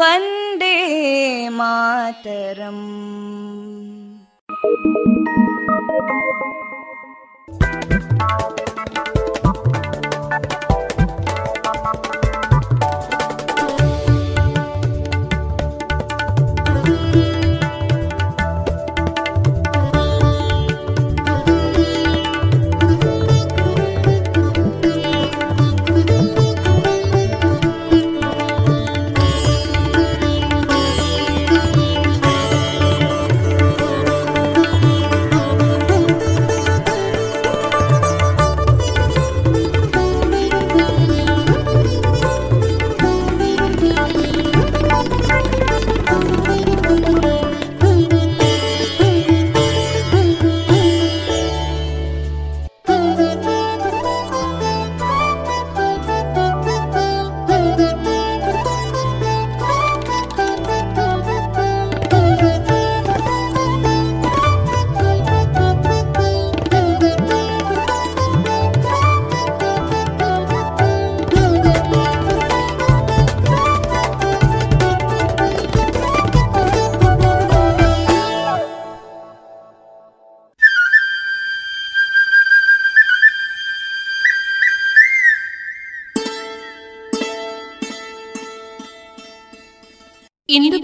वन्दे मातरम्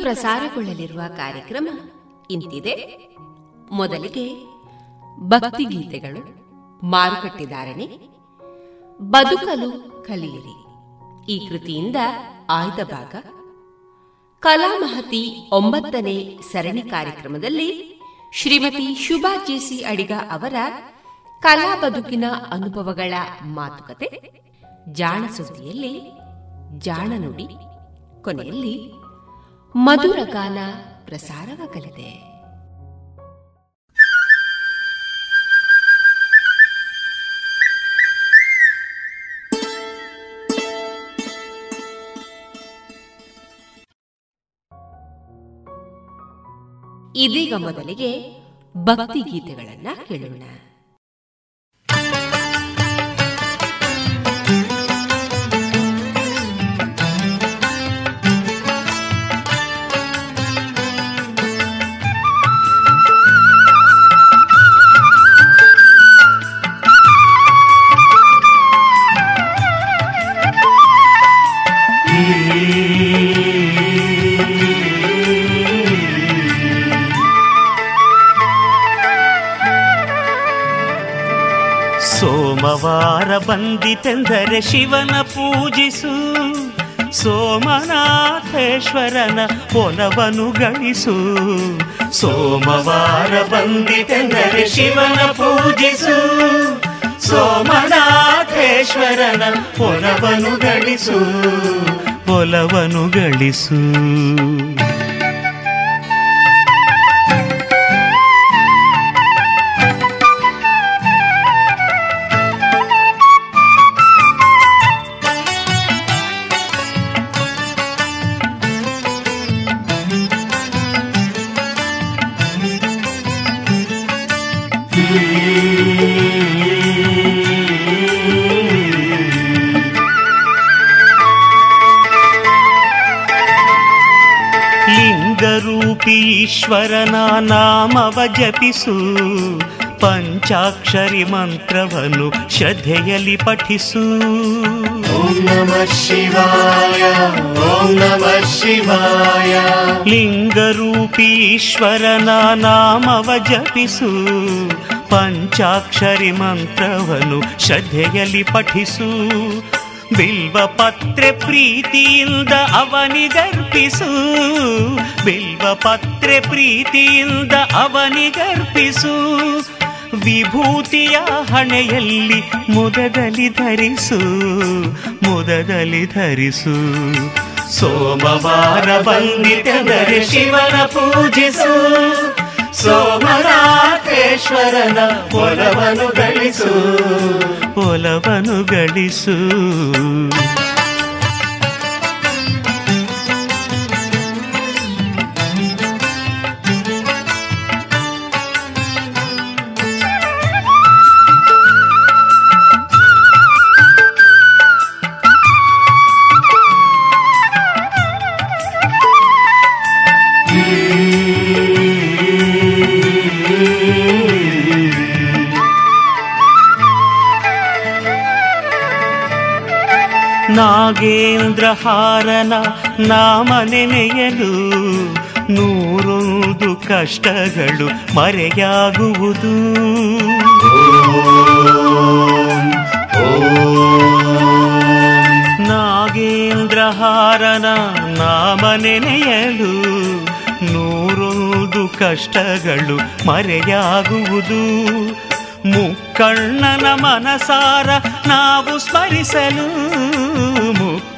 ಪ್ರಸಾರಗೊಳ್ಳಲಿರುವ ಕಾರ್ಯಕ್ರಮ ಇಂತಿದೆ. ಮೊದಲಿಗೆ ಭಕ್ತಿಗೀತೆಗಳು ಮಾರುಕಟ್ಟೆದಾರಣೆ ಬದುಕಲು ಕಲಿಯಿರಿ. ಈ ಕೃತಿಯಿಂದ ಆಯ್ದ ಭಾಗ. ಕಲಾಮಹತಿ ಒಂಬತ್ತನೇ ಸರಣಿ ಕಾರ್ಯಕ್ರಮದಲ್ಲಿ ಶ್ರೀಮತಿ ಶುಭಾ ಜೇಸಿ ಅಡಿಗ ಅವರ ಕಲಾ ಬದುಕಿನ ಅನುಭವಗಳ ಮಾತುಕತೆ. ಜಾಣ ಸುದ್ದಿಯಲ್ಲಿ ಜಾಣ ನುಡಿ. ಕೊನೆಯಲ್ಲಿ ಮಧುರ ಗಾನ ಪ್ರಸಾರವಾಗಲಿದೆ. ಇದೀಗ ಮೊದಲಿಗೆ ಭಕ್ತಿ ಗೀತೆಗಳನ್ನ ಕೇಳೋಣ. ಬಂದಿತೆಂದರೆ ಶಿವನ ಪೂಜಿಸು, ಸೋಮನಾಥೇಶ್ವರನ ಒಲವನು ಗಳಿಸು. ಸೋಮವಾರ ಬಂದಿತೆಂದರೆ ಶಿವನ ಪೂಜಿಸು, ಸೋಮನಾಥೇಶ್ವರನ ಒಲವನು ಗಳಿಸು ಒಲವನು ಗಳಿಸು. ಈಶ್ವರನ ನಾಮವ ಜಪಿಸು ಪಂಚಾಕ್ಷರಿ ಮಂತ್ರವನ್ನು ಶ್ರದ್ಧೆಯಲ್ಲಿ ಪಠಿಸು. ಓಂ ನಮ ಶಿವಾಯ ಓಂ ನಮ ಶಿವಾಯ. ಲಿಂಗರೂಪೀಶ್ವರನ ನಾಮವ ಜಪಿಸು ಪಂಚಾಕ್ಷರಿ ಮಂತ್ರವನ್ನು ಶ್ರದ್ಧೆಯಲ್ಲಿ ಪಠಿಸು. ಬಿಲ್ವ ಪತ್ರೆ ಪ್ರೀತಿಯಿಂದ ಅವನಿಗರ್ಪಿಸು. ಬಿಲ್ವ ಪತ್ರೆ ಪ್ರೀತಿಯಿಂದ ಅವನಿಗರ್ಪಿಸು. ವಿಭೂತಿಯ ಹಣೆಯಲ್ಲಿ ಮುದದಲ್ಲಿ ಧರಿಸು ಮುದದಲ್ಲಿ ಧರಿಸು. ಸೋಮವಾರ ಬಂದಿತೆಂದರೆ ಶಿವನ ಪೂಜಿಸು. ಸೋಮರಾಕೇಶ್ವರನ ಒಲವನು ಗಳಿಸು. ಒಲವನು ಗಳಿಸು. ನಾಗೇಂದ್ರಹಾರನ ನಾಮ ನೆನೆಯಲು ನೂರೊಂದು ಕಷ್ಟಗಳು ಮರೆಯಾಗುವುದು. ನಾಗೇಂದ್ರಹಾರನ ನಾಮ ನೆನೆಯಲು ನೂರೊಂದು ಕಷ್ಟಗಳು ಮರೆಯಾಗುವುದು. ಮುಕ್ಕಣ್ಣನ ಮನಸಾರ ನಾವು ಸ್ಮರಿಸಲು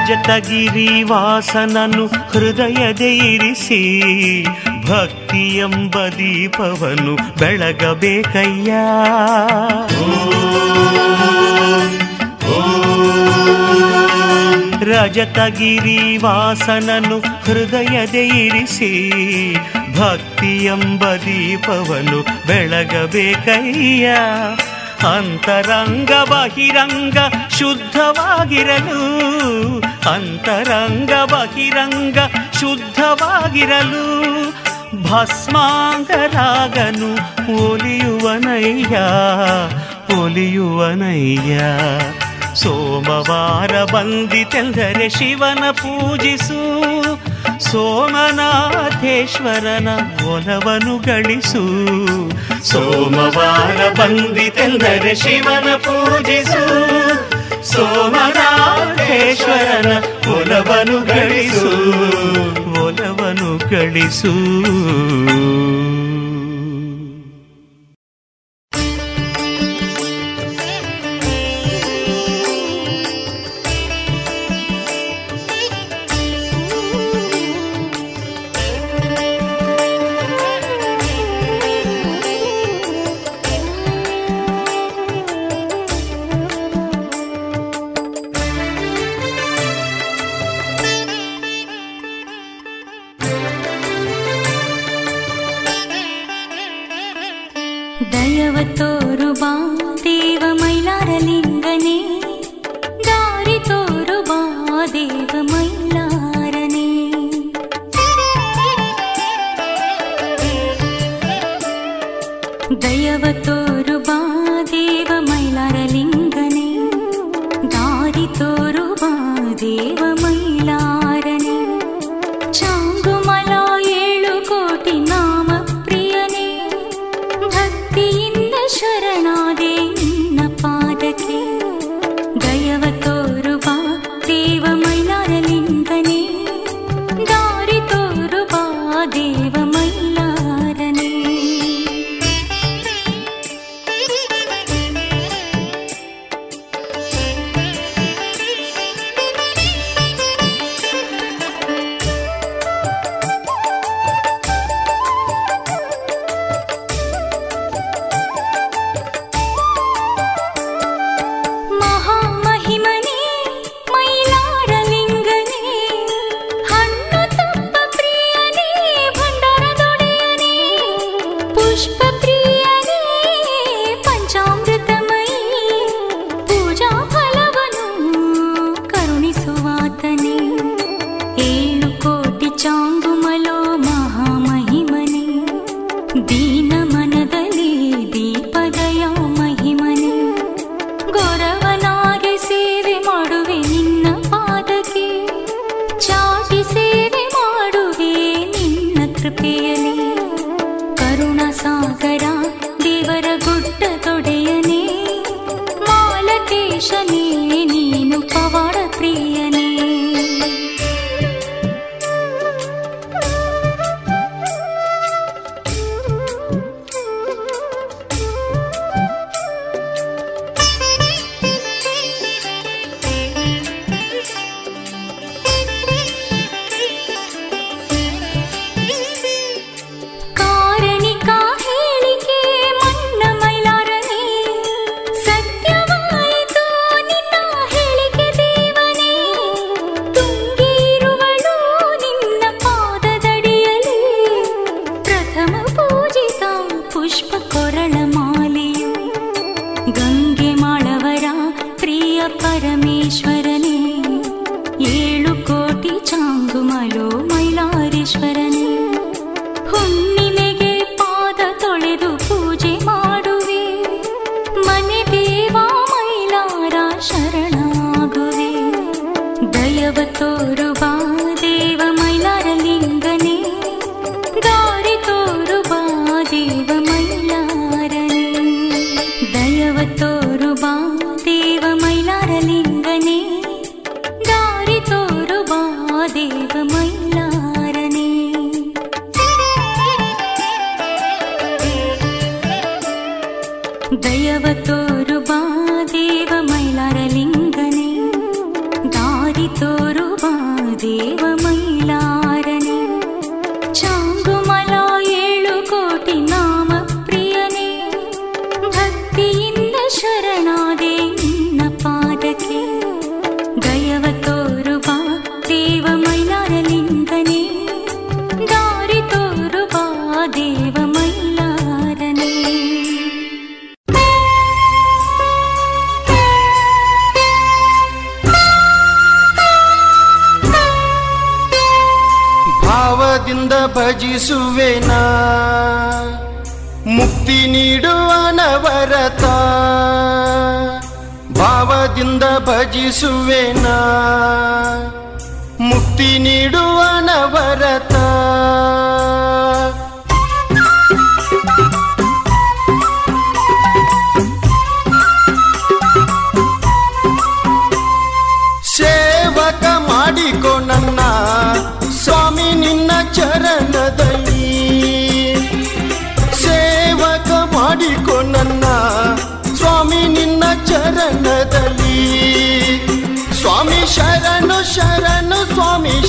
ರಜತಗಿರಿವಾಸನನು ಹೃದಯದೆ ಇರಿಸಿ, ಭಕ್ತಿ ಎಂಬ ದೀಪವನ್ನು ಬೆಳಗಬೇಕಯ್ಯ. ರಜತಗಿರಿವಾಸನನು ಹೃದಯದ ಇರಿಸಿ, ಭಕ್ತಿ ಎಂಬ ದೀಪವನ್ನು ಬೆಳಗಬೇಕಯ್ಯ. ಅಂತರಂಗ ಬಹಿರಂಗ ಶುದ್ಧವಾಗಿರಲು ಅಂತರಂಗ ಬಹಿರಂಗ ಶುದ್ಧವಾಗಿರಲು ಭಸ್ಮಾಂಗರಾಗನು ಒಲಿಯುವನಯ್ಯ ಒಲಿಯುವನಯ್ಯ. ಸೋಮವಾರ ಬಂದಿತೆಂದರೆ ಶಿವನ ಪೂಜಿಸು, ಸೋಮನಾಥೇಶ್ವರನ ಒಲವನು ಗಳಿಸು. ಸೋಮವಾರ ಬಂದಿತೆಂದರೆ ಶಿವನ ಪೂಜಿಸು, ಸೋಮನಾಥ ಮಹೇಶ್ವರನ ಒಲವನು ಗಳಿಸು ಒಲವನು ಗಳಿಸು.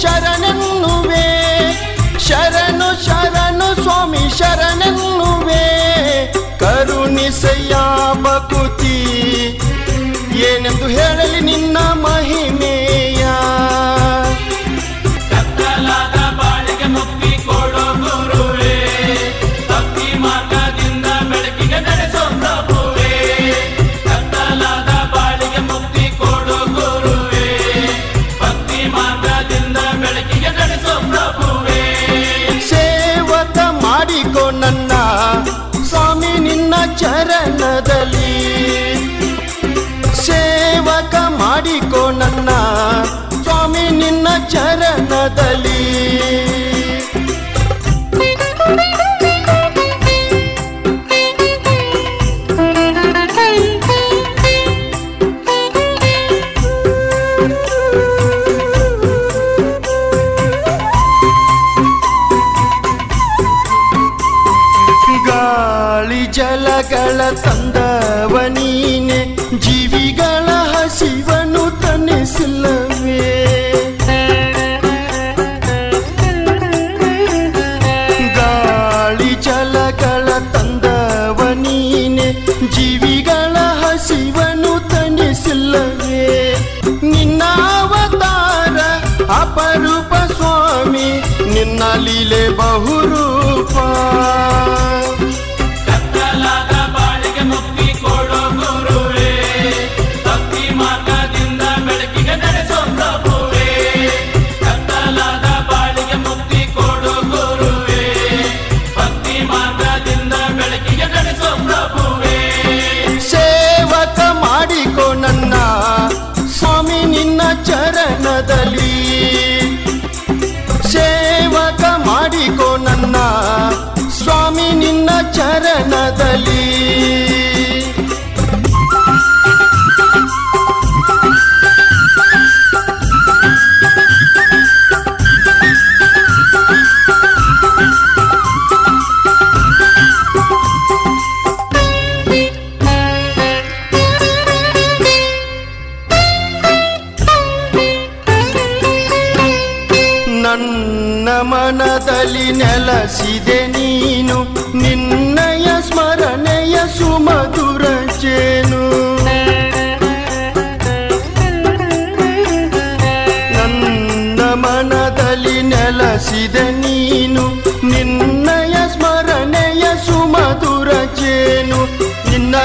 ಶರಣನ್ನುವೆ. ಶರಣು ಶರಣು ಸ್ವಾಮಿ ಶರಣನ್ನುವೆ. ಕರುಣಿಸಯ್ಯ ಬಕುತಿ ಏನೆಂದು ಹೇಳಲಿ ನಿನ್ನ ಮಹಿಮೆ. chara നലിലെ ബഹു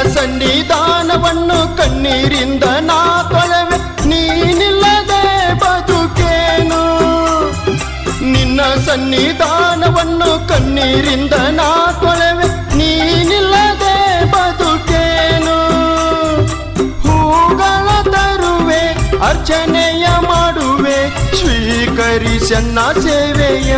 ಸನ್ನಿಧಾನವನ್ನು ಕಣ್ಣೀರಿಂದ ನಾ ತೊಳವೆ ನೀನಿಲ್ಲದೆ ಬದುಕೇನು? ನಿನ್ನ ಸನ್ನಿಧಾನವನ್ನು ಕಣ್ಣೀರಿಂದ ನಾ ತೊಳವೆ ನೀನಿಲ್ಲದೆ ಬದುಕೇನು? ಹೂಗಳ ತರುವೆ, ಅರ್ಚನೆಯ ಮಾಡುವೆ. ಸ್ವೀಕರಿಸನ್ನ ಸೇವೆಯ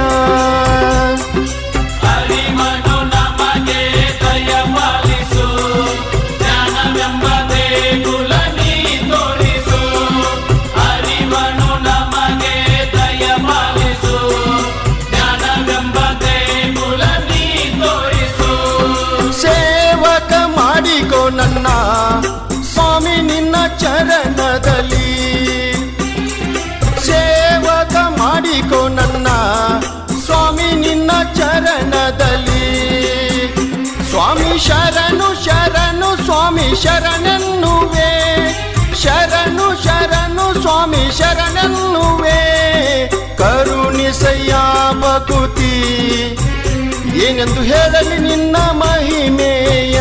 ಶರಣು ಶರಣು ಸ್ವಾಮಿ ಶರಣನ್ನುವೆ. ಶರಣು ಶರಣು ಸ್ವಾಮಿ ಶರಣನ್ನುವೆ. ಕರುಣಿಸಯ್ಯ ಬಕುತಿ ಏನೆಂದು ಹೇಳಲಿ ನಿನ್ನ ಮಹಿಮೆಯ.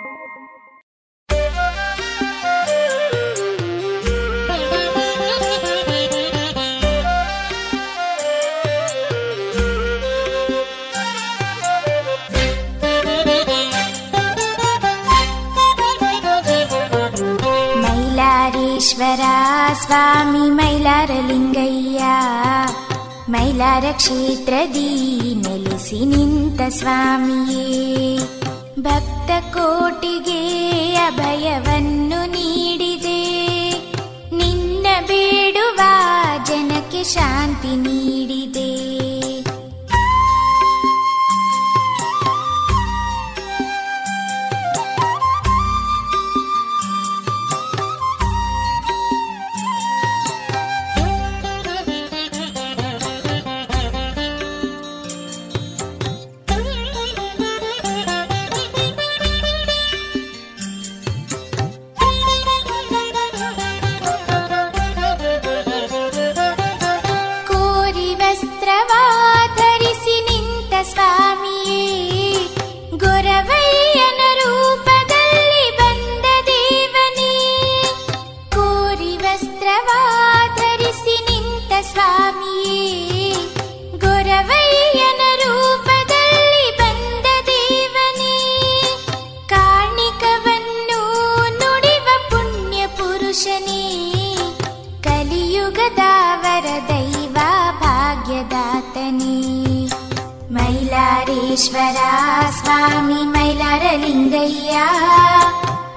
ಮೈಲಾರೇಶ್ವರ ಸ್ವಾಮಿ ಮೈಲಾರಲಿಂಗಯ್ಯ, ಮೈಲಾರ ಕ್ಷೇತ್ರದಿ ನೆಲೆಸಿ ನಿಂತ ಸ್ವಾಮಿಯೇ. ಭಕ್ತ ಕೋಟಿಗೆ ಅಭಯವನ್ನು ನೀಡಿದೆ. ನಿನ್ನ ಬೇಡುವ ಜನಕ್ಕೆ ಶಾಂತಿ ನೀಡಿದೆ. ಸ್ವಾಮಿ ಮೈಲಾರಲಿಂಗಯ್ಯ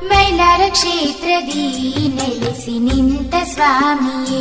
ಮೈಲಾರ ಕ್ಷೇತ್ರದಿ ನೆಲೆಸಿ ನಿಂತ ಸ್ವಾಮಿಯೇ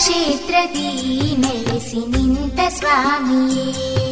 ಕ್ಷೇತ್ರದಿ ನೆಲೆಸಿ ನಿಂತ ಸ್ವಾಮಿಯೇ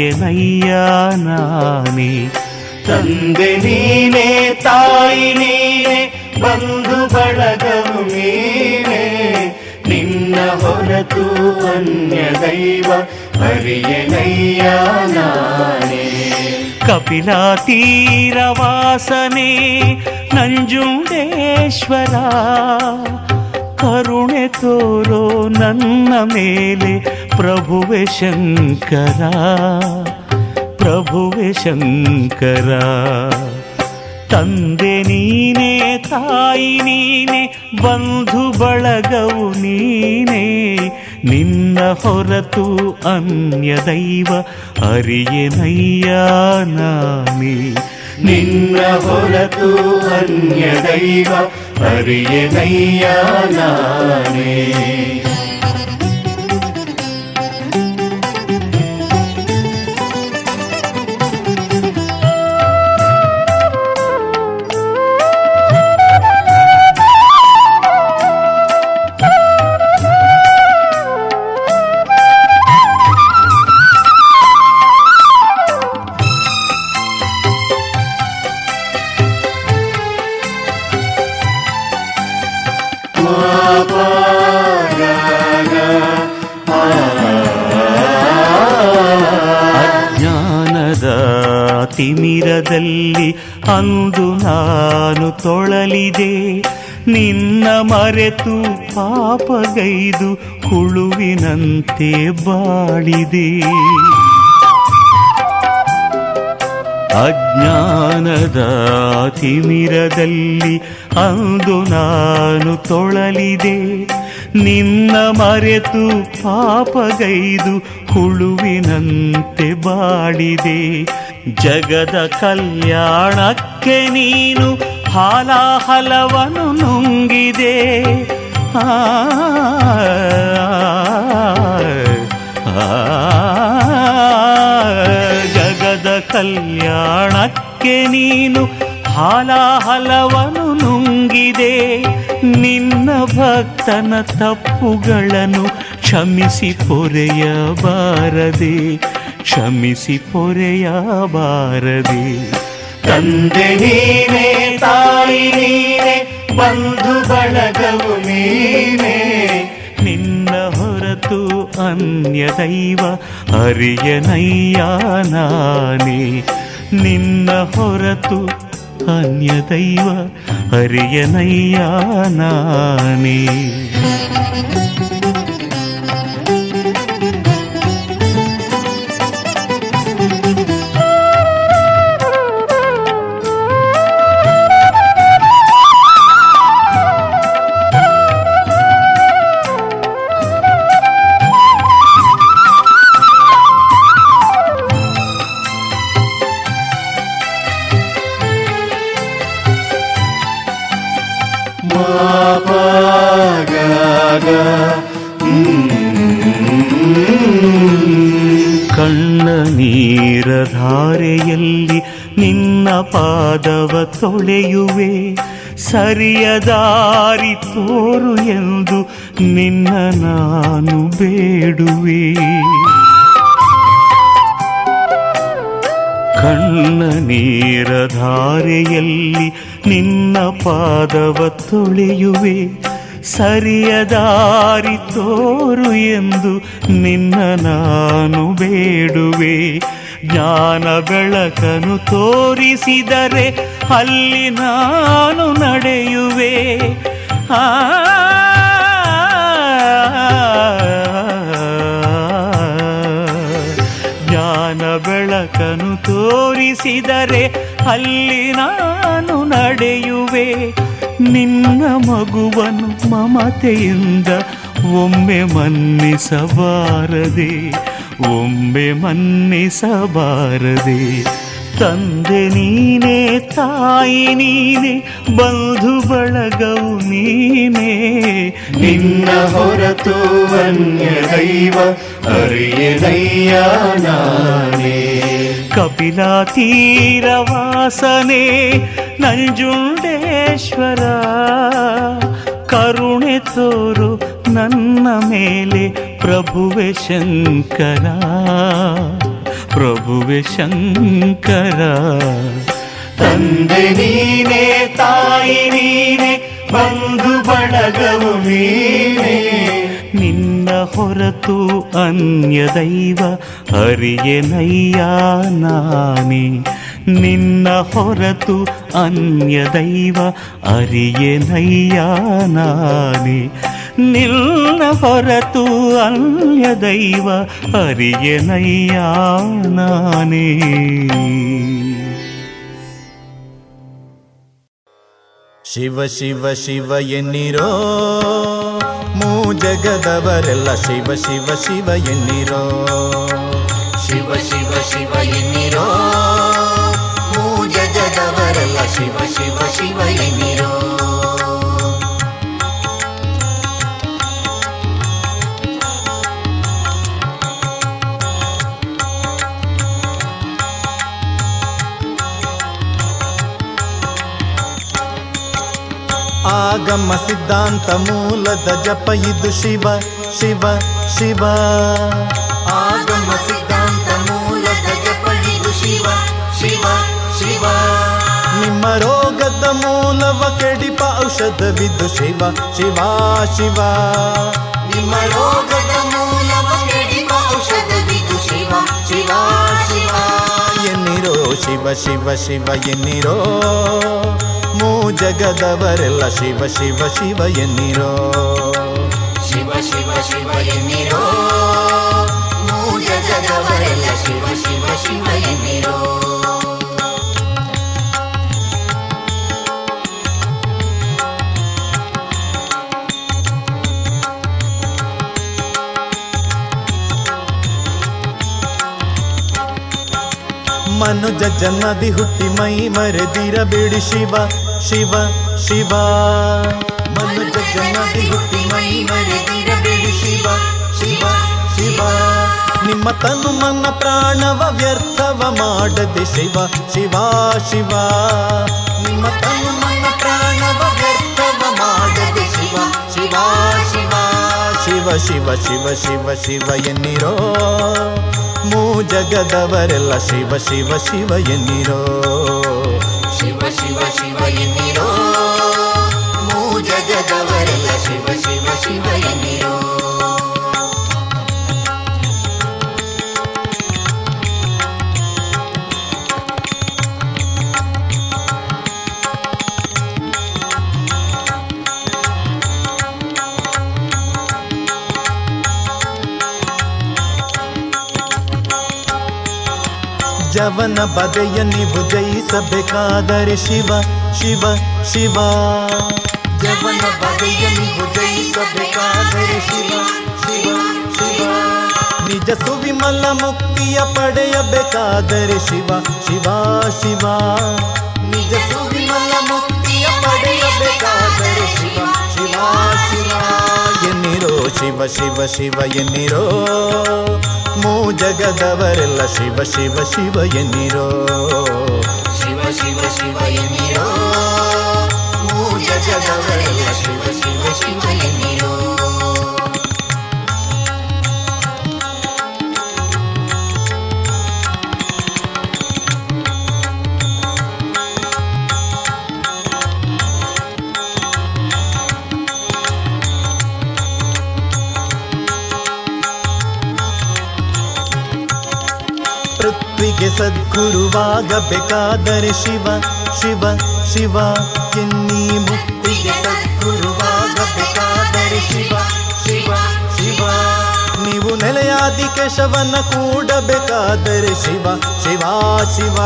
ಅರಿಯನಯ್ಯ ನಾನೇ. ತಂದೆ ನೀನೇ, ತಾಯಿ ನೀನೇ, ಬಂಧು ಬಳಗವು ನೀನೇ. ನಿನ್ನ ಹೊರತು ಅನ್ಯ ದೈವ ಅರಿಯನಯ್ಯ ನಾನೇ. ಕಪಿಲ ತೀರವಾಸನೆ ನಂಜುಂಡೇಶ್ವರ. ಕರುಣೆ ತೋರೋ ನನ್ನ ಮೇಲೆ ಪ್ರಭುವೆ ಶಂಕರ ಪ್ರಭುವೆ ಶಂಕರ. ತಂದೆ ನೀನೇ, ತಾಯಿ ನೀನೆ, ಬಂಧು ಬಳಗವು ನೀನೇ, ನಿನ್ನ ಹೊರತು ಅನ್ಯ ದೈವ ಅರಿಯನಯ್ಯ ನಾನೇ ನಿನ್ನ ಹೊರತು ಅನ್ಯ ದೈವ ಅರಿಯನಯ್ಯ ನಾನೇ ತಿಮಿರದಲ್ಲಿ ಅಂದು ನಾನು ತೊಳಲಿದೆ. ನಿನ್ನ ಮರೆತು ಪಾಪಗೈದು ಹುಳುವಿನಂತೆ ಬಾಳಿದೆ. ಅಜ್ಞಾನದ ತಿಮಿರದಲ್ಲಿ ಅಂದು ನಾನು ತೊಳಲಿದೆ. ನಿನ್ನ ಮರೆತು ಪಾಪಗೈದು ಹುಳುವಿನಂತೆ ಬಾಳಿದೆ. ಜಗದ ಕಲ್ಯಾಣಕ್ಕೆ ನೀನು ಹಾಲಾಹಲವನ್ನು ನುಂಗಿದೆ ಆ ಜಗದ ಕಲ್ಯಾಣಕ್ಕೆ ನೀನು ಹಾಲಾಹಲವನ್ನು ನುಂಗಿದೆ ನಿನ್ನ ಭಕ್ತನ ತಪ್ಪುಗಳನ್ನು ಕ್ಷಮಿಸಿ ಪೊರೆಯಬಾರದೆ ಕ್ಷಮಿಸಿ ಪೊರೆಯಬಾರದೆ. ತಂದೆ ನೀನೆ ತಾಯಿ ನೀನೆ ಬಂಧು ಬಳಗವು ನೀನೆ. ನಿನ್ನ ಹೊರತು ಅನ್ಯ ದೈವ ಅರಿಯನಯ್ಯ ನಾನೇ. ನಿನ್ನ ಹೊರತು ಅನ್ಯ ದೈವ ಅರಿಯನಯ್ಯ ನಾನೇ. ಧಾರೆಯಲ್ಲಿ ನಿನ್ನ ಪಾದವ ತೊಳೆಯುವೆ. ಸರಿಯ ದಾರಿ ತೋರು ಎಂದು ನಿನ್ನ ನಾನು ಬೇಡುವೆ. ಕಣ್ಣ ನೀರ ಧಾರೆಯಲ್ಲಿ ನಿನ್ನ ಪಾದವ ತೊಳೆಯುವೆ. ಸರಿಯ ದಾರಿ ತೋರು ಎಂದು ನಿನ್ನ ನಾನು ಬೇಡುವೆ. ಜ್ಞಾನ ಬೆಳಕನು ತೋರಿಸಿದರೆ ಅಲ್ಲಿ ನಾನು ನಡೆಯುವೆ ಆ ಜ್ಞಾನ ಬೆಳಕನು ತೋರಿಸಿದರೆ ಅಲ್ಲಿ ನಾನು ನಡೆಯುವೆ ನಿನ್ನ ಮಗುವನು ಮಮತೆಯಿಂದ ಒಮ್ಮೆ ಮನ್ನಿಸಬಾರದೆ ಒಮ್ಮೆ ಮನ್ನಿಸಬಾರದೆ. ತಂದೆ ನೀನೇ, ತಾಯಿ ನೀನೆ, ಬಂಧು ಬಳಗವು ನೀನೇ. ನಿನ್ನ ಹೊರತು ಅನ್ಯ ದೈವ ಅರಿಯ ನಾನೇ. ಕಪಿಲ ತೀರವಾಸನೆ ನಂಜುಂಡೇಶ್ವರ. ಕರುಣೆ ತೋರು ನನ್ನ ಮೇಲೆ ಪ್ರಭುವೆ ಶಂಕರ ಪ್ರಭುವೆ ಶಂಕರ. ತಂದೆ ನೀನೇ, ತಾಯಿ ನೀನೇ, ಬಂಧು ಬಳಗವು ನೀನೇ. ನಿನ್ನ ಹೊರತು ಅನ್ಯ ದೈವ ಹರಿಯನಯ್ಯ ನಾನೇ. ನಿನ್ನ ಹೊರತು ಅನ್ಯ ದೈವ ಅರಿಯನಯ್ಯ ನಾನೇ. ನಿನ್ನ ಹೊರತು ಅನ್ಯ ದೈವ ಅರಿಯನಯ್ಯ ನಾನೇ. ಶಿವ ಶಿವ ಶಿವ ಎನ್ನಿರೋ? ಮೂ ಜಗದವರೆಲ್ಲ ಶಿವ ಶಿವ ಶಿವ ಎನ್ನಿರೋ? ಶಿವ ಶಿವ ಶಿವ ಎನ್ನಿರೋ? ಮೂ ಜಗದವರೆಲ್ಲ ಶಿವ ಶಿವ ಶಿವ ಎನ್ನಿರೋ? ಆಗಮ ಸಿದ್ಧಾಂತ ಮೂಲದ ಜಪ ಇದು ಶಿವ ಶಿವ ಶಿವ. ಆಗಮ ಸಿದ್ಧಾಂತ ಮೂಲದ ಜಪ ಇದು ಶಿವ ಶಿವ ಶಿವ. ನಿಮ್ಮ ರೋಗದ ಮೂಲವ ಕೆಡಿಪ ಔಷಧವಿದು ಶಿವ ಶಿವ ಶಿವ. ನಿಮ್ಮ ರೋಗದ ಮೂಲವ ಕೆಡಿಪ ಔಷಧವಿದು ಶಿವ ಶಿವ ಶಿವ. ಎನ್ನಿರೋ ಶಿವ ಶಿವ ಶಿವ ಎನ್ನಿರೋ ಮೂ ಜಗದವರೆಲ್ಲ ಶಿವ ಶಿವ ಶಿವ ಎನ್ನಿರೋ. ಶಿವ ಶಿವ ಶಿವ ಎನ್ನಿರೋ. ಜಗದವರೆಲ್ಲ ಶಿವ ಶಿವ ಶಿವ ಎನ್ನಿರೋ. ಮನುಜ ಜನ್ಮದಿ ಹುಟ್ಟಿ ಮೈ ಮರೆದಿರಬೇಡಿ ಶಿವ. ಶಿವ ಶಿವ. ಮನುಜ ಜನ್ಮದಿ ಹುಟ್ಟಿ ಮೈ ಶಿವ ಶಿವ ಶಿವ. ನಿಮ್ಮ ತನು ಮನ ಪ್ರಾಣವ ವ್ಯರ್ಥವ ಮಾಡದೆ ಶಿವ ಶಿವ ಶಿವ. ನಿಮ್ಮ ತನು ಮನ ಪ್ರಾಣವ ವ್ಯರ್ಥವ ಮಾಡದೆ ಶಿವ ಶಿವ ಶಿವ. ಶಿವ ಶಿವ ಶಿವ ಶಿವ ಶಿವ ಎನ್ನಿರೋ. ಮೂ ಜಗದವರೆಲ್ಲ ಶಿವ ಶಿವ ಶಿವ ಎನ್ನಿರೋ. ಜವನ ಬದೆಯ ನೀವು ಜಯಿಸಬೇಕಾದರೆ ಶಿವ ಶಿವ ಶಿವ. ಜವನ ಬದೆಯ ನೀವು ಜಯಿಸಬೇಕಾದರೆ ಶಿವ ಶಿವ ಶಿವ. ನಿಜ ಸುವಿಮಲ ಮುಕ್ತಿಯ ಪಡೆಯಬೇಕಾದರೆ ಶಿವ ಶಿವ ಶಿವ. ನಿಜ ಸುವಿಮಲ ಮುಕ್ತಿಯ ಪಡೆಯಬೇಕಾದರೆ ಶಿವ ಶಿವ ಶಿವ. ಎನ್ನಿರೋ ಶಿವ ಶಿವ ಶಿವ ಎನ್ನಿರೋ ಮೂ ಜಗದವರೆಲ್ಲ ಶಿವ ಶಿವ ಶಿವ ಎನ್ನಿರೋ ಸದ್ಗುರುವಾಗಬೇಕಾದರೆ ಶಿವ ಶಿವ ಶಿವ. ಎನ್ನಿ ಮುಕ್ತಿಗೆ ಸದ್ಗುರುವಾಗಬೇಕಾದರೆ ಶಿವ ಶಿವ ಶಿವ. ನೀವು ನೆಲೆಯಾದಿ ಕೇಶವನ್ನ ಕೂಡಬೇಕಾದರೆ ಶಿವ ಶಿವ ಶಿವ.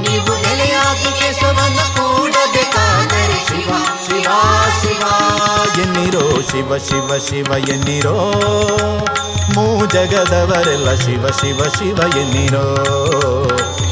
ನೀವು ನೆಲೆಯಾದಿ ಕೇಶವನ್ನ ಕೂಡಬೇಕಾದರೆ ಶಿವ ಶಿವ ಶಿವ. ಎನ್ನಿರೋ ಶಿವ ಶಿವ ಶಿವ, ಎನ್ನಿರೋ. ಮೂ ಜಗದವರೆಲ್ಲ ಶಿವ ಶಿವ ಶಿವ, ಎನ್ನಿರೋ.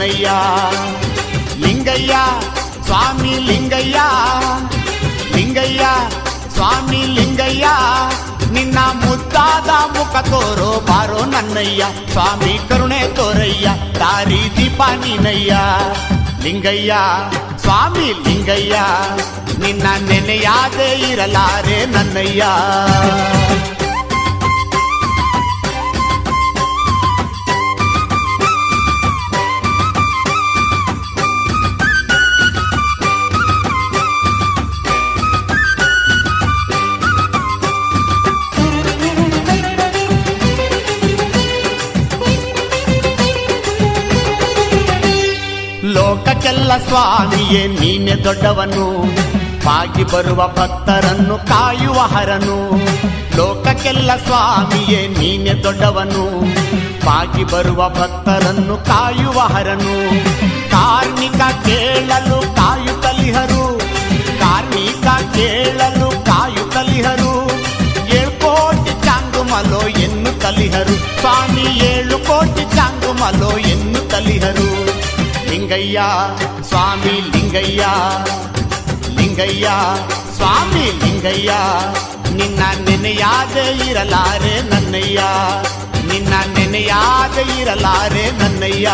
ಇರಲಾರೆ ನನ್ನಯ್ಯ ಲಿಂಗಯ್ಯ ಸ್ವಾಮಿ ಲಿಂಗಯ್ಯ ಲಿಂಗಯ್ಯ ಸ್ವಾಮಿ ಲಿಂಗಯ್ಯ ನಿನ್ನ ಮುದ್ದಾದ ಮುಖ ತೋರೋ ಬಾರೋ ನನ್ನಯ್ಯ ಸ್ವಾಮಿ ಕರುಣೆ ತೋರಯ್ಯ ದಾರಿ ದೀಪ ನೀನಯ್ಯ ಲಿಂಗಯ್ಯ ಸ್ವಾಮಿ ಲಿಂಗಯ್ಯ ನಿನ್ನ ನೆನೆಯಾದೆ ಇರಲಾರೆ ನನ್ನಯ್ಯ ಲೋಕಕ್ಕೆಲ್ಲ ಸ್ವಾಮಿಯೇ ನೀನೆ ದೊಡ್ಡವನು ಬಾಗಿ ಬರುವ ಭಕ್ತರನ್ನು ಕಾಯುವ ಹರನು ಲೋಕಕ್ಕೆಲ್ಲ ಸ್ವಾಮಿಯೇ ನೀನೆ ದೊಡ್ಡವನು ಬಾಗಿ ಬರುವ ಭಕ್ತರನ್ನು ಕಾಯುವ ಹರನು ಕಾರ್ಮಿಕ ಕೇಳಲು ಕಾಯುತ್ತಲಿಹರು ಕಾರ್ಮಿಕ ಕೇಳಲು ಕಾಯುತ್ತಲಿಹರು ಏಳು ಕೋಟಿ ಚಾಂಗುಮಲೋ ಎನ್ನು ಕಲಿಹರು ಸ್ವಾಮಿ ಏಳು ಕೋಟಿ ಚಾಂಗುಮಲೋ ಎನ್ನು ಕಲಿಹರು ಲಿಂಗಯ್ಯ ಸ್ವಾಮಿ ಲಿಂಗಯ್ಯ ಲಿಂಗಯ್ಯ ಸ್ವಾಮಿ ಲಿಂಗಯ್ಯ ನಿನ್ನ ನೆನೆಯಾದೆ ಇರಲಾರೆ ನನ್ನಯ್ಯ ನಿನ್ನ ನೆನೆಯಾದೆ ಇರಲಾರೆ ನನ್ನಯ್ಯ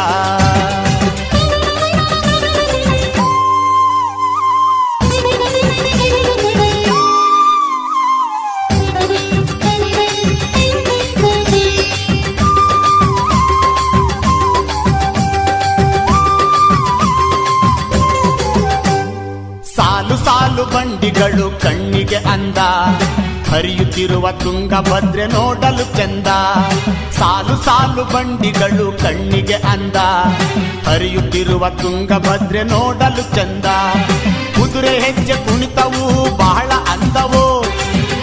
ಸಾಲು ಕಣ್ಣಿಗೆ ಅಂದ. ಹರಿಯುತ್ತಿರುವ ತುಂಗಭದ್ರೆ ನೋಡಲು ಚಂದ. ಸಾಲು ಸಾಲು ಬಂಡಿಗಳು ಕಣ್ಣಿಗೆ ಅಂದ. ಹರಿಯುತ್ತಿರುವ ತುಂಗಭದ್ರೆ ನೋಡಲು ಚಂದ. ಕುದುರೆ ಹೆಜ್ಜೆ ಕುಣಿತವು ಬಹಳ ಅಂದವೋ?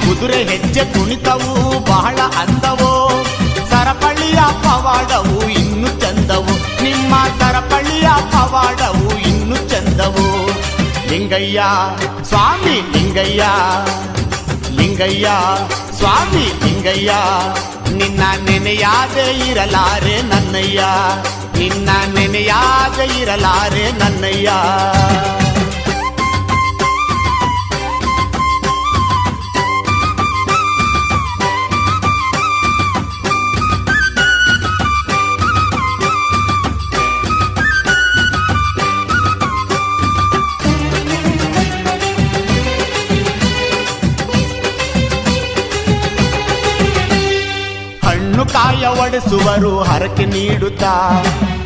ಕುದುರೆ ಹೆಜ್ಜೆ ಕುಣಿತವು ಬಹಳ ಅಂದವೋ? ಸರಪಳಿಯ ಪವಾಡವು ಇನ್ನು ಚಂದವು. ನಿಮ್ಮ ಸರಪಳಿಯ ಪವಾಡವು ಇನ್ನು ಚಂದವು. ಲಿಂಗಯ್ಯ ಸ್ವಾಮಿ ಲಿಂಗಯ್ಯ ಲಿಂಗಯ್ಯ ಸ್ವಾಮಿ ಲಿಂಗಯ್ಯ ನಿನ್ನ ನೆನೆಯಾದೆ ಇರಲಾರೆ ನನ್ನಯ್ಯ ನಿನ್ನ ನೆನೆಯಾದೆ ಇರಲಾರೆ ನನ್ನಯ್ಯ ಒಡೆಸುವರು ಹರಕೆ ನೀಡುತ್ತಾ?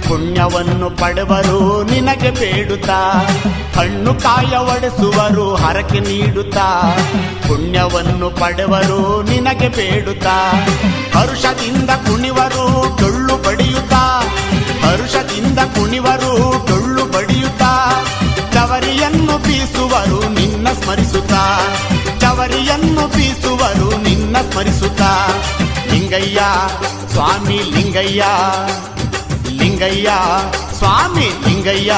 ಪುಣ್ಯವನ್ನು ಪಡೆವರು, ನಿನಗೆ ಬೇಡುತ್ತಾ? ಹಣ್ಣು ಕಾಯ ಒಡೆಸುವರು ಹರಕೆ ನೀಡುತ್ತಾ? ಪುಣ್ಯವನ್ನು ಪಡೆವರು, ನಿನಗೆ ಬೇಡುತ್ತಾ? ಹರುಷದಿಂದ ಕುಣಿವರು, ಡೊಳ್ಳು ಬಡಿಯುತ್ತಾ? ಹರುಷದಿಂದ ಕುಣಿವರು, ಡೊಳ್ಳು ಬಡಿಯುತ್ತಾ? ಚವರಿಯನ್ನು ಬೀಸುವರು, ನಿನ್ನ ಸ್ಮರಿಸುತ್ತಾ? ಚವರಿಯನ್ನು ಬೀಸುವರು, ನಿನ್ನ ಸ್ಮರಿಸುತ್ತಾ? ಲಿಂಗಯ್ಯ ಸ್ವಾಮಿ ಲಿಂಗಯ್ಯ ಲಿಂಗಯ್ಯ ಸ್ವಾಮಿ ಲಿಂಗಯ್ಯ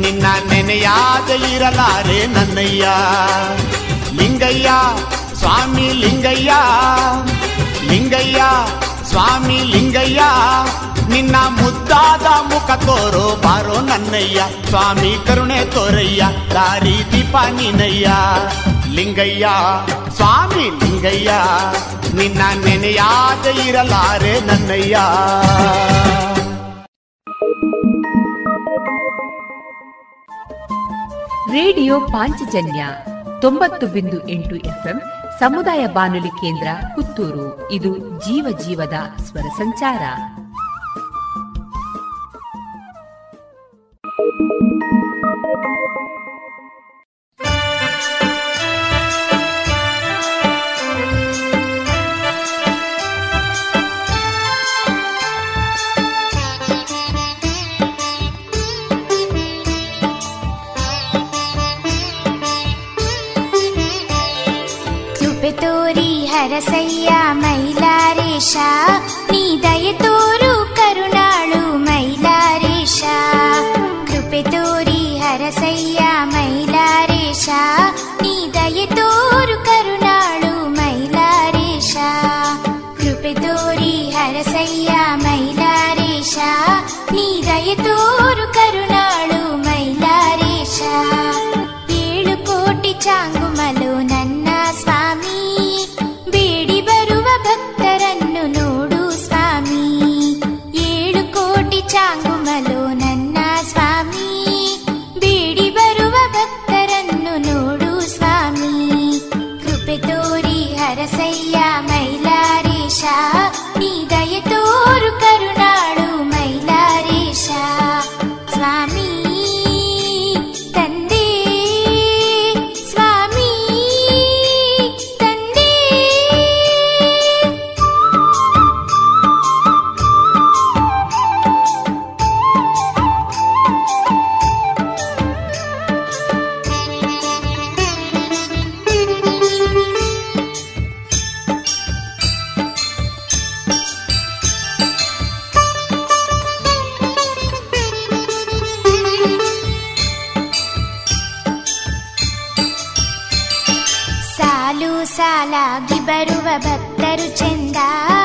ನಿನ್ನ ನೆನೆಯಾದ ಇರಲಾರೆ ನನ್ನಯ್ಯ ಲಿಂಗಯ್ಯ ಸ್ವಾಮಿ ಲಿಂಗಯ್ಯ ಲಿಂಗಯ್ಯ ಸ್ವಾಮಿ ಲಿಂಗಯ್ಯ ನಿನ್ನ ಮುದ್ದಾದ ಮುಖ ತೋರೋ ಬಾರೋ ನನ್ನಯ್ಯ ಸ್ವಾಮಿ ಕರುಣೆ ತೋರಯ್ಯ ದಾರಿ ದೀಪ ನೀನಯ್ಯ ಲಿಂಗಯ್ಯ ಸ್ವಾಮಿ ಲಿಂಗಯ್ಯ, ನಿನ್ನ ನೆನೆಯಾದ ಇರಲಾರೆ ನನ್ನಯ್ಯ. ರೇಡಿಯೋ ಪಾಂಚಜನ್ಯ ತೊಂಬತ್ತು ಬಿಂದು ಎಂಟು ಎಫ್ಎಂ ಸಮುದಾಯ ಬಾನುಲಿ ಕೇಂದ್ರ ಪುತ್ತೂರು. ಇದು ಜೀವ ಜೀವದ ಸ್ವರ ಸಂಚಾರ. ತೋರಿ ಹರಸಯ್ಯ ಮೈಲಾರೇಶ ನೀ ದಯ ತೋರು ಕರುಣಾಳು ಮೈಲಾರೇಶ ಕೃಪೆ చెందా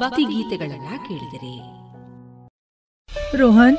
ಭಕ್ತಿ ಗೀತೆಗಳನ್ನ ಕೇಳಿದಿರಿ. ರೋಹನ್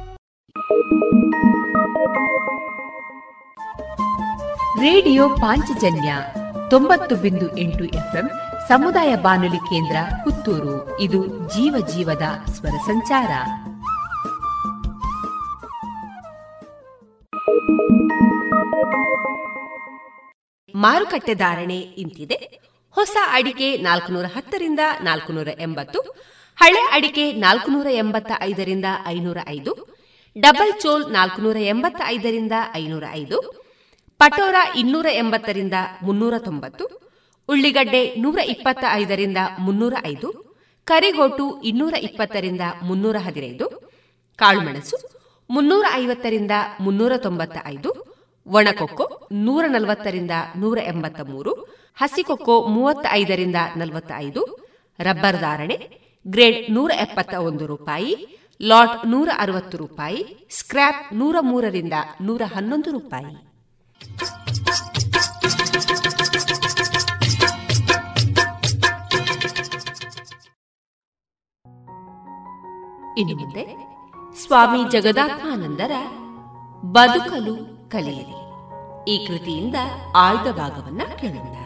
ರೇಡಿಯೋ ಪಾಂಚಜನ್ಯ ತೊಂಬತ್ತು ಬಿಂದು ಎಂಟು ಎಫ್ಎಂ ಸಮುದಾಯ ಬಾನುಲಿ ಕೇಂದ್ರ ಪುತ್ತೂರು. ಇದು ಜೀವ ಜೀವದ ಸ್ವರ ಸಂಚಾರ. ಮಾರುಕಟ್ಟೆ ಧಾರಣೆ ಇಂತಿದೆ. ಹೊಸ ಅಡಿಕೆ ನಾಲ್ಕುನೂರ ಹತ್ತರಿಂದ ನಾಲ್ಕುನೂರ ಎಂಬತ್ತು, ಹಳೆ ಅಡಿಕೆ ನಾಲ್ಕುನೂರ ಎಂಬತ್ತ ಐದರಿಂದ ಐನೂರ ಐದು ಡಬಲ್ ಚೋಲ್ ನಾಲ್ಕುನೂರ ಎಂಬತ್ತ ಐದರಿಂದ ಐನೂರ ಐದು, ಪಟೋರ ಇನ್ನೂರ ಎಂಬತ್ತರಿಂದ ಮುನ್ನೂರ ತೊಂಬತ್ತು, ಉಳ್ಳಿಗಡ್ಡೆ ನೂರ ಇಪ್ಪತ್ತ ಐದರಿಂದ ಮುನ್ನೂರ ಐದು, ಕರಿಗೋಟು ಇನ್ನೂರ ಇಪ್ಪತ್ತರಿಂದ ಮುನ್ನೂರ ಹದಿನೈದು, ಕಾಳುಮೆಣಸು ಮುನ್ನೂರ ಐವತ್ತರಿಂದ ಮುನ್ನೂರ ತೊಂಬತ್ತ ಐದು ಒಣಕೊಕ್ಕೋ ನೂರ ನಲವತ್ತರಿಂದ ನೂರ ಎಂಬತ್ತ ಮೂರು ಹಸಿಕೊಕ್ಕೋ ಮೂವತ್ತ ಐದರಿಂದ ನಲವತ್ತ ಐದು ರಬ್ಬರ್ ಧಾರಣೆ ಗ್ರೇಡ್ ನೂರ ಎಪ್ಪತ್ತ ಒಂದು ರೂಪಾಯಿ ಲಾಟ್ ನೂರ ಅರವತ್ತು ರೂಪಾಯಿ, ಸ್ಕ್ರ್ಯಾಪ್ ನೂರ ಮೂರರಿಂದ ನೂರ ಹನ್ನೊಂದು ರೂಪಾಯಿ. ಇನ್ನು ಸ್ವಾಮಿ ಜಗದಾತ್ಮಾನಂದರ ಬದುಕಲು ಕಲಿಯಿರಿ. ಈ ಕೃತಿಯಿಂದ ಆಯ್ದ ಭಾಗವನ್ನ ಕೇಳೋಣ.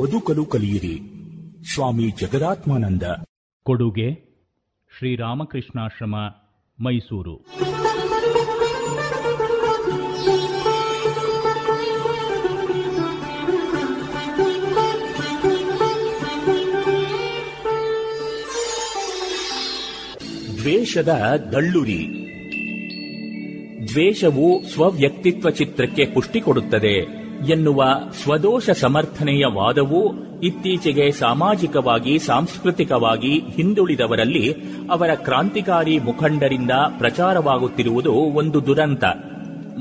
ಬದುಕಲು ಕಲಿಯಿರಿ. ಸ್ವಾಮಿ ಜಗದಾತ್ಮಾನಂದ. ಕೊಡುಗೆ ಶ್ರೀರಾಮಕೃಷ್ಣಾಶ್ರಮ ಮೈಸೂರು. ದ್ವೇಷದ ದಳ್ಳುರಿ ದ್ವೇಷವು ಸ್ವವ್ಯಕ್ತಿತ್ವ ಚಿತ್ರಕ್ಕೆ ಪುಷ್ಟಿ ಕೊಡುತ್ತದೆ. ಎನ್ನುವ ಸ್ವದೋಷ ಸಮರ್ಥನೆಯ ವಾದವು ಇತ್ತೀಚೆಗೆ ಸಾಮಾಜಿಕವಾಗಿ, ಸಾಂಸ್ಕೃತಿಕವಾಗಿ ಹಿಂದುಳಿದವರಲ್ಲಿ ಅವರ ಕ್ರಾಂತಿಕಾರಿ ಮುಖಂಡರಿಂದ ಪ್ರಚಾರವಾಗುತ್ತಿರುವುದು ಒಂದು ದುರಂತ.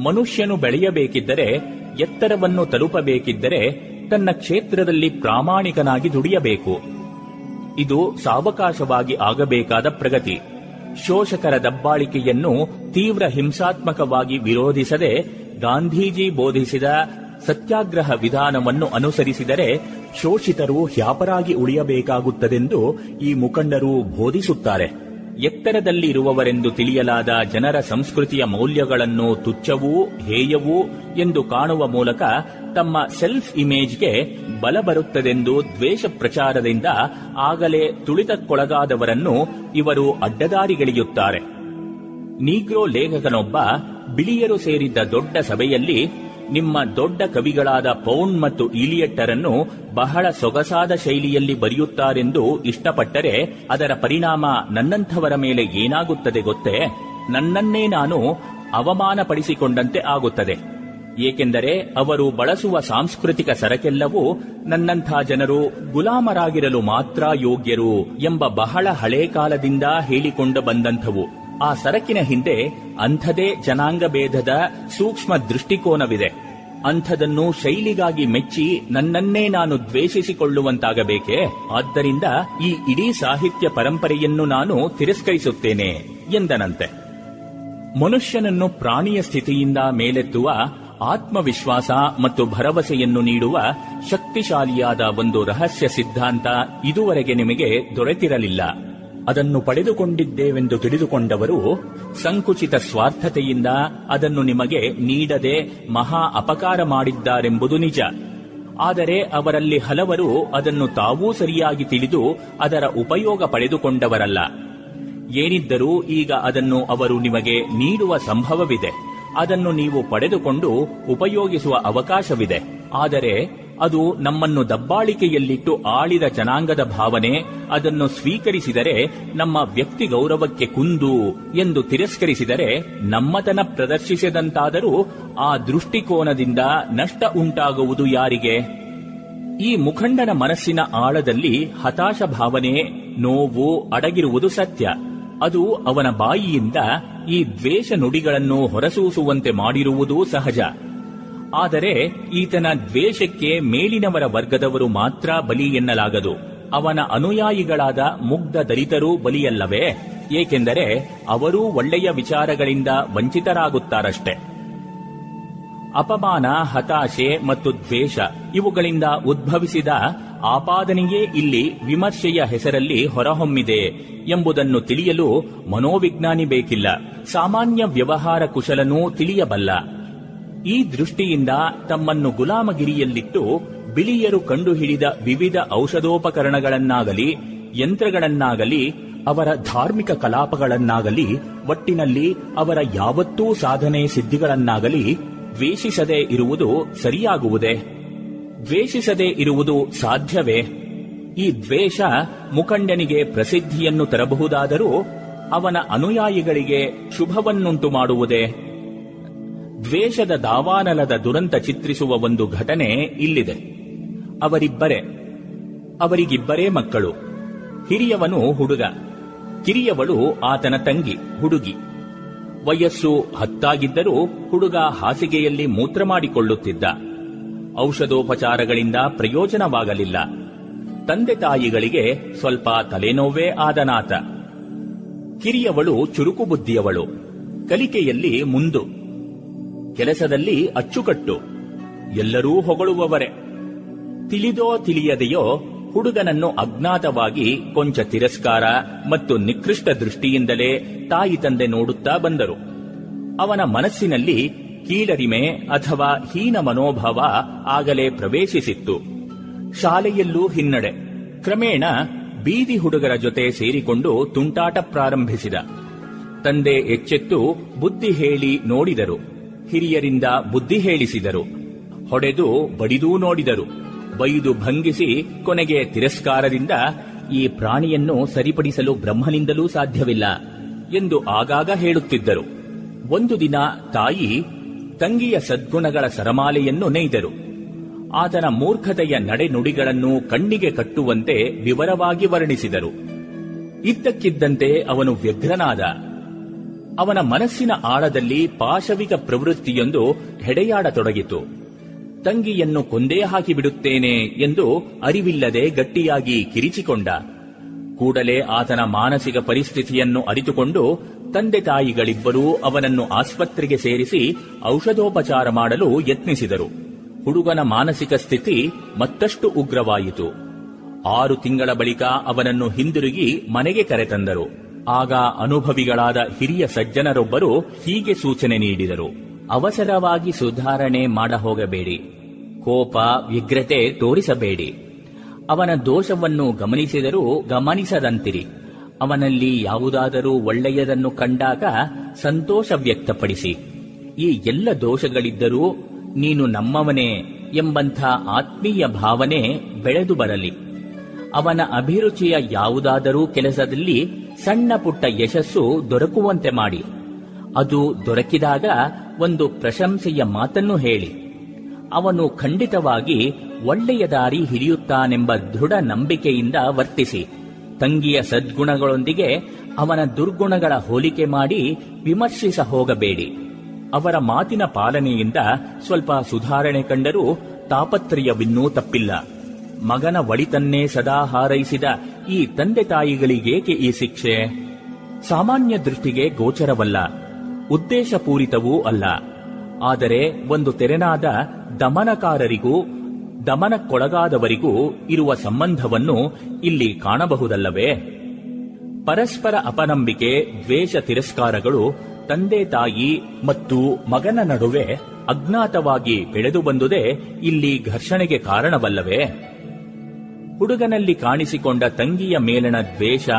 ಮನುಷ್ಯನು ಬೆಳೆಯಬೇಕಿದ್ದರೆ, ಎತ್ತರವನ್ನು ತಲುಪಬೇಕಿದ್ದರೆ ತನ್ನ ಕ್ಷೇತ್ರದಲ್ಲಿ ಪ್ರಾಮಾಣಿಕನಾಗಿ ದುಡಿಯಬೇಕು. ಇದು ಸಾವಕಾಶವಾಗಿ ಆಗಬೇಕಾದ ಪ್ರಗತಿ. ಶೋಷಕರ ದಬ್ಬಾಳಿಕೆಯನ್ನು ತೀವ್ರ ಹಿಂಸಾತ್ಮಕವಾಗಿ ವಿರೋಧಿಸದೆ ಗಾಂಧೀಜಿ ಬೋಧಿಸಿದ ಸತ್ಯಾಗ್ರಹ ವಿಧಾನವನ್ನು ಅನುಸರಿಸಿದರೆ ಶೋಷಿತರು ಹ್ಯಾಪರಾಗಿ ಉಳಿಯಬೇಕಾಗುತ್ತದೆಂದು ಈ ಮುಖಂಡರು ಬೋಧಿಸುತ್ತಾರೆ. ಎತ್ತರದಲ್ಲಿರುವವರೆಂದು ತಿಳಿಯಲಾದ ಜನರ ಸಂಸ್ಕೃತಿಯ ಮೌಲ್ಯಗಳನ್ನು ತುಚ್ಛವೂ ಹೇಯವೂ ಎಂದು ಕಾಣುವ ಮೂಲಕ ತಮ್ಮ ಸೆಲ್ಫ್ ಇಮೇಜ್ಗೆ ಬಲ ಬರುತ್ತದೆಂದು ದ್ವೇಷ ಪ್ರಚಾರದಿಂದ ಆಗಲೇ ತುಳಿತಕ್ಕೊಳಗಾದವರನ್ನು ಇವರು ಅಡ್ಡದಾರಿಗೆಳೆಯುತ್ತಾರೆ. ನೀಗ್ರೋ ಲೇಖಕನೊಬ್ಬ, ಬಿಳಿಯರು ಸೇರಿದ್ದ ದೊಡ್ಡ ಸಭೆಯಲ್ಲಿ ನಿಮ್ಮ ದೊಡ್ಡ ಕವಿಗಳಾದ ಪೌಂಡ್ ಮತ್ತು ಇಲಿಯಟ್ಟರನ್ನು ಬಹಳ ಸೊಗಸಾದ ಶೈಲಿಯಲ್ಲಿ ಬರೆಯುತ್ತಾರೆಂದು ಇಷ್ಟಪಟ್ಟರೆ ಅದರ ಪರಿಣಾಮ ನನ್ನಂಥವರ ಮೇಲೆ ಏನಾಗುತ್ತದೆ ಗೊತ್ತೇ? ನನ್ನನ್ನೇ ನಾನು ಅವಮಾನಪಡಿಸಿಕೊಂಡಂತೆ ಆಗುತ್ತದೆ. ಏಕೆಂದರೆ ಅವರು ಬಳಸುವ ಸಾಂಸ್ಕೃತಿಕ ಸರಕೆಲ್ಲವೂ ನನ್ನಂಥ ಜನರು ಗುಲಾಮರಾಗಿರಲು ಮಾತ್ರ ಯೋಗ್ಯರು ಎಂಬ ಬಹಳ ಹಳೇ ಕಾಲದಿಂದ ಹೇಳಿಕೊಂಡು ಬಂದಂಥವು. ಆ ಸರಕಿನ ಹಿಂದೆ ಅಂಥದೇ ಜನಾಂಗ ಭೇದದ ಸೂಕ್ಷ್ಮ ದೃಷ್ಟಿಕೋನವಿದೆ. ಅಂಥದನ್ನು ಶೈಲಿಗಾಗಿ ಮೆಚ್ಚಿ ನನ್ನನ್ನೇ ನಾನು ದ್ವೇಷಿಸಿಕೊಳ್ಳುವಂತಾಗಬೇಕೆ? ಆದ್ದರಿಂದ ಈ ಇಡೀ ಸಾಹಿತ್ಯ ಪರಂಪರೆಯನ್ನು ನಾನು ತಿರಸ್ಕರಿಸುತ್ತೇನೆ, ಎಂದನಂತೆ. ಮನುಷ್ಯನನ್ನು ಪ್ರಾಣಿಯ ಸ್ಥಿತಿಯಿಂದ ಮೇಲೆತ್ತುವ ಆತ್ಮವಿಶ್ವಾಸ ಮತ್ತು ಭರವಸೆಯನ್ನು ನೀಡುವ ಶಕ್ತಿಶಾಲಿಯಾದ ಒಂದು ರಹಸ್ಯ ಸಿದ್ಧಾಂತ ಇದುವರೆಗೆ ನಿಮಗೆ ದೊರೆತಿರಲಿಲ್ಲ. ಅದನ್ನು ಪಡೆದುಕೊಂಡಿದ್ದೇವೆಂದು ತಿಳಿದುಕೊಂಡವರು ಸಂಕುಚಿತ ಸ್ವಾರ್ಥತೆಯಿಂದ ಅದನ್ನು ನಿಮಗೆ ನೀಡದೆ ಮಹಾ ಅಪಕಾರ ಮಾಡಿದ್ದಾರೆಂಬುದು ನಿಜ. ಆದರೆ ಅವರಲ್ಲಿ ಹಲವರು ಅದನ್ನು ತಾವೂ ಸರಿಯಾಗಿ ತಿಳಿದು ಅದರ ಉಪಯೋಗ ಪಡೆದುಕೊಂಡವರಲ್ಲ. ಏನಿದ್ದರೂ ಈಗ ಅದನ್ನು ಅವರು ನಿಮಗೆ ನೀಡುವ ಸಂಭವವಿದೆ. ಅದನ್ನು ನೀವು ಪಡೆದುಕೊಂಡು ಉಪಯೋಗಿಸುವ ಅವಕಾಶವಿದೆ. ಆದರೆ ಅದು ನಮ್ಮನ್ನು ದಬ್ಬಾಳಿಕೆಯಲ್ಲಿಟ್ಟು ಆಳಿದ ಜನಾಂಗದ ಭಾವನೆ, ಅದನ್ನು ಸ್ವೀಕರಿಸಿದರೆ ನಮ್ಮ ವ್ಯಕ್ತಿ ಗೌರವಕ್ಕೆ ಕುಂದು ಎಂದು ತಿರಸ್ಕರಿಸಿದರೆ ನಮ್ಮತನ ಪ್ರದರ್ಶಿಸಿದಂತಾದರೂ ಆ ದೃಷ್ಟಿಕೋನದಿಂದ ನಷ್ಟ ಉಂಟಾಗುವುದು ಯಾರಿಗೆ? ಈ ಮುಖಂಡನ ಮನಸ್ಸಿನ ಆಳದಲ್ಲಿ ಹತಾಶ ಭಾವನೆ, ನೋವು ಅಡಗಿರುವುದು ಸತ್ಯ. ಅದು ಅವನ ಬಾಯಿಯಿಂದ ಈ ದ್ವೇಷ ನುಡಿಗಳನ್ನು ಹೊರಸೂಸುವಂತೆ ಮಾಡಿರುವುದೂ ಸಹಜ. ಆದರೆ ಈತನ ದ್ವೇಷಕ್ಕೆ ಮೇಲಿನವರ ವರ್ಗದವರು ಮಾತ್ರ ಬಲಿ ಎನ್ನಲಾಗದು. ಅವನ ಅನುಯಾಯಿಗಳಾದ ಮುಗ್ಧ ದಲಿತರೂ ಬಲಿಯಲ್ಲವೇ? ಏಕೆಂದರೆ ಅವರೂ ಒಳ್ಳೆಯ ವಿಚಾರಗಳಿಂದ ವಂಚಿತರಾಗುತ್ತಾರಷ್ಟೆ. ಅಪಮಾನ, ಹತಾಶೆ ಮತ್ತು ದ್ವೇಷ ಇವುಗಳಿಂದ ಉದ್ಭವಿಸಿದ ಆಪಾದನೆಯೇ ಇಲ್ಲಿ ವಿಮರ್ಶೆಯ ಹೆಸರಲ್ಲಿ ಹೊರಹೊಮ್ಮಿದೆ ಎಂಬುದನ್ನು ತಿಳಿಯಲು ಮನೋವಿಜ್ಞಾನಿ ಬೇಕಿಲ್ಲ. ಸಾಮಾನ್ಯ ವ್ಯವಹಾರ ಕುಶಲನೂ ತಿಳಿಯಬಲ್ಲ. ಈ ದೃಷ್ಟಿಯಿಂದ ತಮ್ಮನ್ನು ಗುಲಾಮಗಿರಿಯಲ್ಲಿಟ್ಟು ಬಿಳಿಯರು ಕಂಡುಹಿಡಿದ ವಿವಿಧ ಔಷಧೋಪಕರಣಗಳನ್ನಾಗಲಿ, ಯಂತ್ರಗಳನ್ನಾಗಲಿ, ಅವರ ಧಾರ್ಮಿಕ ಕಲಾಪಗಳನ್ನಾಗಲಿ, ಒಟ್ಟಿನಲ್ಲಿ ಅವರ ಯಾವತ್ತೂ ಸಾಧನೆ ಸಿದ್ಧಿಗಳನ್ನಾಗಲಿ ದ್ವೇಷಿಸದೇ ಇರುವುದು ಸರಿಯಾಗುವುದೇ? ದ್ವೇಷಿಸದೇ ಇರುವುದು ಸಾಧ್ಯವೇ? ಈ ದ್ವೇಷ ಮುಖಂಡನಿಗೆ ಪ್ರಸಿದ್ಧಿಯನ್ನು ತರಬಹುದಾದರೂ ಅವನ ಅನುಯಾಯಿಗಳಿಗೆ ಶುಭವನ್ನುಂಟು ಮಾಡುವುದೇ? ದ್ವೇಷದ ದಾವಾನಲದ ದುರಂತ ಚಿತ್ರಿಸುವ ಒಂದು ಘಟನೆ ಇಲ್ಲಿದೆ. ಅವರಿಬ್ಬರೇ, ಅವರಿಗಿಬ್ಬರೇ ಮಕ್ಕಳು. ಹಿರಿಯವನು ಹುಡುಗ, ಕಿರಿಯವಳು ಆತನ ತಂಗಿ, ಹುಡುಗಿ. ವಯಸ್ಸು ಹತ್ತಾಗಿದ್ದರೂ ಹುಡುಗ ಹಾಸಿಗೆಯಲ್ಲಿ ಮೂತ್ರ ಮಾಡಿಕೊಳ್ಳುತ್ತಿದ್ದ. ಔಷಧೋಪಚಾರಗಳಿಂದ ಪ್ರಯೋಜನವಾಗಲಿಲ್ಲ. ತಂದೆ ತಾಯಿಗಳಿಗೆ ಸ್ವಲ್ಪ ತಲೆನೋವೇ ಆದನಾತ ಕಿರಿಯವಳು ಚುರುಕು ಬುದ್ಧಿಯವಳು ಕಲಿಕೆಯಲ್ಲಿ ಮುಂದು. ಕೆಲಸದಲ್ಲಿ ಅಚ್ಚುಕಟ್ಟು. ಎಲ್ಲರೂ ಹೊಗಳುವವರೇ. ತಿಳಿದೋ ತಿಳಿಯದೆಯೋ ಹುಡುಗನನ್ನು ಅಜ್ಞಾತವಾಗಿ ಕೊಂಚ ತಿರಸ್ಕಾರ ಮತ್ತು ನಿಕೃಷ್ಟ ದೃಷ್ಟಿಯಿಂದಲೇ ತಾಯಿ ತಂದೆ ನೋಡುತ್ತಾ ಬಂದರು. ಅವನ ಮನಸ್ಸಿನಲ್ಲಿ ಕೀಳರಿಮೆ ಅಥವಾ ಹೀನ ಮನೋಭಾವ ಆಗಲೇ ಪ್ರವೇಶಿಸಿತ್ತು. ಶಾಲೆಯಲ್ಲೂ ಹಿನ್ನಡೆ. ಕ್ರಮೇಣ ಬೀದಿ ಹುಡುಗರ ಜೊತೆ ಸೇರಿಕೊಂಡು ತುಂಟಾಟ ಪ್ರಾರಂಭಿಸಿದ. ತಂದೆ ಎಚ್ಚೆತ್ತು ಬುದ್ಧಿ ಹೇಳಿ ನೋಡಿದರು. ಹಿರಿಯರಿಂದ ಬುದ್ಧಿ ಹೇಳಿಸಿದರು. ಹೊಡೆದು ಬಡಿದೂ ನೋಡಿದರು. ಬೈದು ಭಂಗಿಸಿ ಕೊನೆಗೆ ತಿರಸ್ಕಾರದಿಂದ ಈ ಪ್ರಾಣಿಯನ್ನು ಸರಿಪಡಿಸಲು ಬ್ರಹ್ಮನಿಂದಲೂ ಸಾಧ್ಯವಿಲ್ಲ ಎಂದು ಆಗಾಗ ಹೇಳುತ್ತಿದ್ದರು. ಒಂದು ದಿನ ತಾಯಿ ತಂಗಿಯ ಸದ್ಗುಣಗಳ ಸರಮಾಲೆಯನ್ನು ನೇಯ್ದರು. ಆತನ ಮೂರ್ಖತೆಯ ನಡೆನುಡಿಗಳನ್ನು ಕಣ್ಣಿಗೆ ಕಟ್ಟುವಂತೆ ವಿವರವಾಗಿ ವರ್ಣಿಸಿದರು. ಇದ್ದಕ್ಕಿದ್ದಂತೆ ಅವನು ವ್ಯಗ್ರನಾದ. ಅವನ ಮನಸ್ಸಿನ ಆಳದಲ್ಲಿ ಪಾಶವಿಕ ಪ್ರವೃತ್ತಿಯೊಂದು ಹೆಡೆಯಾಡತೊಡಗಿತು. ತಂಗಿಯನ್ನು ಕೊಂದೇ ಹಾಕಿಬಿಡುತ್ತೇನೆ ಎಂದು ಅರಿವಿಲ್ಲದೆ ಗಟ್ಟಿಯಾಗಿ ಕಿರಿಚಿಕೊಂಡ. ಕೂಡಲೇ ಆತನ ಮಾನಸಿಕ ಪರಿಸ್ಥಿತಿಯನ್ನು ಅರಿತುಕೊಂಡು ತಂದೆ ತಾಯಿಗಳಿಬ್ಬರೂ ಅವನನ್ನು ಆಸ್ಪತ್ರೆಗೆ ಸೇರಿಸಿ ಔಷಧೋಪಚಾರ ಮಾಡಲು ಯತ್ನಿಸಿದರು. ಹುಡುಗನ ಮಾನಸಿಕ ಸ್ಥಿತಿ ಮತ್ತಷ್ಟು ಉಗ್ರವಾಯಿತು. ಆರು ತಿಂಗಳ ಬಳಿಕ ಅವನನ್ನು ಹಿಂದಿರುಗಿ ಮನೆಗೆ ಕರೆತಂದರು. ಆಗ ಅನುಭವಿಗಳಾದ ಹಿರಿಯ ಸಜ್ಜನರೊಬ್ಬರು ಹೀಗೆ ಸೂಚನೆ ನೀಡಿದರು. ಅವಸರವಾಗಿ ಸುಧಾರಣೆ ಮಾಡ ಹೋಗಬೇಡಿ ಕೋಪ, ವ್ಯಗ್ರತೆ ತೋರಿಸಬೇಡಿ. ಅವನ ದೋಷವನ್ನು ಗಮನಿಸಿದರೂ ಗಮನಿಸದಂತಿರಿ. ಅವನಲ್ಲಿ ಯಾವುದಾದರೂ ಒಳ್ಳೆಯದನ್ನು ಕಂಡಾಗ ಸಂತೋಷ ವ್ಯಕ್ತಪಡಿಸಿ. ಈ ಎಲ್ಲ ದೋಷಗಳಿದ್ದರೂ ನೀನು ನಮ್ಮವನೇ ಎಂಬಂಥ ಆತ್ಮೀಯ ಭಾವನೆ ಬೆಳೆದು ಬರಲಿ. ಅವನ ಅಭಿರುಚಿಯ ಯಾವುದಾದರೂ ಕೆಲಸದಲ್ಲಿ ಸಣ್ಣ ಪುಟ್ಟ ಯಶಸ್ಸು ದೊರಕುವಂತೆ ಮಾಡಿ. ಅದು ದೊರಕಿದಾಗ ಒಂದು ಪ್ರಶಂಸೆಯ ಮಾತನ್ನು ಹೇಳಿ. ಅವನು ಖಂಡಿತವಾಗಿ ಒಳ್ಳೆಯ ದಾರಿ ಹಿಡಿಯುತ್ತಾನೆಂಬ ದೃಢ ನಂಬಿಕೆಯಿಂದ ವರ್ತಿಸಿ. ತಂಗಿಯ ಸದ್ಗುಣಗಳೊಂದಿಗೆ ಅವನ ದುರ್ಗುಣಗಳ ಹೋಲಿಕೆ ಮಾಡಿ ವಿಮರ್ಶಿಸ ಹೋಗಬೇಡಿ. ಅವರ ಮಾತಿನ ಪಾಲನೆಯಿಂದ ಸ್ವಲ್ಪ ಸುಧಾರಣೆ ಕಂಡರೂ ತಾಪತ್ರಯವಿನ್ನೂ ತಪ್ಪಿಲ್ಲ. ಮಗನ ಒಳಿತನ್ನೇ ಸದಾ ಹಾರೈಸಿದ ಈ ತಂದೆ ತಾಯಿಗಳಿಗೇಕೆ ಈ ಶಿಕ್ಷೆ? ಸಾಮಾನ್ಯ ದೃಷ್ಟಿಗೆ ಗೋಚರವಲ್ಲ, ಉದ್ದೇಶಪೂರಿತವೂ ಅಲ್ಲ. ಆದರೆ ಒಂದು ತೆರೆನಾದ ದಮನಕಾರರಿಗೂ, ದಮನಕ್ಕೊಳಗಾದವರಿಗೂ ಇರುವ ಸಂಬಂಧವನ್ನು ಇಲ್ಲಿ ಕಾಣಬಹುದಲ್ಲವೇ? ಪರಸ್ಪರ ಅಪನಂಬಿಕೆ, ದ್ವೇಷ ತಿರಸ್ಕಾರಗಳು ತಂದೆ ತಾಯಿ ಮತ್ತು ಮಗನ ನಡುವೆ ಅಜ್ಞಾತವಾಗಿ ಬೆಳೆದು ಬಂದುದೇ ಇಲ್ಲಿ ಘರ್ಷಣೆಗೆ ಕಾರಣವಲ್ಲವೇ? ಹುಡುಗನಲ್ಲಿ ಕಾಣಿಸಿಕೊಂಡ ತಂಗಿಯ ಮೇಲಣ ದ್ವೇಷ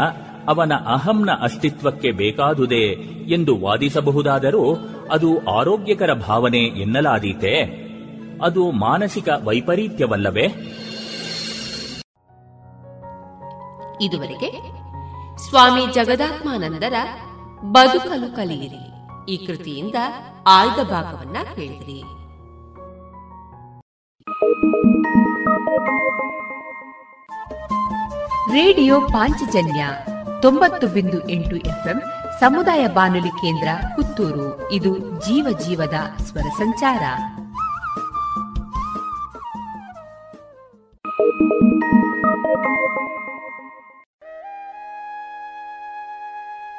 ಅವನ ಅಹಂನ ಅಸ್ತಿತ್ವಕ್ಕೆ ಬೇಕಾದುದೇ ಎಂದು ವಾದಿಸಬಹುದಾದರೂ ಅದು ಆರೋಗ್ಯಕರ ಭಾವನೆ ಎನ್ನಲಾದೀತೆ. ಅದು ಮಾನಸಿಕ ವೈಪರೀತ್ಯವಲ್ಲವೇ? ಇದುವರೆಗೆ ಸ್ವಾಮಿ ಜಗದಾತ್ಮಾನಂದರ ಬದುಕಲು ಕಲಿಯಿರಿ. ಈ ಕೃತಿಯಿಂದ ಆಯ್ದ ಭಾಗವನ್ನ ಕೇಳಿದಿರಿ. ರೇಡಿಯೋ ಪಾಂಚಜನ್ಯ ತೊಂಬತ್ತು ಬಿಂದು ಎಂಟು ಎಫ್ಎಂ ಸಮುದಾಯ ಬಾನುಲಿ ಕೇಂದ್ರ ಪುತ್ತೂರು. ಇದು ಜೀವ ಜೀವದ ಸ್ವರ ಸಂಚಾರ.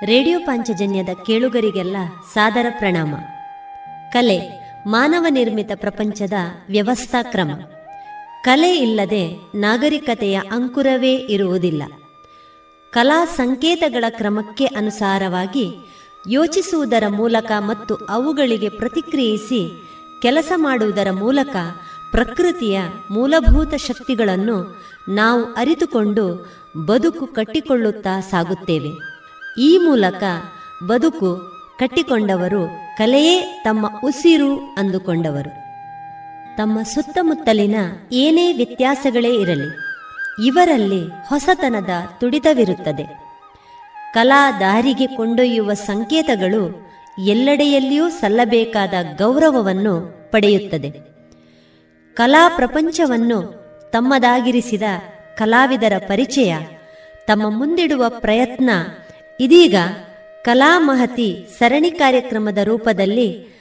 ರೇಡಿಯೋ ಪಾಂಚಜನ್ಯದ ಕೇಳುಗರಿಗೆಲ್ಲ ಸಾದರ ಪ್ರಣಾಮ. ಕಲೆ, ಮಾನವ ನಿರ್ಮಿತ ಪ್ರಪಂಚದ ವ್ಯವಸ್ಥಾ ಕ್ರಮ. ಕಲೆ ಇಲ್ಲದೆ ನಾಗರಿಕತೆಯ ಅಂಕುರವೇ ಇರುವುದಿಲ್ಲ. ಕಲಾ ಸಂಕೇತಗಳ ಕ್ರಮಕ್ಕೆ ಅನುಸಾರವಾಗಿ ಯೋಚಿಸುವುದರ ಮೂಲಕ ಮತ್ತು ಅವುಗಳಿಗೆ ಪ್ರತಿಕ್ರಿಯಿಸಿ ಕೆಲಸ ಮಾಡುವುದರ ಮೂಲಕ ಪ್ರಕೃತಿಯ ಮೂಲಭೂತ ಶಕ್ತಿಗಳನ್ನು ನಾವು ಅರಿತುಕೊಂಡು ಬದುಕು ಕಟ್ಟಿಕೊಳ್ಳುತ್ತಾ ಸಾಗುತ್ತೇವೆ. ಈ ಮೂಲಕ ಬದುಕು ಕಟ್ಟಿಕೊಂಡವರು ಕಲೆಯೇ ತಮ್ಮ ಉಸಿರು ಅಂದುಕೊಂಡವರು. ತಮ್ಮ ಸುತ್ತಮುತ್ತಲಿನ ಏನೇ ವ್ಯತ್ಯಾಸಗಳೇ ಇರಲಿ, ಇವರಲ್ಲಿ ಹೊಸತನದ ತುಡಿತವಿರುತ್ತದೆ. ಕಲಾ ದಾರಿಗೆ ಕೊಂಡೊಯ್ಯುವ ಸಂಕೇತಗಳು ಎಲ್ಲೆಡೆಯಲ್ಲಿಯೂ ಸಲ್ಲಬೇಕಾದ ಗೌರವವನ್ನು ಪಡೆಯುತ್ತದೆ. ಕಲಾ ಪ್ರಪಂಚವನ್ನು ತಮ್ಮದಾಗಿರಿಸಿದ ಕಲಾವಿದರ ಪರಿಚಯ, ತಮ್ಮ ಮುಂದಿಡುವ ಪ್ರಯತ್ನ ಇದೀಗ ಕಲಾ ಮಹತಿ ಸರಣಿ ಕಾರ್ಯಕ್ರಮದ ರೂಪದಲ್ಲಿ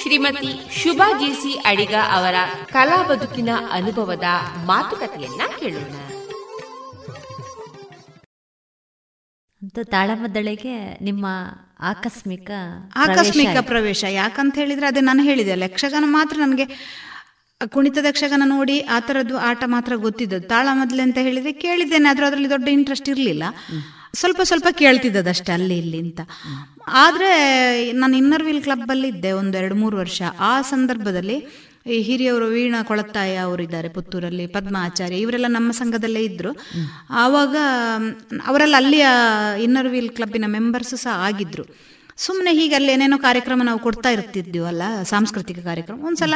ಶ್ರೀಮತಿ ಶುಭಾ ಜೇಸಿ ಅಡಿಗ ಅವರ ಕಲಾ ಬದುಕಿನ ಅನುಭವದ ಮಾತುಕತೆಯನ್ನ ಕೇಳೋಣ. ತಾಳಮದ್ದಳೆಗೆ ನಿಮ್ಮ ಆಕಸ್ಮಿಕ ಆಕಸ್ಮಿಕ ಪ್ರವೇಶ. ಯಾಕಂತ ಹೇಳಿದ್ರೆ ಅದೇ ನಾನು ಹೇಳಿದೆ ಯಕ್ಷಗಾನ ಮಾತ್ರ ನನಗೆ ಕುಣಿತದ ಯಕ್ಷಗಾನ ನೋಡಿ ಆ ಥರದ್ದು ಆಟ ಮಾತ್ರ ಗೊತ್ತಿದ್ದದ್ದು. ತಾಳ ಮೊದಲು ಅಂತ ಹೇಳಿದ್ರೆ ಕೇಳಿದ್ದೇನೆ ಆದರೂ ಅದರಲ್ಲಿ ದೊಡ್ಡ ಇಂಟ್ರೆಸ್ಟ್ ಇರಲಿಲ್ಲ. ಸ್ವಲ್ಪ ಸ್ವಲ್ಪ ಕೇಳ್ತಿದ್ದದಷ್ಟೇ ಅಲ್ಲಿ ಇಲ್ಲಿ ಅಂತ. ಆದರೆ ನಾನು ಇನ್ನರ್ ವೀಲ್ ಕ್ಲಬ್ಬಲ್ಲಿ ಇದ್ದೆ ಒಂದು ಎರಡು ಮೂರು ವರ್ಷ. ಆ ಸಂದರ್ಭದಲ್ಲಿ ಈ ಹಿರಿಯವರು ವೀಣಾ ಕೊಳತ್ತಾಯ ಅವರಿದ್ದಾರೆ ಪುತ್ತೂರಲ್ಲಿ ಪದ್ಮ ಆಚಾರ್ಯ ಇವರೆಲ್ಲ ನಮ್ಮ ಸಂಘದಲ್ಲೇ ಇದ್ದರು ಆವಾಗ ಅವರೆಲ್ಲ ಅಲ್ಲಿಯ ಇನ್ನರ್ ವೀಲ್ ಕ್ಲಬ್ಬಿನ ಮೆಂಬರ್ಸ್ ಸಹ ಆಗಿದ್ರು. ಸುಮ್ಮನೆ ಹೀಗೆ ಅಲ್ಲಿ ಏನೇನೋ ಕಾರ್ಯಕ್ರಮ ನಾವು ಕೊಡ್ತಾ ಇರ್ತಿದ್ದೀವಲ್ಲ, ಸಾಂಸ್ಕೃತಿಕ ಕಾರ್ಯಕ್ರಮ, ಒಂದ್ಸಲ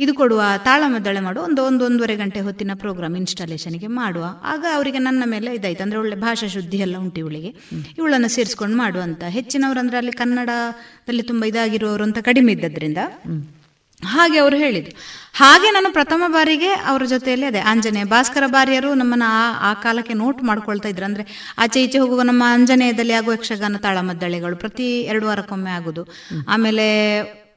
ಇದು ಕೊಡುವ ತಾಳಮದ್ದಳೆ ಮಾಡುವ, ಒಂದು ಒಂದು, ಒಂದೂವರೆ ಗಂಟೆ ಹೊತ್ತಿನ ಪ್ರೋಗ್ರಾಮ್ ಇನ್ಸ್ಟಾಲೇಷನ್ಗೆ ಮಾಡುವ. ಆಗ ಅವರಿಗೆ ನನ್ನ ಮೇಲೆ ಇದಾಯ್ತು. ಅಂದ್ರೆ ಒಳ್ಳೆ ಭಾಷಾ ಶುದ್ಧಿ ಎಲ್ಲ ಉಂಟು ಇವಳಿಗೆ. ಇವಳನ್ನು ಸೇರಿಸ್ಕೊಂಡು ಮಾಡುವಂತ ಹೆಚ್ಚಿನವರು ಅಂದರೆ ಅಲ್ಲಿ ಕನ್ನಡದಲ್ಲಿ ತುಂಬ ಇದಾಗಿರೋರು ಅಂತ ಕಡಿಮೆ ಇದ್ದದ್ರಿಂದ. ಹಾಗೆ ಅವರು ಹೇಳಿದ್ರು. ಹಾಗೆ ನಾನು ಪ್ರಥಮ ಬಾರಿಗೆ ಅವರ ಜೊತೆಯಲ್ಲಿ ಅದೇ ಆಂಜನೇಯ ಭಾಸ್ಕರ ಬಾರಿಯರು ನಮ್ಮನ್ನ ಆ ಆ ಕಾಲಕ್ಕೆ ನೋಟ್ ಮಾಡ್ಕೊಳ್ತಾ ಇದ್ರು. ಅಂದ್ರೆ ಆಚೆ ಈಚೆ ಹೋಗುವ ನಮ್ಮ ಆಂಜನೇಯದಲ್ಲಿ ಆಗುವ ಯಕ್ಷಗಾನ ತಾಳಮದ್ದಳೆಗಳು ಪ್ರತಿ ಎರಡು ವಾರಕ್ಕೊಮ್ಮೆ ಆಗುದು. ಆಮೇಲೆ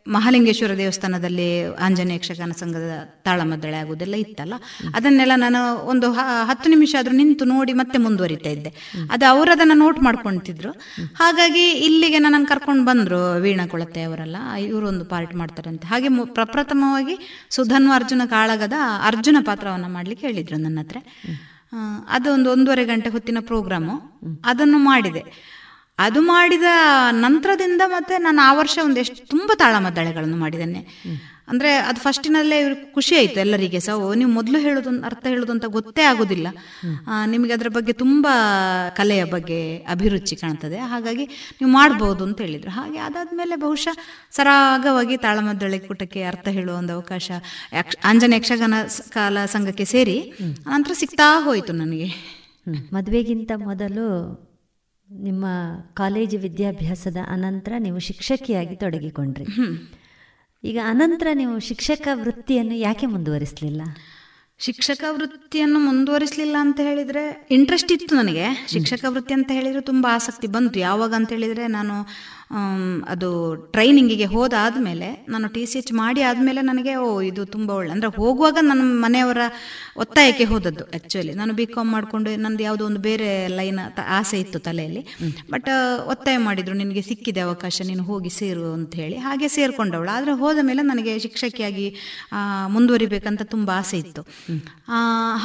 ಮಹಾಲಿಂಗೇಶ್ವರ ದೇವಸ್ಥಾನದಲ್ಲಿ ಆಂಜನೇಯ ಯಕ್ಷಗಾನ ಸಂಘದ ತಾಳಮದ್ದಳೆ ಆಗುವುದೆಲ್ಲ ಇತ್ತಲ್ಲ? ಅದನ್ನೆಲ್ಲ ನಾನು ಒಂದು ಹತ್ತು ನಿಮಿಷ ಆದರೂ ನಿಂತು ನೋಡಿ ಮತ್ತೆ ಮುಂದುವರಿತಾ ಇದ್ದೆ. ಅದು ಅವರು ಅದನ್ನ ನೋಟ್ ಮಾಡ್ಕೊಂತಿದ್ರು. ಹಾಗಾಗಿ ಇಲ್ಲಿಗೆ ನನ್ನನ್ನು ಕರ್ಕೊಂಡು ಬಂದ್ರು ವೀಣಾ ಕೊಳತೆ ಅವರೆಲ್ಲ. ಇವರು ಒಂದು ಪಾರ್ಟ್ ಮಾಡ್ತಾರಂತೆ. ಹಾಗೆ ಪ್ರಪ್ರಥಮವಾಗಿ ಸುಧನ್ವ ಅರ್ಜುನ ಕಾಳಗದ ಅರ್ಜುನ ಪಾತ್ರವನ್ನ ಮಾಡ್ಲಿಕ್ಕೆ ಹೇಳಿದ್ರು ನನ್ನ ಹತ್ರ ಅದೊಂದು ಒಂದೂವರೆ ಗಂಟೆ ಹೊತ್ತಿನ ಪ್ರೋಗ್ರಾಮು ಅದನ್ನು ಮಾಡಿದೆ. ಅದು ಮಾಡಿದ ನಂತರದಿಂದ ಮತ್ತೆ ನಾನು ಆ ವರ್ಷ ಒಂದೆಷ್ಟು ತುಂಬ ತಾಳಮದ್ದಳೆಗಳನ್ನು ಮಾಡಿದ್ದೇನೆ ಅಂದರೆ ಅದು ಫಸ್ಟಿನಲ್ಲೇ ಖುಷಿ ಆಯಿತು ಎಲ್ಲರಿಗೆ. ಸಹ ನೀವು ಮೊದಲು ಹೇಳೋದು ಅರ್ಥ ಹೇಳೋದು ಅಂತ ಗೊತ್ತೇ ಆಗೋದಿಲ್ಲ. ನಿಮಗೆ ಅದರ ಬಗ್ಗೆ ತುಂಬ ಕಲೆಯ ಬಗ್ಗೆ ಅಭಿರುಚಿ ಕಾಣ್ತದೆ. ಹಾಗಾಗಿ ನೀವು ಮಾಡ್ಬೋದು ಅಂತ ಹೇಳಿದರು. ಹಾಗೆ ಅದಾದ್ಮೇಲೆ ಬಹುಶಃ ಸರಾಗವಾಗಿ ತಾಳಮದ್ದಳೆ ಕೂಟಕ್ಕೆ ಅರ್ಥ ಹೇಳುವ ಒಂದು ಅವಕಾಶ ಆಂಜನ ಯಕ್ಷಗಾನ ಕಾಲ ಸಂಘಕ್ಕೆ ಸೇರಿ ನಂತರ ಸಿಗ್ತಾ ಹೋಯಿತು ನನಗೆ. ಮದುವೆಗಿಂತ ಮೊದಲು ನಿಮ್ಮ ಕಾಲೇಜು ವಿದ್ಯಾಭ್ಯಾಸದ ಅನಂತರ ನೀವು ಶಿಕ್ಷಕಿಯಾಗಿ ತೊಡಗಿಕೊಂಡ್ರಿ. ಈಗ ಅನಂತರ ನೀವು ಶಿಕ್ಷಕ ವೃತ್ತಿಯನ್ನು ಯಾಕೆ ಮುಂದುವರಿಸಲಿಲ್ಲ? ಶಿಕ್ಷಕ ವೃತ್ತಿಯನ್ನು ಮುಂದುವರಿಸಲಿಲ್ಲ ಅಂತ ಹೇಳಿದರೆ ಇಂಟ್ರೆಸ್ಟ್ ಇತ್ತು ನನಗೆ. ಶಿಕ್ಷಕ ವೃತ್ತಿ ಅಂತ ಹೇಳಿದರೆ ತುಂಬ ಆಸಕ್ತಿ ಬಂತು. ಯಾವಾಗ ಅಂತ ಹೇಳಿದ್ರೆ ನಾನು ಅದು ಟ್ರೈನಿಂಗಿಗೆ ಹೋದಾದ್ಮೇಲೆ ನಾನು ಟಿ ಸಿ ಎಚ್ ಮಾಡಿ ಆದಮೇಲೆ ನನಗೆ ಓ ಇದು ತುಂಬ ಒಳ್ಳೆ. ಅಂದರೆ ಹೋಗುವಾಗ ನನ್ನ ಮನೆಯವರ ಒತ್ತಾಯಕ್ಕೆ ಹೋದದ್ದು ಆ್ಯಕ್ಚುಲಿ ನಾನು ಬಿ ಕಾಮ್ ಮಾಡಿಕೊಂಡು ನಂದು ಯಾವುದೋ ಒಂದು ಬೇರೆ ಲೈನ್ ಆಸೆ ಇತ್ತು ತಲೆಯಲ್ಲಿ. ಬಟ್ ಒತ್ತಾಯ ಮಾಡಿದರು ನಿನಗೆ ಸಿಕ್ಕಿದೆ ಅವಕಾಶ ನೀನು ಹೋಗಿ ಸೇರು ಅಂತ ಹೇಳಿ. ಹಾಗೆ ಸೇರಿಕೊಂಡವಳು. ಆದರೆ ಹೋದ ಮೇಲೆ ನನಗೆ ಶಿಕ್ಷಕಿಯಾಗಿ ಮುಂದುವರಿಬೇಕಂತ ತುಂಬ ಆಸೆ ಇತ್ತು.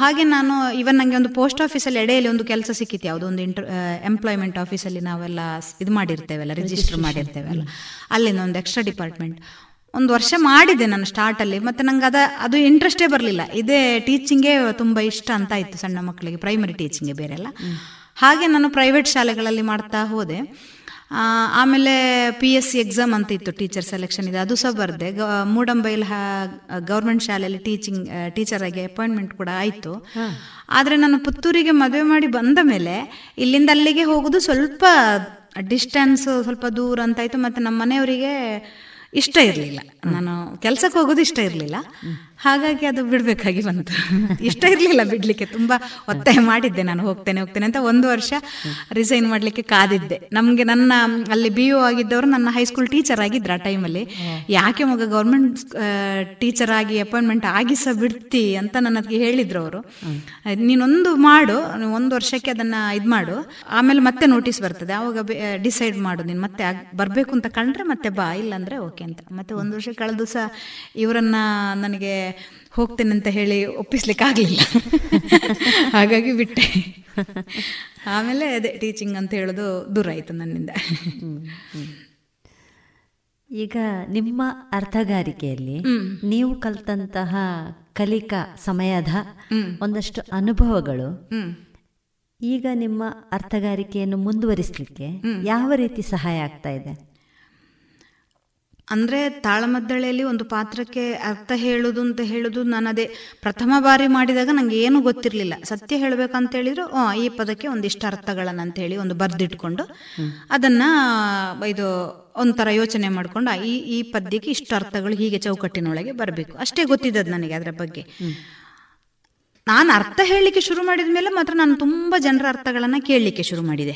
ಹಾಗೆ ನಾನು ಇವನ್ ನನಗೆ ಒಂದು ಪೋಸ್ಟ್ ಆಫೀಸಲ್ಲಿ ಎಡೆಯಲ್ಲಿ ಒಂದು ಕೆಲಸ ಸಿಕ್ಕಿತ್ತು. ಯಾವುದೋ ಒಂದು ಇಂಟರ್ ಎಂಪ್ಲಾಯ್ಮೆಂಟ್ ಆಫೀಸಲ್ಲಿ ನಾವೆಲ್ಲ ಇದು ಮಾಡಿರ್ತೇವಲ್ಲ ರಿಜಿಸ್ಟರ್ ಮಾಡಿರ್ತೇವೆ ಅಲ್ಲ. ಅಲ್ಲಿಂದ ಒಂದು ಎಕ್ಸ್ಟ್ರಾ ಡಿಪಾರ್ಟ್ಮೆಂಟ್ ಒಂದು ವರ್ಷ ಮಾಡಿದೆ ನಾನು ಸ್ಟಾರ್ಟಲ್ಲಿ ಮತ್ತೆ ನಂಗೆ ಅದ ಅದು ಇಂಟ್ರೆಸ್ಟೇ ಬರಲಿಲ್ಲ. ಇದೇ ಟೀಚಿಂಗೇ ತುಂಬ ಇಷ್ಟ ಅಂತ ಇತ್ತು ಸಣ್ಣ ಮಕ್ಕಳಿಗೆ ಪ್ರೈಮರಿ ಟೀಚಿಂಗೆ ಬೇರೆ ಅಲ್ಲ. ಹಾಗೆ ನಾನು ಪ್ರೈವೇಟ್ ಶಾಲೆಗಳಲ್ಲಿ ಮಾಡ್ತಾ ಹೋದೆ. ಆಮೇಲೆ ಪಿ ಎಸ್ ಸಿ ಎಕ್ಸಾಮ್ ಅಂತ ಇತ್ತು ಟೀಚರ್ ಸೆಲೆಕ್ಷನ್ ಇದೆ ಅದು ಸಹ ಬರದೆ. ಮೂಡಂಬೈಲ್ ಗೌರ್ಮೆಂಟ್ ಶಾಲೆಯಲ್ಲಿ ಟೀಚಿಂಗ್ ಟೀಚರ್ ಆಗಿ ಅಪಾಯಿಂಟ್ಮೆಂಟ್ ಕೂಡ ಆಯಿತು. ಆದರೆ ನಾನು ಪುತ್ತೂರಿಗೆ ಮದುವೆ ಮಾಡಿ ಬಂದ ಮೇಲೆ ಇಲ್ಲಿಂದ ಅಲ್ಲಿಗೆ ಹೋಗೋದು ಸ್ವಲ್ಪ ಡಿಸ್ಟೆನ್ಸ್ ಸ್ವಲ್ಪ ದೂರ ಅಂತಾಯ್ತು ಮತ್ತೆ ನಮ್ಮ ಮನೆಯವರಿಗೆ ಇಷ್ಟ ಇರಲಿಲ್ಲ. ನಾನು ಕೆಲಸಕ್ಕೆ ಹೋಗೋದು ಇಷ್ಟ ಇರಲಿಲ್ಲ. ಹಾಗಾಗಿ ಅದು ಬಿಡಬೇಕಾಗಿ ಬಂತು. ಇಷ್ಟ ಇರಲಿಲ್ಲ ಬಿಡಲಿಕ್ಕೆ, ತುಂಬ ಒತ್ತಾಯ ಮಾಡಿದ್ದೆ ನಾನು, ಹೋಗ್ತೇನೆ ಹೋಗ್ತೇನೆ ಅಂತ ಒಂದು ವರ್ಷ ರಿಸೈನ್ ಮಾಡಲಿಕ್ಕೆ ಕಾದಿದ್ದೆ. ನಮಗೆ ನನ್ನ, ಅಲ್ಲಿ ಬಿ ಯು ಆಗಿದ್ದವರು ನನ್ನ ಹೈಸ್ಕೂಲ್ ಟೀಚರ್ ಆಗಿದ್ರು ಆ ಟೈಮಲ್ಲಿ ಯಾಕೆ ಮಗ ಗೌರ್ಮೆಂಟ್ ಟೀಚರ್ ಆಗಿ ಅಪಾಯಿಂಟ್ಮೆಂಟ್ ಆಗಿ ಸಹ ಬಿಡ್ತಿ ಅಂತ ನನಗೆ ಹೇಳಿದ್ರು ಅವರು. ನೀನೊಂದು ಮಾಡು ಒಂದು ವರ್ಷಕ್ಕೆ ಅದನ್ನು ಇದು ಮಾಡು. ಆಮೇಲೆ ಮತ್ತೆ ನೋಟಿಸ್ ಬರ್ತದೆ. ಆವಾಗ ಡಿಸೈಡ್ ಮಾಡು, ನೀನು ಮತ್ತೆ ಬರಬೇಕು ಅಂತ ಕಂಡ್ರೆ ಮತ್ತೆ ಬಾ, ಇಲ್ಲಾಂದರೆ ಓಕೆ ಅಂತ. ಮತ್ತೆ ಒಂದು ವರ್ಷ ಕಳೆದು ಸಹ ಇವರನ್ನು ನನಗೆ ಹೋಗ್ತೇನೆ ಅಂತ ಹೇಳಿ ಒಪ್ಪಿಸ್ಲಿಕ್ಕೆ ಆಗಲಿಲ್ಲ ಹಾಗಾಗಿ ಬಿಟ್ಟೆ. ಆಮೇಲೆ ಅದೇ ಟೀಚಿಂಗ್ ಅಂತ ಹೇಳೋದು ದೂರ ಆಯಿತು ನನ್ನಿಂದ. ಈಗ ನಿಮ್ಮ ಅರ್ಥಗಾರಿಕೆಯಲ್ಲಿ ನೀವು ಕಲ್ತಂತಹ ಕಲಿಕಾ ಸಮಯದ ಒಂದಷ್ಟು ಅನುಭವಗಳು ಈಗ ನಿಮ್ಮ ಅರ್ಥಗಾರಿಕೆಯನ್ನು ಮುಂದುವರಿಸಲಿಕ್ಕೆ ಯಾವ ರೀತಿ ಸಹಾಯ ಆಗ್ತಾ ಇದೆ? ಅಂದರೆ ತಾಳಮದ್ದಳೆಯಲ್ಲಿ ಒಂದು ಪಾತ್ರಕ್ಕೆ ಅರ್ಥ ಹೇಳುದು ಅಂತ ಹೇಳುದು ನಾನು ಅದೇ ಪ್ರಥಮ ಬಾರಿ ಮಾಡಿದಾಗ ನನಗೆ ಏನು ಗೊತ್ತಿರಲಿಲ್ಲ. ಸತ್ಯ ಹೇಳಬೇಕಂತ ಹೇಳಿದ್ರು ಈ ಪದಕ್ಕೆ ಒಂದಿಷ್ಟು ಅರ್ಥಗಳನ್ನು ಅಂತ ಹೇಳಿ ಒಂದು ಬರ್ದಿಟ್ಕೊಂಡು ಅದನ್ನ, ಇದು ಒಂಥರ ಯೋಚನೆ ಮಾಡ್ಕೊಂಡು ಈ ಈ ಪದ್ಯಕ್ಕೆ ಇಷ್ಟು ಅರ್ಥಗಳು ಹೀಗೆ ಚೌಕಟ್ಟಿನೊಳಗೆ ಬರಬೇಕು. ಅಷ್ಟೇ ಗೊತ್ತಿದ್ದದ್ದು ನನಗೆ ಅದರ ಬಗ್ಗೆ. ನಾನು ಅರ್ಥ ಹೇಳಲಿಕ್ಕೆ ಶುರು ಮಾಡಿದ ಮೇಲೆ ಮಾತ್ರ ನಾನು ತುಂಬ ಜನರ ಅರ್ಥಗಳನ್ನ ಕೇಳಲಿಕ್ಕೆ ಶುರು ಮಾಡಿದೆ.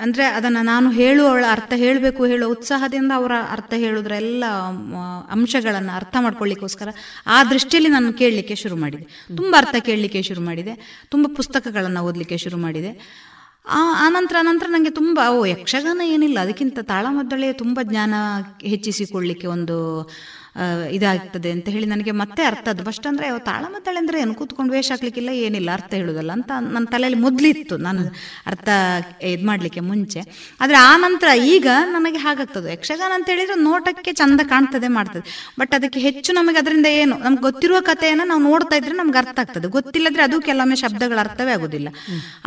ಅಂದರೆ ಅದನ್ನು ನಾನು ಹೇಳುವವಳ ಅರ್ಥ ಹೇಳಬೇಕು, ಹೇಳೋ ಉತ್ಸಾಹದಿಂದ ಅವರ ಅರ್ಥ ಹೇಳಿದ್ರ ಎಲ್ಲ ಅಂಶಗಳನ್ನು ಅರ್ಥ ಮಾಡ್ಕೊಳ್ಳಿಕ್ಕೋಸ್ಕರ ಆ ದೃಷ್ಟಿಯಲ್ಲಿ ನಾನು ಕೇಳಲಿಕ್ಕೆ ಶುರು ಮಾಡಿದೆ. ತುಂಬ ಅರ್ಥ ಕೇಳಲಿಕ್ಕೆ ಶುರು ಮಾಡಿದೆ. ತುಂಬ ಪುಸ್ತಕಗಳನ್ನು ಓದಲಿಕ್ಕೆ ಶುರು ಮಾಡಿದೆ. ಆನಂತರ ನಂತರ ನನಗೆ ತುಂಬ, ಓ, ಯಕ್ಷಗಾನ ಏನಿಲ್ಲ. ಅದಕ್ಕಿಂತ ತಾಳಮದ್ದಳೆ ತುಂಬ ಜ್ಞಾನ ಹೆಚ್ಚಿಸಿಕೊಳ್ಳಿಕ್ಕೆ ಒಂದು ಇದಾಗ್ತದೆ ಅಂತ ಹೇಳಿ ನನಗೆ ಮತ್ತೆ ಅರ್ಥ ಅದು ಫಸ್ಟ್ ಅಂದರೆ ತಾಳೆ ಅಂದರೆ ಏನು? ಕೂತ್ಕೊಂಡು ವೇಷ ಹಾಕ್ಲಿಕ್ಕಿಲ್ಲ, ಏನಿಲ್ಲ, ಅರ್ಥ ಹೇಳೋದಲ್ಲ ಅಂತ ನನ್ನ ತಲೆಯಲ್ಲಿ ಮೊದಲಿತ್ತು ನಾನು ಅರ್ಥ ಇದು ಮಾಡಲಿಕ್ಕೆ ಮುಂಚೆ. ಆದರೆ ಆ ನಂತರ ಈಗ ನನಗೆ ಹಾಗಾಗ್ತದೆ. ಯಕ್ಷಗಾನ ಅಂತ ಹೇಳಿದ್ರೆ ನೋಟಕ್ಕೆ ಚಂದ ಕಾಣ್ತದೆ, ಮಾಡ್ತದೆ. ಬಟ್ ಅದಕ್ಕೆ ಹೆಚ್ಚು ನಮಗೆ ಅದರಿಂದ ಏನು? ನಮ್ಗೆ ಗೊತ್ತಿರುವ ಕಥೆಯನ್ನು ನಾವು ನೋಡ್ತಾ ಇದ್ರೆ ನಮ್ಗೆ ಅರ್ಥ ಆಗ್ತದೆ. ಗೊತ್ತಿಲ್ಲದ್ರೆ ಅದು ಕೆಲವೊಮ್ಮೆ ಶಬ್ದಗಳ ಅರ್ಥವೇ ಆಗೋದಿಲ್ಲ.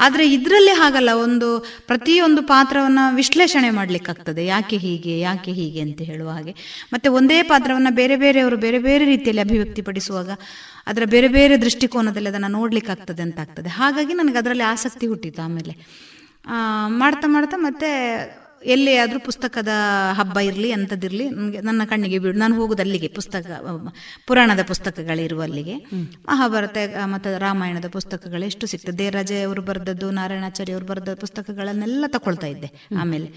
ಆದರೆ ಇದರಲ್ಲಿ ಹಾಗಲ್ಲ, ಒಂದು ಪ್ರತಿಯೊಂದು ಪಾತ್ರವನ್ನ ವಿಶ್ಲೇಷಣೆ ಮಾಡ್ಲಿಕ್ಕಾಗ್ತದೆ. ಯಾಕೆ ಹೀಗೆ ಯಾಕೆ ಹೀಗೆ ಅಂತ ಹೇಳುವ ಹಾಗೆ. ಮತ್ತೆ ಒಂದೇ ಪಾತ್ರವನ್ನ ಬೇರೆ ಬೇರೆಯವರು ಬೇರೆ ಬೇರೆ ರೀತಿಯಲ್ಲಿ ಅಭಿವ್ಯಕ್ತಿಪಡಿಸುವಾಗ ಅದರ ಬೇರೆ ಬೇರೆ ದೃಷ್ಟಿಕೋನದಲ್ಲಿ ಅದನ್ನು ನೋಡ್ಲಿಕ್ಕಾಗ್ತದೆ ಅಂತ ಆಗ್ತದೆ. ಹಾಗಾಗಿ ನನಗೆ ಅದರಲ್ಲಿ ಆಸಕ್ತಿ ಹುಟ್ಟಿತು ಆಮೇಲೆ. ಮಾಡ್ತಾ ಮಾಡ್ತಾ ಮತ್ತೆ ಎಲ್ಲಿ ಆದರೂ ಪುಸ್ತಕದ ಹಬ್ಬ ಇರಲಿ ಅಂಥದ್ದಿರಲಿ ನನಗೆ ನನ್ನ ಕಣ್ಣಿಗೆ ಬಿಡು ನಾನು ಹೋಗೋದು ಅಲ್ಲಿಗೆ ಪುಸ್ತಕ, ಪುರಾಣದ ಪುಸ್ತಕಗಳಿರುವ ಅಲ್ಲಿಗೆ. ಮಹಾಭಾರತ ಮತ್ತು ರಾಮಾಯಣದ ಪುಸ್ತಕಗಳು ಎಷ್ಟು ಸಿಗ್ತದೆ. ದೇವರಾಜೆ ಅವರು ಬರೆದದ್ದು ನಾರಾಯಣಾಚಾರ್ಯ ಅವರು ಬರೆದ ಪುಸ್ತಕಗಳನ್ನೆಲ್ಲ ತಗೊಳ್ತಾ ಇದ್ದೆ ಆಮೇಲೆ.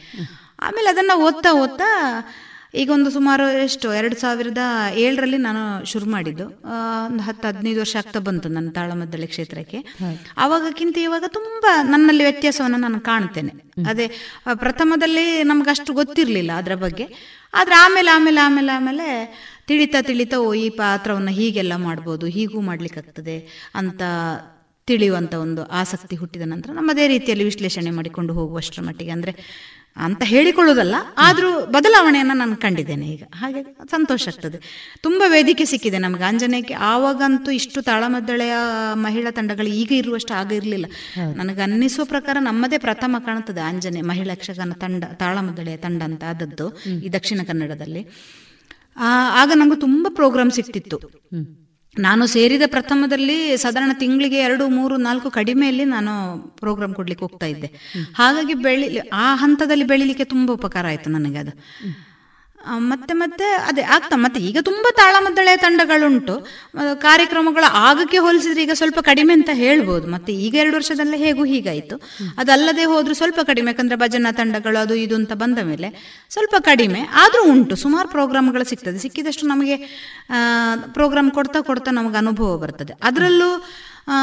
ಆಮೇಲೆ ಅದನ್ನು ಓದ್ತಾ ಓದ್ತಾ ಈಗ ಒಂದು ಸುಮಾರು ಎಷ್ಟು, ಎರಡು ಸಾವಿರದ ಏಳರಲ್ಲಿ ನಾನು ಶುರು ಮಾಡಿದ್ದು. ಒಂದು ಹತ್ತು, ಹದಿನೈದು ವರ್ಷ ಆಗ್ತಾ ಬಂತು ನನ್ನ ತಾಳಮದ್ದಳೆ ಕ್ಷೇತ್ರಕ್ಕೆ. ಅವಾಗಕ್ಕಿಂತ ಇವಾಗ ತುಂಬಾ ನನ್ನಲ್ಲಿ ವ್ಯತ್ಯಾಸವನ್ನು ನಾನು ಕಾಣ್ತೇನೆ. ಅದೇ ಪ್ರಥಮದಲ್ಲಿ ನಮ್ಗೆ ಅಷ್ಟು ಗೊತ್ತಿರಲಿಲ್ಲ ಅದರ ಬಗ್ಗೆ. ಆದ್ರೆ ಆಮೇಲೆ ಆಮೇಲೆ ಆಮೇಲೆ ಆಮೇಲೆ ತಿಳಿತಾ ತಿಳಿತಾ, ಓ, ಈ ಪಾತ್ರವನ್ನು ಹೀಗೆಲ್ಲ ಮಾಡ್ಬೋದು, ಹೀಗೂ ಮಾಡ್ಲಿಕ್ಕಾಗ್ತದೆ ಅಂತ ತಿಳಿಯುವಂತ ಒಂದು ಆಸಕ್ತಿ ಹುಟ್ಟಿದ ನಂತರ ನಮ್ಮದೇ ರೀತಿಯಲ್ಲಿ ವಿಶ್ಲೇಷಣೆ ಮಾಡಿಕೊಂಡು ಹೋಗುವಷ್ಟರ ಮಟ್ಟಿಗೆ. ಅಂದ್ರೆ ಅಂತ ಹೇಳಿಕೊಳ್ಳೋದಲ್ಲ ಆದರೂ ಬದಲಾವಣೆಯನ್ನು ನಾನು ಕಂಡಿದ್ದೇನೆ ಈಗ. ಹಾಗೆ ಸಂತೋಷ ಆಗ್ತದೆ. ತುಂಬಾ ವೇದಿಕೆ ಸಿಕ್ಕಿದೆ ನಮಗೆ. ಆಂಜನೇಯಕ್ಕೆ ಆವಾಗಂತೂ ಇಷ್ಟು ತಾಳಮದ್ದಳೆಯ ಮಹಿಳಾ ತಂಡಗಳು ಈಗ ಇರುವಷ್ಟು ಆಗ ಇರಲಿಲ್ಲ. ನನಗೆ ಅನ್ನಿಸುವ ಪ್ರಕಾರ ನಮ್ಮದೇ ಪ್ರಥಮ ಕಾಣುತ್ತದೆ ಆಂಜನೇಯ ಮಹಿಳಾ ಯಕ್ಷಗಾನ ತಂಡ ತಾಳಮದ್ದಳೆಯ ತಂಡ ಅಂತ ಆದದ್ದು ಈ ದಕ್ಷಿಣ ಕನ್ನಡದಲ್ಲಿ. ಆಗ ನಮಗೆ ತುಂಬಾ ಪ್ರೋಗ್ರಾಮ್ ಸಿಕ್ತಿತ್ತು. ನಾನು ಸೇರಿದ ಪ್ರಥಮದಲ್ಲಿ ಸಾಧಾರಣ ತಿಂಗಳಿಗೆ ಎರಡು ಮೂರು ನಾಲ್ಕು ಕಡಿಮೆಯಲ್ಲಿ ನಾನು ಪ್ರೋಗ್ರಾಮ್ ಕೊಡ್ಲಿಕ್ಕೆ ಹೋಗ್ತಾ ಇದ್ದೆ. ಹಾಗಾಗಿ ಬೆಳಿ ಆ ಹಂತದಲ್ಲಿ ಬೆಳಿಲಿಕ್ಕೆ ತುಂಬಾ ಉಪಕಾರ ಆಯ್ತು ನನಗೆ ಅದು. ಮತ್ತೆ ಮತ್ತೆ ಅದೇ ಆಗ್ತಾ, ಮತ್ತೆ ಈಗ ತುಂಬಾ ತಾಳಮದ್ದಳೆಯ ತಂಡಗಳುಂಟು. ಕಾರ್ಯಕ್ರಮಗಳು ಆಗಕ್ಕೆ ಹೋಲಿಸಿದ್ರೆ ಈಗ ಸ್ವಲ್ಪ ಕಡಿಮೆ ಅಂತ ಹೇಳ್ಬೋದು. ಮತ್ತೆ ಈಗ ಎರಡು ವರ್ಷದಲ್ಲೇ ಹೇಗೂ ಹೀಗಾಯ್ತು. ಅದಲ್ಲದೆ ಹೋದ್ರು ಸ್ವಲ್ಪ ಕಡಿಮೆ, ಯಾಕಂದ್ರೆ ಭಜನಾ ತಂಡಗಳು ಅದು ಇದು ಅಂತ ಬಂದ ಮೇಲೆ ಸ್ವಲ್ಪ ಕಡಿಮೆ. ಆದರೂ ಉಂಟು, ಸುಮಾರು ಪ್ರೋಗ್ರಾಮ್ಗಳು ಸಿಗ್ತದೆ. ಸಿಕ್ಕಿದಷ್ಟು ನಮಗೆ ಪ್ರೋಗ್ರಾಮ್ ಕೊಡ್ತಾ ಕೊಡ್ತಾ ನಮಗೆ ಅನುಭವ ಬರ್ತದೆ. ಅದರಲ್ಲೂ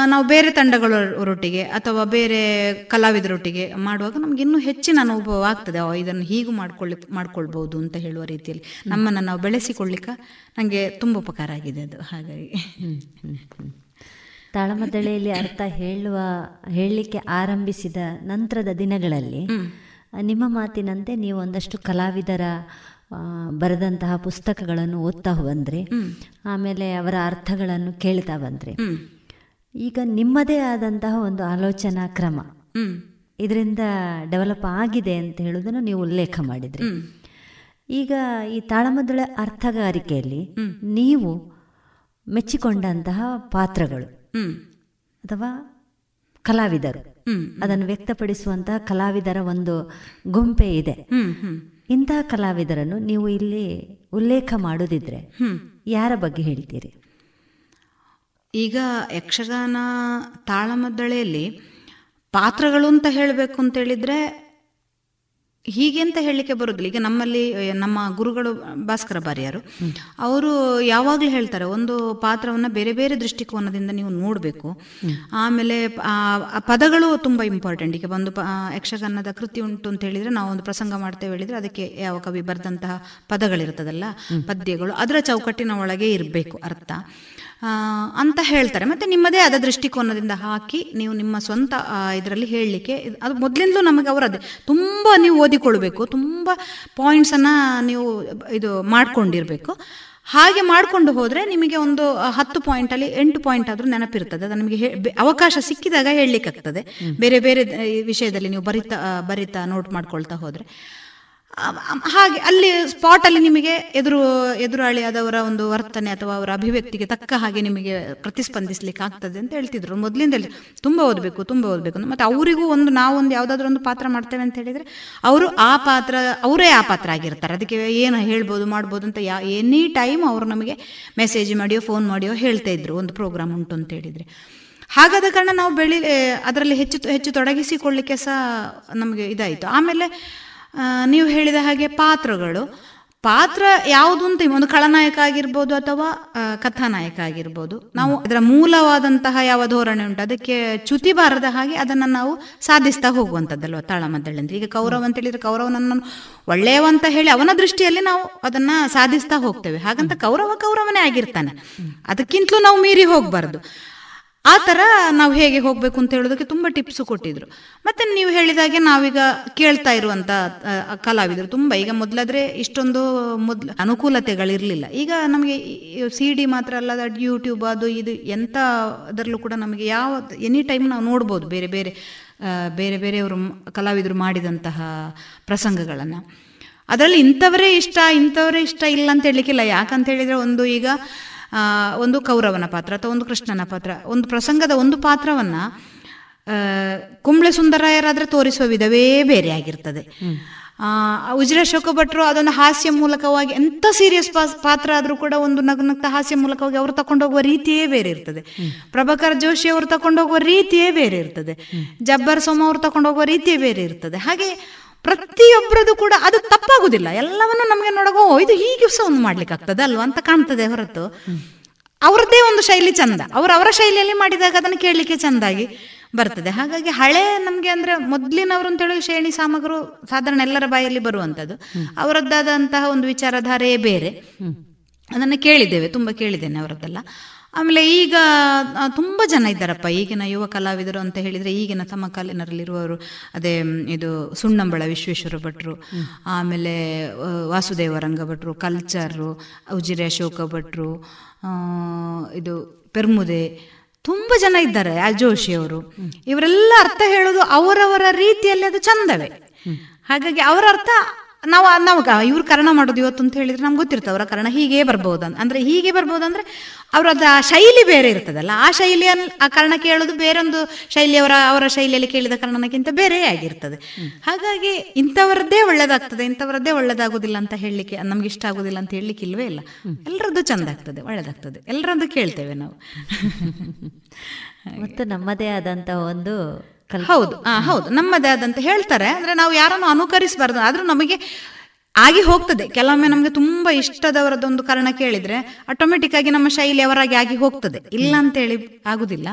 ನಾವು ಬೇರೆ ತಂಡಗಳೊರೊಟ್ಟಿಗೆ ಅಥವಾ ಬೇರೆ ಕಲಾವಿದರೊಟ್ಟಿಗೆ ಮಾಡುವಾಗ ನಮ್ಗೆ ಇನ್ನೂ ಹೆಚ್ಚಿನ ಅನುಭವ ಆಗ್ತದೆ. ಇದನ್ನು ಹೀಗೂ ಮಾಡ್ಕೊಳ್ಳಿ ಮಾಡ್ಕೊಳ್ಬಹುದು ಅಂತ ಹೇಳುವ ರೀತಿಯಲ್ಲಿ ನಮ್ಮನ್ನು ನಾವು ಬೆಳೆಸಿಕೊಳ್ಳಿಕ್ಕೆ ನನಗೆ ತುಂಬ ಉಪಕಾರ ಆಗಿದೆ ಅದು. ಹಾಗಾಗಿ ತಾಳಮದ್ದಳೆಯಲ್ಲಿ ಅರ್ಥ ಹೇಳುವ ಹೇಳಲಿಕ್ಕೆ ಆರಂಭಿಸಿದ ನಂತರದ ದಿನಗಳಲ್ಲಿ ನಿಮ್ಮ ಮಾತಿನಂತೆ ನೀವು ಒಂದಷ್ಟು ಕಲಾವಿದರ ಬರೆದಂತಹ ಪುಸ್ತಕಗಳನ್ನು ಓದ್ತಾ ಬಂದ್ರಿ. ಆಮೇಲೆ ಅವರ ಅರ್ಥಗಳನ್ನು ಕೇಳ್ತಾ ಬಂದ್ರಿ. ಈಗ ನಿಮ್ಮದೇ ಆದಂತಹ ಒಂದು ಆಲೋಚನಾ ಕ್ರಮ. ಇದರಿಂದ ಡೆವಲಪ್ ಆಗಿದೆ ಅಂತ ಹೇಳುವುದನ್ನು ನೀವು ಉಲ್ಲೇಖ ಮಾಡಿದ್ರಿ. ಈಗ ಈ ತಾಳಮದ್ದಳೆ ಅರ್ಥಗಾರಿಕೆಯಲ್ಲಿ ನೀವು ಮೆಚ್ಚಿಕೊಂಡಂತಹ ಪಾತ್ರಗಳು ಅಥವಾ ಕಲಾವಿದರು. ಅದನ್ನು ವ್ಯಕ್ತಪಡಿಸುವಂತಹ ಕಲಾವಿದರ ಒಂದು ಗುಂಪೆ ಇದೆ. ಇಂತಹ ಕಲಾವಿದರನ್ನು ನೀವು ಇಲ್ಲಿ ಉಲ್ಲೇಖ ಮಾಡೋದಿದ್ರೆ ಯಾರ ಬಗ್ಗೆ ಹೇಳ್ತೀರಿ? ಈಗ ಯಕ್ಷಗಾನ ತಾಳಮದ್ದಳೆಯಲ್ಲಿ ಪಾತ್ರಗಳು ಅಂತ ಹೇಳಬೇಕು ಅಂತ ಹೇಳಿದ್ರೆ ಹೀಗೆ ಅಂತ ಹೇಳಲಿಕ್ಕೆ ಬರೋದಿಲ್ಲ. ಈಗ ನಮ್ಮಲ್ಲಿ, ನಮ್ಮ ಗುರುಗಳು ಭಾಸ್ಕರ ಬಾರಿಯರು, ಅವರು ಯಾವಾಗಲೂ ಹೇಳ್ತಾರೆ, ಒಂದು ಪಾತ್ರವನ್ನು ಬೇರೆ ಬೇರೆ ದೃಷ್ಟಿಕೋನದಿಂದ ನೀವು ನೋಡಬೇಕು. ಆಮೇಲೆ ಪದಗಳು ತುಂಬ ಇಂಪಾರ್ಟೆಂಟ್ ಈಗ ಒಂದು ಯಕ್ಷಗಾನದ ಕೃತಿ ಉಂಟು ಅಂತ ಹೇಳಿದರೆ ನಾವು ಒಂದು ಪ್ರಸಂಗ ಮಾಡ್ತೇವೆ ಹೇಳಿದರೆ ಅದಕ್ಕೆ ಯಾವ ಕವಿ ಬರೆದಂತಹ ಪದಗಳಿರ್ತದಲ್ಲ ಪದ್ಯಗಳು, ಅದರ ಚೌಕಟ್ಟಿನ ಒಳಗೆ ಇರಬೇಕು ಅರ್ಥ. ಅಂತ ಹೇಳ್ತಾರೆ. ಮತ್ತೆ ನಿಮ್ಮದೇ ಆದ ದೃಷ್ಟಿಕೋನದಿಂದ ಹಾಕಿ ನೀವು ನಿಮ್ಮ ಸ್ವಂತ ಇದರಲ್ಲಿ ಹೇಳಲಿಕ್ಕೆ ಅದು ಮೊದಲಿಂದಲೂ ನಮಗೆ ಅವರದೇ ತುಂಬ ನೀವು ಓದಿಕೊಳ್ಬೇಕು ತುಂಬ ಪಾಯಿಂಟ್ಸನ್ನು ನೀವು ಇದು ಮಾಡಿಕೊಂಡಿರಬೇಕು. ಹಾಗೆ ಮಾಡಿಕೊಂಡು ಹೋದರೆ ನಿಮಗೆ ಒಂದು ಹತ್ತು ಪಾಯಿಂಟಲ್ಲಿ ಎಂಟು ಪಾಯಿಂಟ್ ಆದರೂ ನೆನಪಿರ್ತದೆ. ಅದು ನಿಮಗೆ ಅವಕಾಶ ಸಿಕ್ಕಿದಾಗ ಹೇಳಲಿಕ್ಕಾಗ್ತದೆ. ಬೇರೆ ಬೇರೆ ವಿಷಯದಲ್ಲಿ ನೀವು ಬರಿತಾ ಬರಿತಾ ನೋಟ್ ಮಾಡ್ಕೊಳ್ತಾ ಹೋದರೆ. ಹಾಗೆ ಅಲ್ಲಿ ಸ್ಪಾಟ್ ಅಲ್ಲಿ ನಿಮಗೆ ಎದುರು, ಎದುರಾಳಿಯಾದವರ ಒಂದು ವರ್ತನೆ ಅಥವಾ ಅವರ ಅಭಿವ್ಯಕ್ತಿಗೆ ತಕ್ಕ ಹಾಗೆ ನಿಮಗೆ ಪ್ರತಿಸ್ಪಂದಿಸ್ಲಿಕ್ಕೆ ಆಗ್ತದೆ ಅಂತ ಹೇಳ್ತಿದ್ರು. ಮೊದಲಿಂದ ಹೇಳಿ ತುಂಬಾ ಓದಬೇಕು, ತುಂಬ ಓದಬೇಕು. ಮತ್ತೆ ಅವರಿಗೂ ಒಂದು ನಾವೊಂದು ಯಾವುದಾದ್ರೂ ಒಂದು ಪಾತ್ರ ಮಾಡ್ತೇವೆ ಅಂತ ಹೇಳಿದ್ರೆ ಅವರು ಆ ಪಾತ್ರ, ಅವರೇ ಆ ಪಾತ್ರ ಆಗಿರ್ತಾರೆ. ಅದಕ್ಕೆ ಏನು ಹೇಳ್ಬೋದು, ಮಾಡ್ಬೋದು ಅಂತ ಯಾ ಎನಿ ಟೈಮ್ ಅವರು ನಮಗೆ ಮೆಸೇಜ್ ಮಾಡಿಯೋ ಫೋನ್ ಮಾಡಿಯೋ ಹೇಳ್ತಾ ಇದ್ರು. ಒಂದು ಪ್ರೋಗ್ರಾಮ್ ಉಂಟು ಅಂತ ಹೇಳಿದ್ರೆ. ಹಾಗಾದ ಕಾರಣ ನಾವು ಬೆಳಿ ಅದರಲ್ಲಿ ಹೆಚ್ಚು ಹೆಚ್ಚು ತೊಡಗಿಸಿಕೊಳ್ಳಿಕ್ಕೆ ಸಹ ನಮಗೆ ಇದಾಯಿತು. ಆಮೇಲೆ ನೀವು ಹೇಳಿದ ಹಾಗೆ ಪಾತ್ರಗಳು. ಪಾತ್ರ ಯಾವುದು ಅಂತ ಒಂದು ಖಳನಾಯಕ ಆಗಿರ್ಬೋದು ಅಥವಾ ಕಥಾನಾಯಕ ಆಗಿರ್ಬೋದು. ನಾವು ಅದರ ಮೂಲವಾದಂತಹ ಯಾವ ಧೋರಣೆ ಉಂಟು ಅದಕ್ಕೆ ಚ್ಯುತಿ ಬಾರದ ಹಾಗೆ ಅದನ್ನು ನಾವು ಸಾಧಿಸ್ತಾ ಹೋಗುವಂಥದ್ದಲ್ವ ತಾಳಮದ್ದಳೆಂದ್ರೆ ಈಗ ಕೌರವ ಅಂತ ಹೇಳಿದ್ರೆ ಕೌರವನನ್ನು ಒಳ್ಳೆಯವ ಅಂತ ಹೇಳಿ ಅವನ ದೃಷ್ಟಿಯಲ್ಲಿ ನಾವು ಅದನ್ನ ಸಾಧಿಸ್ತಾ ಹೋಗ್ತೇವೆ. ಹಾಗಂತ ಕೌರವ ಕೌರವನೇ ಆಗಿರ್ತಾನೆ. ಅದಕ್ಕಿಂತಲೂ ನಾವು ಮೀರಿ ಹೋಗ್ಬಾರ್ದು. ಆ ಥರ ನಾವು ಹೇಗೆ ಹೋಗಬೇಕು ಅಂತ ಹೇಳೋದಕ್ಕೆ ತುಂಬ ಟಿಪ್ಸ್ ಕೊಟ್ಟಿದ್ರು. ಮತ್ತು ನೀವು ಹೇಳಿದಾಗೆ ನಾವೀಗ ಕೇಳ್ತಾ ಇರುವಂಥ ಕಲಾವಿದರು ತುಂಬ. ಈಗ ಮೊದಲಾದ್ರೆ ಇಷ್ಟೊಂದು ಮೊದಲು ಅನುಕೂಲತೆಗಳಿರಲಿಲ್ಲ. ಈಗ ನಮಗೆ ಸಿ ಡಿ ಮಾತ್ರ ಅಲ್ಲ ಯೂಟ್ಯೂಬ್ ಅದು ಇದು ಎಂಥ ಅದರಲ್ಲೂ ಕೂಡ ನಮಗೆ ಯಾವ ಎನಿ ಟೈಮ್ ನಾವು ನೋಡ್ಬೋದು ಬೇರೆ ಬೇರೆ ಬೇರೆ ಬೇರೆಯವರು ಕಲಾವಿದರು ಮಾಡಿದಂತಹ ಪ್ರಸಂಗಗಳನ್ನು. ಅದರಲ್ಲಿ ಇಂಥವರೇ ಇಷ್ಟ ಇಂಥವರೇ ಇಷ್ಟ ಇಲ್ಲ ಅಂತ ಹೇಳಲಿಕ್ಕಿಲ್ಲ. ಯಾಕಂತ ಹೇಳಿದ್ರೆ ಒಂದು ಈಗ ಒಂದು ಕೌರವನ ಪಾತ್ರ ಅಥವಾ ಒಂದು ಕೃಷ್ಣನ ಪಾತ್ರ, ಒಂದು ಪ್ರಸಂಗದ ಒಂದು ಪಾತ್ರವನ್ನು ಕುಂಬಳೆ ಸುಂದರಾಯರಾದರೆ ತೋರಿಸುವ ವಿಧವೇ ಬೇರೆ ಆಗಿರ್ತದೆ. ಆ, ಉಜಿರ ಶೋಕ ಭಟ್ರು ಅದನ್ನು ಹಾಸ್ಯ ಮೂಲಕವಾಗಿ ಎಂಥ ಸೀರಿಯಸ್ ಪಾತ್ರ ಆದರೂ ಕೂಡ ಒಂದು ನಗುನಗ್ತ ಹಾಸ್ಯ ಮೂಲಕವಾಗಿ ಅವರು ತಕೊಂಡೋಗುವ ರೀತಿಯೇ ಬೇರೆ ಇರ್ತದೆ. ಪ್ರಭಾಕರ್ ಜೋಶಿ ಅವರು ತಕೊಂಡೋಗುವ ರೀತಿಯೇ ಬೇರೆ ಇರ್ತದೆ. ಜಬ್ಬರ್ ಸೋಮ ಅವರು ತಕೊಂಡೋಗುವ ರೀತಿಯೇ ಬೇರೆ ಇರ್ತದೆ. ಹಾಗೆ ಪ್ರತಿಯೊಬ್ಬರದು ಕೂಡ ಅದು ತಪ್ಪಾಗುದಿಲ್ಲ. ಎಲ್ಲವನ್ನು ನಮಗೆ ನೋಡಗೋ ಇದು ಹೀಗೆ ಸಹ ಒಂದು ಮಾಡ್ಲಿಕ್ಕೆ ಆಗ್ತದೆ ಅಲ್ವಾ ಅಂತ ಕಾಣ್ತದೆ ಹೊರತು. ಅವ್ರದ್ದೇ ಒಂದು ಶೈಲಿ ಚಂದ. ಅವರು ಅವರ ಶೈಲಿಯಲ್ಲಿ ಮಾಡಿದಾಗ ಅದನ್ನು ಕೇಳಲಿಕ್ಕೆ ಚಂದಾಗಿ ಬರ್ತದೆ. ಹಾಗಾಗಿ ಹಳೆ ನಮಗೆ ಅಂದ್ರೆ ಮೊದಲಿನವರು ಅಂತ ಹೇಳಿ ಸಾಮಗ್ರು ಸಾಮಗರು ಸಾಧಾರಣ ಎಲ್ಲರ ಬಾಯಲ್ಲಿ ಬರುವಂಥದ್ದು ಅವರದ್ದಾದಂತಹ ಒಂದು ವಿಚಾರಧಾರೆಯೇ ಬೇರೆ. ಅದನ್ನು ಕೇಳಿದ್ದೇವೆ, ತುಂಬ ಕೇಳಿದ್ದೇನೆ ಅವರದ್ದೆಲ್ಲ. ಆಮೇಲೆ ಈಗ ತುಂಬ ಜನ ಇದ್ದಾರಪ್ಪ. ಈಗಿನ ಯುವ ಕಲಾವಿದರು ಅಂತ ಹೇಳಿದರೆ ಈಗಿನ ಸಮಕಾಲೀನರಲ್ಲಿರುವವರು ಅದೇ ಇದು ಸುಣ್ಣಂಬಳ ವಿಶ್ವೇಶ್ವರ ಭಟ್ರು ಆಮೇಲೆ ವಾಸುದೇವ ರಂಗ ಭಟ್ರು ಕಲ್ಚರು ಉಜಿರೆ ಅಶೋಕ ಭಟ್ರು ಇದು ಪೆರ್ಮುದೆ ತುಂಬ ಜನ ಇದ್ದಾರೆ ಅವರು. ಇವರೆಲ್ಲ ಅರ್ಥ ಹೇಳೋದು ಅವರವರ ರೀತಿಯಲ್ಲಿ ಅದು ಚಂದವೇ. ಹಾಗಾಗಿ ಅವರ ಅರ್ಥ ನಾವು ನಾವು ಇವ್ರು ಕರ್ಣ ಮಾಡೋದು ಇವತ್ತು ಅಂತ ಹೇಳಿದ್ರೆ ನಮ್ಗೆ ಗೊತ್ತಿರ್ತವೆ ಅವರ ಕರ್ಣ ಹೀಗೆ ಬರ್ಬೋದು ಅಂತ ಅಂದ್ರೆ ಹೀಗೆ ಬರ್ಬೋದು ಅಂದ್ರೆ ಅವರದ ಶೈಲಿ ಬೇರೆ ಇರ್ತದಲ್ಲ ಆ ಶೈಲಿಯಲ್ಲಿ ಆ ಕರ್ಣ ಕೇಳೋದು ಬೇರೊಂದು ಶೈಲಿ ಅವರ ಅವರ ಶೈಲಿಯಲ್ಲಿ ಕೇಳಿದ ಕರ್ಣನಕ್ಕಿಂತ ಬೇರೆ ಆಗಿರ್ತದೆ. ಹಾಗಾಗಿ ಇಂಥವರದ್ದೇ ಒಳ್ಳೇದಾಗ್ತದೆ ಇಂಥವರದ್ದೇ ಒಳ್ಳೇದಾಗೋದಿಲ್ಲ ಅಂತ ಹೇಳಲಿಕ್ಕೆ ನಮ್ಗೆ ಇಷ್ಟ ಆಗೋದಿಲ್ಲ ಅಂತ ಹೇಳಲಿಕ್ಕೆ ಇಲ್ವೇ ಇಲ್ಲ ಎಲ್ಲರದ್ದು ಚಂದ ಆಗ್ತದೆ ಒಳ್ಳೇದಾಗ್ತದೆ ಎಲ್ಲರದ್ದು ಕೇಳ್ತೇವೆ ನಾವು. ಮತ್ತು ನಮ್ಮದೇ ಆದಂಥ ಒಂದು ಹೌದು. ಹೌದು. ನಮ್ಮದೇ ಆದಂತ ಹೇಳ್ತಾರೆ. ಅಂದ್ರೆ ನಾವು ಯಾರನ್ನು ಅನುಕರಿಸಬಾರ್ದು. ಆದ್ರೂ ನಮಗೆ ಆಗಿ ಹೋಗ್ತದೆ. ಕೆಲವೊಮ್ಮೆ ನಮಗೆ ತುಂಬಾ ಇಷ್ಟದವರದೊಂದು ಕಾರಣ ಕೇಳಿದ್ರೆ ಆಟೋಮೆಟಿಕ್ ಆಗಿ ನಮ್ಮ ಶೈಲಿ ಅವರಾಗಿ ಆಗಿ ಹೋಗ್ತದೆ. ಇಲ್ಲ ಅಂತ ಹೇಳಿ ಆಗುದಿಲ್ಲ.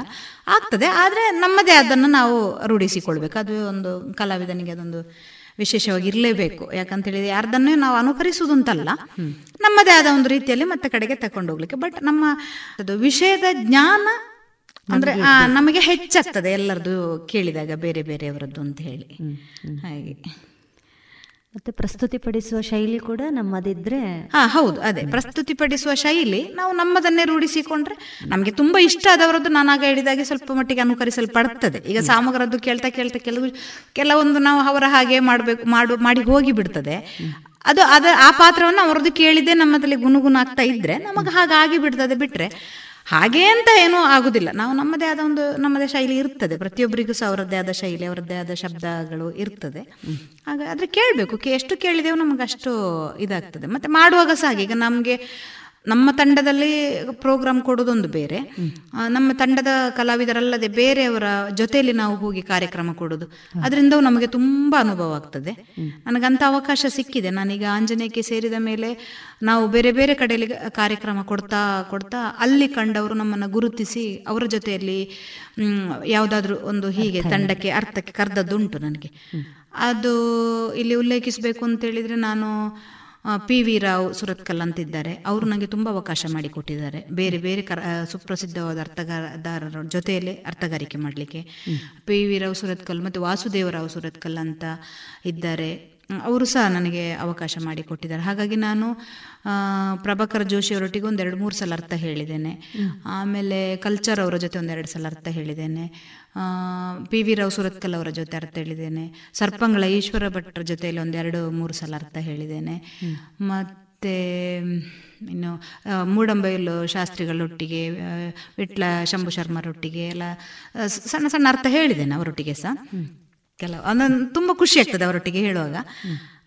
ಆಗ್ತದೆ. ಆದ್ರೆ ನಮ್ಮದೇ ಅದನ್ನು ನಾವು ರೂಢಿಸಿಕೊಳ್ಬೇಕು. ಅದು ಒಂದು ಕಲಾವಿದನಿಗೆ ಅದೊಂದು ವಿಶೇಷವಾಗಿ ಇರಲೇಬೇಕು. ಯಾಕಂತ ಹೇಳಿದ್ರೆ ಯಾರ್ದನ್ನು ನಾವು ಅನುಕರಿಸುವುದು ಅಂತಲ್ಲ ನಮ್ಮದೇ ಆದ ಒಂದು ರೀತಿಯಲ್ಲಿ ಮತ್ತೆ ಕಡೆಗೆ ತಕೊಂಡು ಹೋಗ್ಲಿಕ್ಕೆ ಬಟ್ ನಮ್ಮ ಅದು ವಿಷಯದ ಜ್ಞಾನ ಅಂದ್ರೆ ಆ, ನಮಗೆ ಹೆಚ್ಚಾಗ್ತದೆ ಎಲ್ಲರದು ಕೇಳಿದಾಗ ಬೇರೆ ಬೇರೆಯವರದ್ದು ಅಂತ ಹೇಳಿ. ಹಾಗೆ. ಮತ್ತೆ ಪ್ರಸ್ತುತಿಪಡಿಸುವ ಶೈಲಿ ಕೂಡ ನಮ್ಮದಿದ್ರೆ ಹಾ ಹೌದು ಅದೇ. ಪ್ರಸ್ತುತಿಪಡಿಸುವ ಶೈಲಿ ನಾವು ನಮ್ಮದನ್ನೇ ರೂಢಿಸಿಕೊಂಡ್ರೆ ನಮಗೆ ತುಂಬಾ ಇಷ್ಟ ಆದವರದ್ದು ನಾನಾಗ ಹೇಳಿದಾಗೆ ಸ್ವಲ್ಪ ಮಟ್ಟಿಗೆ ಅನುಕರಿಸಲ್ಪಡ್ತದೆ. ಈಗ ಸಾಮಗ್ರದ್ದು ಕೇಳ್ತಾ ಕೇಳ್ತಾ ಕೆಲವು ಕೆಲವೊಂದು ನಾವು ಅವರ ಹಾಗೆ ಮಾಡಬೇಕು ಮಾಡು ಮಾಡಿ ಹೋಗಿ ಬಿಡ್ತದೆ ಅದು ಅದ ಆ ಪಾತ್ರವನ್ನು ಅವರದ್ದು ಕೇಳಿದೆ ನಮ್ಮದಲ್ಲಿ ಗುಣಗುಣ ಆಗ್ತಾ ಇದ್ರೆ ನಮಗೆ ಹಾಗಾಗಿ ಬಿಡ್ತದೆ ಬಿಟ್ರೆ ಹಾಗೆ ಅಂತ ಏನೂ ಆಗುದಿಲ್ಲ. ನಾವು ನಮ್ಮದೇ ಆದ ಒಂದು, ನಮ್ಮದೇ ಶೈಲಿ ಇರ್ತದೆ. ಪ್ರತಿಯೊಬ್ಬರಿಗೂ ಸಹ ಅವರದ್ದೇ ಆದ ಶೈಲಿ, ಅವರದ್ದೇ ಆದ ಶಬ್ದಗಳು ಇರ್ತದೆ. ಹಾಗೆ ಆದ್ರೆ ಕೇಳಬೇಕು. ಎಷ್ಟು ಕೇಳಿದೆವು ನಮಗಷ್ಟು ಇದಾಗ್ತದೆ. ಮತ್ತೆ ಮಾಡುವಾಗ ಸಹ ಈಗ ನಮಗೆ ನಮ್ಮ ತಂಡದಲ್ಲಿ ಪ್ರೋಗ್ರಾಮ್ ಕೊಡೋದೊಂದು ಬೇರೆ. ನಮ್ಮ ತಂಡದ ಕಲಾವಿದರಲ್ಲದೆ ಬೇರೆಯವರ ಜೊತೆಯಲ್ಲಿ ನಾವು ಹೋಗಿ ಕಾರ್ಯಕ್ರಮ ಕೊಡೋದು. ಅದರಿಂದ ನಮಗೆ ತುಂಬ ಅನುಭವ ಆಗ್ತದೆ. ನನಗಂತ ಅವಕಾಶ ಸಿಕ್ಕಿದೆ. ನಾನೀಗ ಆಂಜನೇಯಕ್ಕೆ ಸೇರಿದ ಮೇಲೆ ನಾವು ಬೇರೆ ಬೇರೆ ಕಡೆಯಲ್ಲಿ ಕಾರ್ಯಕ್ರಮ ಕೊಡ್ತಾ ಕೊಡ್ತಾ ಅಲ್ಲಿ ಕಂಡವರು ನಮ್ಮನ್ನು ಗುರುತಿಸಿ ಅವರ ಜೊತೆಯಲ್ಲಿ ಯಾವುದಾದ್ರೂ ಒಂದು ಹೀಗೆ ತಂಡಕ್ಕೆ ಅರ್ಥಕ್ಕೆ ಕರೆದದ್ದುಂಟು ನನಗೆ. ಅದು ಇಲ್ಲಿ ಉಲ್ಲೇಖಿಸಬೇಕು ಅಂತ ಹೇಳಿದ್ರೆ ನಾನು ಪಿ ವಿ ರಾವ್ ಸುರತ್ಕಲ್ ಅಂತಿದ್ದಾರೆ. ಅವರು ನನಗೆ ತುಂಬ ಅವಕಾಶ ಮಾಡಿಕೊಟ್ಟಿದ್ದಾರೆ ಬೇರೆ ಬೇರೆ ಕರ ಸುಪ್ರಸಿದ್ಧವಾದ ಅರ್ಥಗಾರರ ಜೊತೆಯಲ್ಲೇ ಅರ್ಥಗಾರಿಕೆ ಮಾಡಲಿಕ್ಕೆ. ಪಿ ವಿ ರಾವ್ ಸುರತ್ಕಲ್ ಮತ್ತು ವಾಸುದೇವರಾವ್ ಸುರತ್ಕಲ್ ಅಂತ ಇದ್ದಾರೆ. ಅವರು ಸಹ ನನಗೆ ಅವಕಾಶ ಮಾಡಿಕೊಟ್ಟಿದ್ದಾರೆ ಹಾಗಾಗಿ ನಾನು ಪ್ರಭಾಕರ್ ಜೋಶಿ ಅವರೊಟ್ಟಿಗೆ ಒಂದು ಎರಡು ಮೂರು ಸಲ ಅರ್ಥ ಹೇಳಿದ್ದೇನೆ. ಆಮೇಲೆ ಕಲ್ಚರ್ ಅವರ ಜೊತೆ ಒಂದೆರಡು ಸಲ ಅರ್ಥ ಹೇಳಿದ್ದೇನೆ. ಪಿ ವಿ ರಾವ್ ಸುರತ್ಕಲ್ ಅವರ ಜೊತೆ ಅರ್ಥ ಹೇಳಿದ್ದೇನೆ. ಸರ್ಪಂಗಳ ಈಶ್ವರ ಭಟ್ರ ಜೊತೆಯಲ್ಲಿ ಒಂದೆರಡು ಮೂರು ಸಲ ಅರ್ಥ ಹೇಳಿದ್ದೇನೆ. ಮತ್ತೆ ಇನ್ನು ಮೂಡಂಬೈಲು ಶಾಸ್ತ್ರಿಗಳೊಟ್ಟಿಗೆ ವಿಟ್ಲ ಶಂಭು ಶರ್ಮರೊಟ್ಟಿಗೆ ಎಲ್ಲ ಸಣ್ಣ ಸಣ್ಣ ಅರ್ಥ ಹೇಳಿದ್ದೇನೆ ಅವರೊಟ್ಟಿಗೆ ಸಹ. ಕೆಲವು ಅದೊಂದು ತುಂಬ ಖುಷಿ ಆಗ್ತದೆ ಅವರೊಟ್ಟಿಗೆ ಹೇಳುವಾಗ.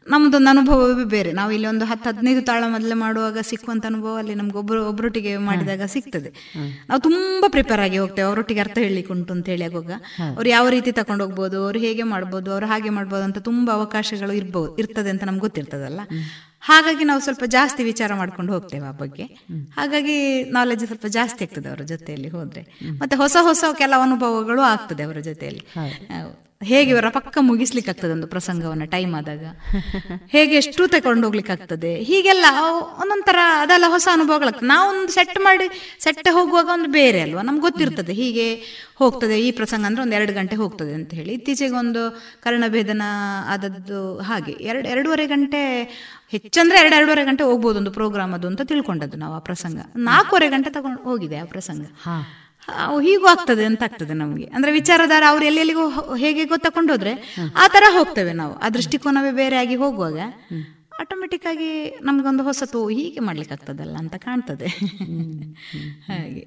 ನಮ್ದೊಂದು ಅನುಭವವೇ ಬೇರೆ. ನಾವು ಇಲ್ಲಿ ಒಂದು ಹತ್ತು ಹದಿನೈದು ತಾಳ ಮೊದಲೇ ಮಾಡುವಾಗ ಸಿಕ್ಕುವಂಥ ಅನುಭವ ಅಲ್ಲಿ ನಮ್ಗೆ ಒಬ್ಬರು ಒಬ್ಬರೊಟ್ಟಿಗೆ ಮಾಡಿದಾಗ ಸಿಗ್ತದೆ. ನಾವು ತುಂಬಾ ಪ್ರಿಪೇರ್ ಆಗಿ ಹೋಗ್ತೇವೆ. ಅವರೊಟ್ಟಿಗೆ ಅರ್ಥ ಹೇಳಲಿಕ್ಕೆ ಉಂಟು ಅಂತ ಹೇಳಿ ಆಗುವಾಗ. ಅವ್ರು ಯಾವ ರೀತಿ ತಗೊಂಡು ಹೋಗ್ಬೋದು ಅವ್ರು ಹೇಗೆ ಮಾಡ್ಬೋದು ಅವ್ರು ಹಾಗೆ ಮಾಡ್ಬೋದು ಅಂತ ತುಂಬಾ ಅವಕಾಶಗಳು ಇರ್ಬೋದು ಇರ್ತದೆ ಅಂತ ನಮ್ಗೆ ಗೊತ್ತಿರ್ತದಲ್ಲ. ಹಾಗಾಗಿ ನಾವು ಸ್ವಲ್ಪ ಜಾಸ್ತಿ ವಿಚಾರ ಮಾಡ್ಕೊಂಡು ಹೋಗ್ತೇವೆ ಆ ಬಗ್ಗೆ. ಹಾಗಾಗಿ ನಾಲೆಜ್ ಸ್ವಲ್ಪ ಜಾಸ್ತಿ ಆಗ್ತದೆ ಅವರ ಜೊತೆಯಲ್ಲಿ ಹೋದ್ರೆ. ಮತ್ತೆ ಹೊಸ ಹೊಸ ಕೆಲ ಅನುಭವಗಳು ಆಗ್ತದೆ ಅವರ ಜೊತೆಯಲ್ಲಿ. ಹೇಗೆ ಇವರ ಪಕ್ಕ ಮುಗಿಸ್ಲಿಕ್ಕೆ ಆಗ್ತದೆ ಒಂದು ಪ್ರಸಂಗವನ್ನ ಟೈಮ್ ಆದಾಗ? ಹೇಗೆ ಎಷ್ಟು ಆಗ್ತದೆ ಹೀಗೆಲ್ಲ ಒಂದೊಂಥರ ಅದೆಲ್ಲ ಹೊಸ ಅನುಭವಗಳಾಗ್ತದೆ. ಒಂದು ಸೆಟ್ ಮಾಡಿ ಸೆಟ್ ಹೋಗುವಾಗ ಒಂದು ಬೇರೆ ಅಲ್ವಾ? ನಮ್ಗೆ ಗೊತ್ತಿರ್ತದೆ ಹೀಗೆ ಹೋಗ್ತದೆ, ಈ ಪ್ರಸಂಗ ಅಂದ್ರೆ ಒಂದು ಎರಡು ಗಂಟೆ ಹೋಗ್ತದೆ ಅಂತ ಹೇಳಿ. ಇತ್ತೀಚೆಗೆ ಒಂದು ಕರ್ಣಭೇದನ ಆದದ್ದು ಹಾಗೆ. ಎರಡು, ಎರಡೂವರೆ ಗಂಟೆ, ಹೆಚ್ಚಂದ್ರೆ ಎರಡು, ಎರಡೂವರೆ ಗಂಟೆ ಹೋಗ್ಬೋದು ಒಂದು ಪ್ರೋಗ್ರಾಮ್ ಅದು ಅಂತ ತಿಳ್ಕೊಂಡದ್ದು ನಾವು ಆ ಪ್ರಸಂಗ. ನಾಲ್ಕೂವರೆ ಗಂಟೆ ತಗೊಂಡು ಹೋಗಿದೆ ಆ ಪ್ರಸಂಗ. ಹೀಗೂ ಆಗ್ತದೆ ಅಂತ ಆಗ್ತದೆ ನಮಗೆ. ಅಂದ್ರೆ ವಿಚಾರಧಾರ ಅವ್ರು ಎಲ್ಲೆಲ್ಲಿಗೂ ಹೇಗೆ ಗೊತ್ತಕೊಂಡೋದ್ರೆ ಆ ತರ ಹೋಗ್ತೇವೆ ನಾವು. ಆ ದೃಷ್ಟಿಕೋನವೇ ಬೇರೆ ಆಗಿ ಹೋಗುವಾಗ ಆಟೋಮೆಟಿಕ್ ಆಗಿ ನಮ್ಗೊಂದು ಹೊಸತು ಹೀಗೆ ಮಾಡ್ಲಿಕ್ಕೆ ಆಗ್ತದಲ್ಲ ಅಂತ ಕಾಣ್ತದೆ. ಹಾಗೆ.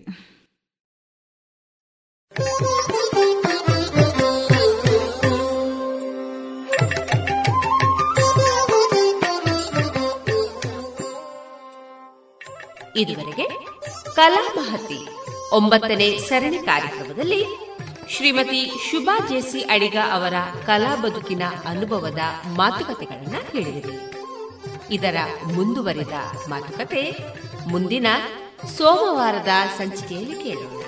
ಇದುವರೆಗೆ ಕಲಾ ಮಹತಿ. ಒಂಬತ್ತನೇ ಸರಣಿ ಕಾರ್ಯಕ್ರಮದಲ್ಲಿ ಶ್ರೀಮತಿ ಶುಭಾ ಜೇಸಿ ಅಡಿಗ ಅವರ ಕಲಾ ಬದುಕಿನ ಅನುಭವದ ಮಾತುಕತೆಗಳನ್ನು ಕೇಳಿದಿರಿ ಇದರ ಮುಂದುವರಿದ ಮಾತುಕತೆ ಮುಂದಿನ ಸೋಮವಾರದ ಸಂಚಿಕೆಯಲ್ಲಿ ಕೇಳೋಣ.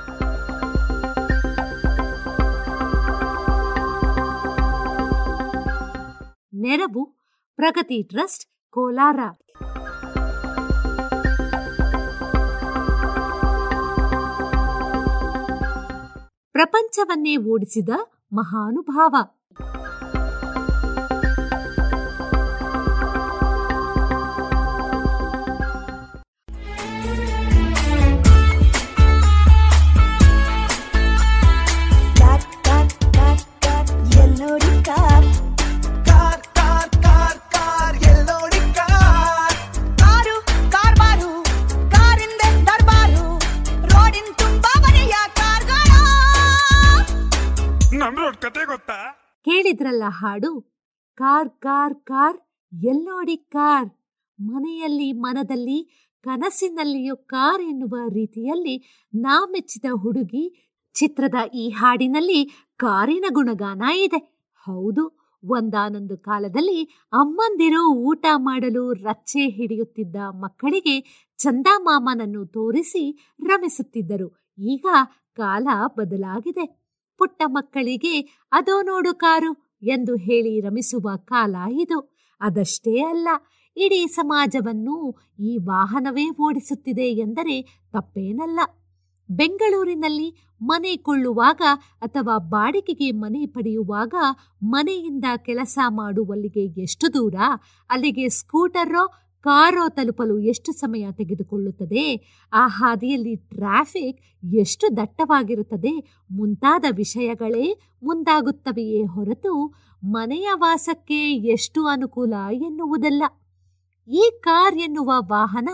ನೆರವು ಪ್ರಗತಿ ಟ್ರಸ್ಟ್ ಕೋಲಾರ. ಪ್ರಪಂಚವನ್ನೇ ಓಡಿಸಿದ ಮಹಾನುಭಾವ. ಕೇಳಿದ್ರಲ್ಲ ಹಾಡು. ಕಾರ್ ಕಾರ್ ಕಾರ್, ಎಲ್ಲೋಡಿ ಕಾರ್. ಮನೆಯಲ್ಲಿ, ಮನದಲ್ಲಿ, ಕನಸಿನಲ್ಲಿಯೂ ಕಾರ್ ಎನ್ನುವ ರೀತಿಯಲ್ಲಿ ನಾ ಮೆಚ್ಚಿದ ಹುಡುಗಿ ಚಿತ್ರದ ಈ ಹಾಡಿನಲ್ಲಿ ಕಾರಿನ ಗುಣಗಾನ ಇದೆ. ಹೌದು, ಒಂದಾನೊಂದು ಕಾಲದಲ್ಲಿ ಅಮ್ಮಂದಿರು ಊಟ ಮಾಡಲು ರಚ್ಚೆ ಹಿಡಿಯುತ್ತಿದ್ದ ಮಕ್ಕಳಿಗೆ ಚಂದಾಮಾಮನನ್ನು ತೋರಿಸಿ ರಮಿಸುತ್ತಿದ್ದರು. ಈಗ ಕಾಲ ಬದಲಾಗಿದೆ. ಪುಟ್ಟ ಮಕ್ಕಳಿಗೆ, ಅದೋ ನೋಡು ಕಾರು ಎಂದು ಹೇಳಿ ರಮಿಸುವ ಕಾಲ ಇದು. ಅದಷ್ಟೇ ಅಲ್ಲ, ಇಡೀ ಸಮಾಜವನ್ನು ಈ ವಾಹನವೇ ಓಡಿಸುತ್ತಿದೆ ಎಂದರೆ ತಪ್ಪೇನಲ್ಲ. ಬೆಂಗಳೂರಿನಲ್ಲಿ ಮನೆ ಕೊಳ್ಳುವಾಗ ಅಥವಾ ಬಾಡಿಗೆಗೆ ಮನೆ ಪಡೆಯುವಾಗ ಮನೆಯಿಂದ ಕೆಲಸ ಮಾಡುವಲ್ಲಿಗೆ ಎಷ್ಟು ದೂರ? ಅಲ್ಲಿಗೆ ಸ್ಕೂಟರೋ ಕಾರೋ ತಲುಪಲು ಎಷ್ಟು ಸಮಯ ತೆಗೆದುಕೊಳ್ಳುತ್ತದೆ? ಆ ಹಾದಿಯಲ್ಲಿ ಟ್ರಾಫಿಕ್ ಎಷ್ಟು ದಟ್ಟವಾಗಿರುತ್ತದೆ? ಮುಂತಾದ ವಿಷಯಗಳೇ ಮುಂದಾಗುತ್ತವೆಯೇ ಹೊರತು ಮನೆಯ ವಾಸಕ್ಕೆ ಎಷ್ಟು ಅನುಕೂಲ ಎನ್ನುವುದಲ್ಲ. ಈ ಕಾರ್ ಎನ್ನುವ ವಾಹನ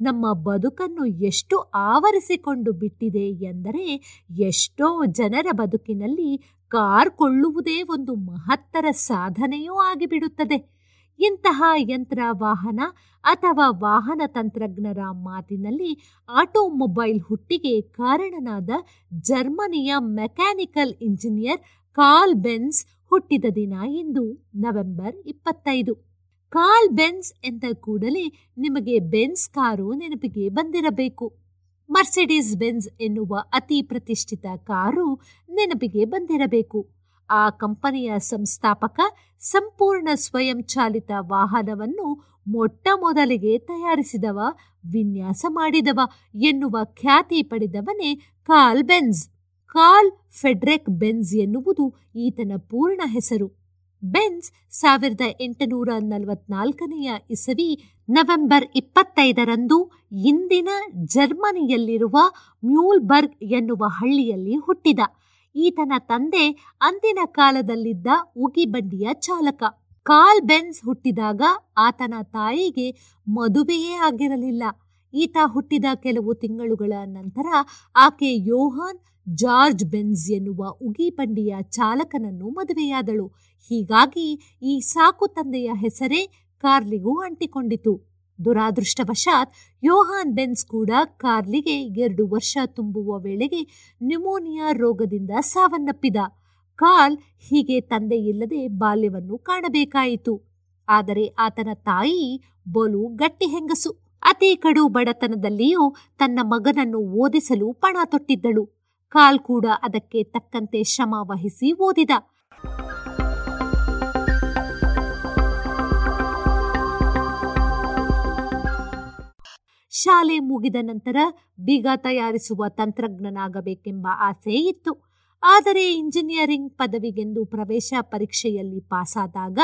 ನಮ್ಮ ಬದುಕನ್ನು ಎಷ್ಟು ಆವರಿಸಿಕೊಂಡು ಬಿಟ್ಟಿದೆ ಎಂದರೆ ಎಷ್ಟೋ ಜನರ ಬದುಕಿನಲ್ಲಿ ಕಾರ್ ಕೊಳ್ಳುವುದೇ ಒಂದು ಮಹತ್ತರ ಸಾಧನೆಯೂ ಆಗಿಬಿಡುತ್ತದೆ. ಇಂತಹ ಯಂತ್ರ, ವಾಹನ ಅಥವಾ ವಾಹನ ತಂತ್ರಜ್ಞರ ಮಾತಿನಲ್ಲಿ ಆಟೋಮೊಬೈಲ್ ಹುಟ್ಟಿಗೆ ಕಾರಣನಾದ ಜರ್ಮನಿಯ ಮೆಕ್ಯಾನಿಕಲ್ ಇಂಜಿನಿಯರ್ ಕಾರ್ಲ್ ಬೆನ್ಸ್ ಹುಟ್ಟಿದ ದಿನ ಇಂದು ನವೆಂಬರ್ ಇಪ್ಪತ್ತೈದು. ಕಾರ್ಲ್ ಬೆನ್ಸ್ ಎಂದ ಕೂಡಲೇ ನಿಮಗೆ ಬೆನ್ಸ್ ಕಾರು ನೆನಪಿಗೆ ಬಂದಿರಬೇಕು. ಮರ್ಸಿಡೀಸ್ ಬೆನ್ಸ್ ಎನ್ನುವ ಅತಿ ಪ್ರತಿಷ್ಠಿತ ಕಾರು ನೆನಪಿಗೆ ಬಂದಿರಬೇಕು. ಆ ಕಂಪನಿಯ ಸಂಸ್ಥಾಪಕ ಸಂಪೂರ್ಣ ಸ್ವಯಂಚಾಲಿತ ವಾಹನವನ್ನು ಮೊಟ್ಟ ಮೊದಲಿಗೆ ತಯಾರಿಸಿದವ, ವಿನ್ಯಾಸ ಮಾಡಿದವ, ಎನ್ನುವ ಖ್ಯಾತಿ ಪಡೆದವನೇ Karl Benz Karl Friedrich Benz ಎನ್ನುವುದು ಈತನ ಪೂರ್ಣ ಹೆಸರು. ಬೆನ್ಸ್ ಸಾವಿರದ ಎಂಟುನೂರ ನಲವತ್ನಾಲ್ಕನೆಯ ಇಸವಿ ನವೆಂಬರ್ ಇಪ್ಪತ್ತೈದರಂದು ಇಂದಿನ ಜರ್ಮನಿಯಲ್ಲಿರುವ ಮ್ಯೂಲ್ಬರ್ಗ್ ಎನ್ನುವ ಹಳ್ಳಿಯಲ್ಲಿ ಹುಟ್ಟಿದ. ಈತನ ತಂದೆ ಅಂದಿನ ಕಾಲದಲ್ಲಿದ್ದ ಉಗಿಬಂಡಿಯ ಚಾಲಕ. ಕಾಲ್ ಬೆನ್ಸ್ ಹುಟ್ಟಿದಾಗ ಆತನ ತಾಯಿಗೆ ಮದುವೆಯೇ ಆಗಿರಲಿಲ್ಲ. ಈತ ಹುಟ್ಟಿದ ಕೆಲವು ತಿಂಗಳುಗಳ ನಂತರ ಆಕೆ ಯೋಹಾನ್ ಜಾರ್ಜ್ ಬೆನ್ಸ್ ಎನ್ನುವ ಉಗಿಬಂಡಿಯ ಚಾಲಕನನ್ನು ಮದುವೆಯಾದಳು. ಹೀಗಾಗಿ ಈ ಸಾಕು ತಂದೆಯ ಹೆಸರೇ ಕಾರ್ಲಿಗೂ ಅಂಟಿಕೊಂಡಿತು. ದುರಾದೃಷ್ಟವಶಾತ್ ಯೋಹಾನ್ ಬೆನ್ಸ್ ಕೂಡ ಕಾರ್ಲಿಗೆ ಎರಡು ವರ್ಷ ತುಂಬುವ ವೇಳೆಗೆ ನ್ಯುಮೋನಿಯಾ ರೋಗದಿಂದ ಸಾವನ್ನಪ್ಪಿದ. ಕಾರ್ಲ್ ಹೀಗೆ ತಂದೆಯಿಲ್ಲದೆ ಬಾಲ್ಯವನ್ನು ಕಾಣಬೇಕಾಯಿತು. ಆದರೆ ಆತನ ತಾಯಿ ಬಲು ಗಟ್ಟಿ ಹೆಂಗಸು. ಅತಿ ಕಡು ಬಡತನದಲ್ಲಿಯೂ ತನ್ನ ಮಗನನ್ನು ಓದಿಸಲು ಪಣ ತೊಟ್ಟಿದ್ದಳು. ಕಾಲ್ ಕೂಡ ಅದಕ್ಕೆ ತಕ್ಕಂತೆ ಶ್ರಮ ವಹಿಸಿ ಓದಿದ. ಶಾಲೆ ಮುಗಿದ ನಂತರ ಬೀಗ ತಯಾರಿಸುವ ತಂತ್ರಜ್ಞನಾಗಬೇಕೆಂಬ ಆಸೆ ಇತ್ತು. ಆದರೆ ಇಂಜಿನಿಯರಿಂಗ್ ಪದವಿಗೆಂದು ಪ್ರವೇಶ ಪರೀಕ್ಷೆಯಲ್ಲಿ ಪಾಸಾದಾಗ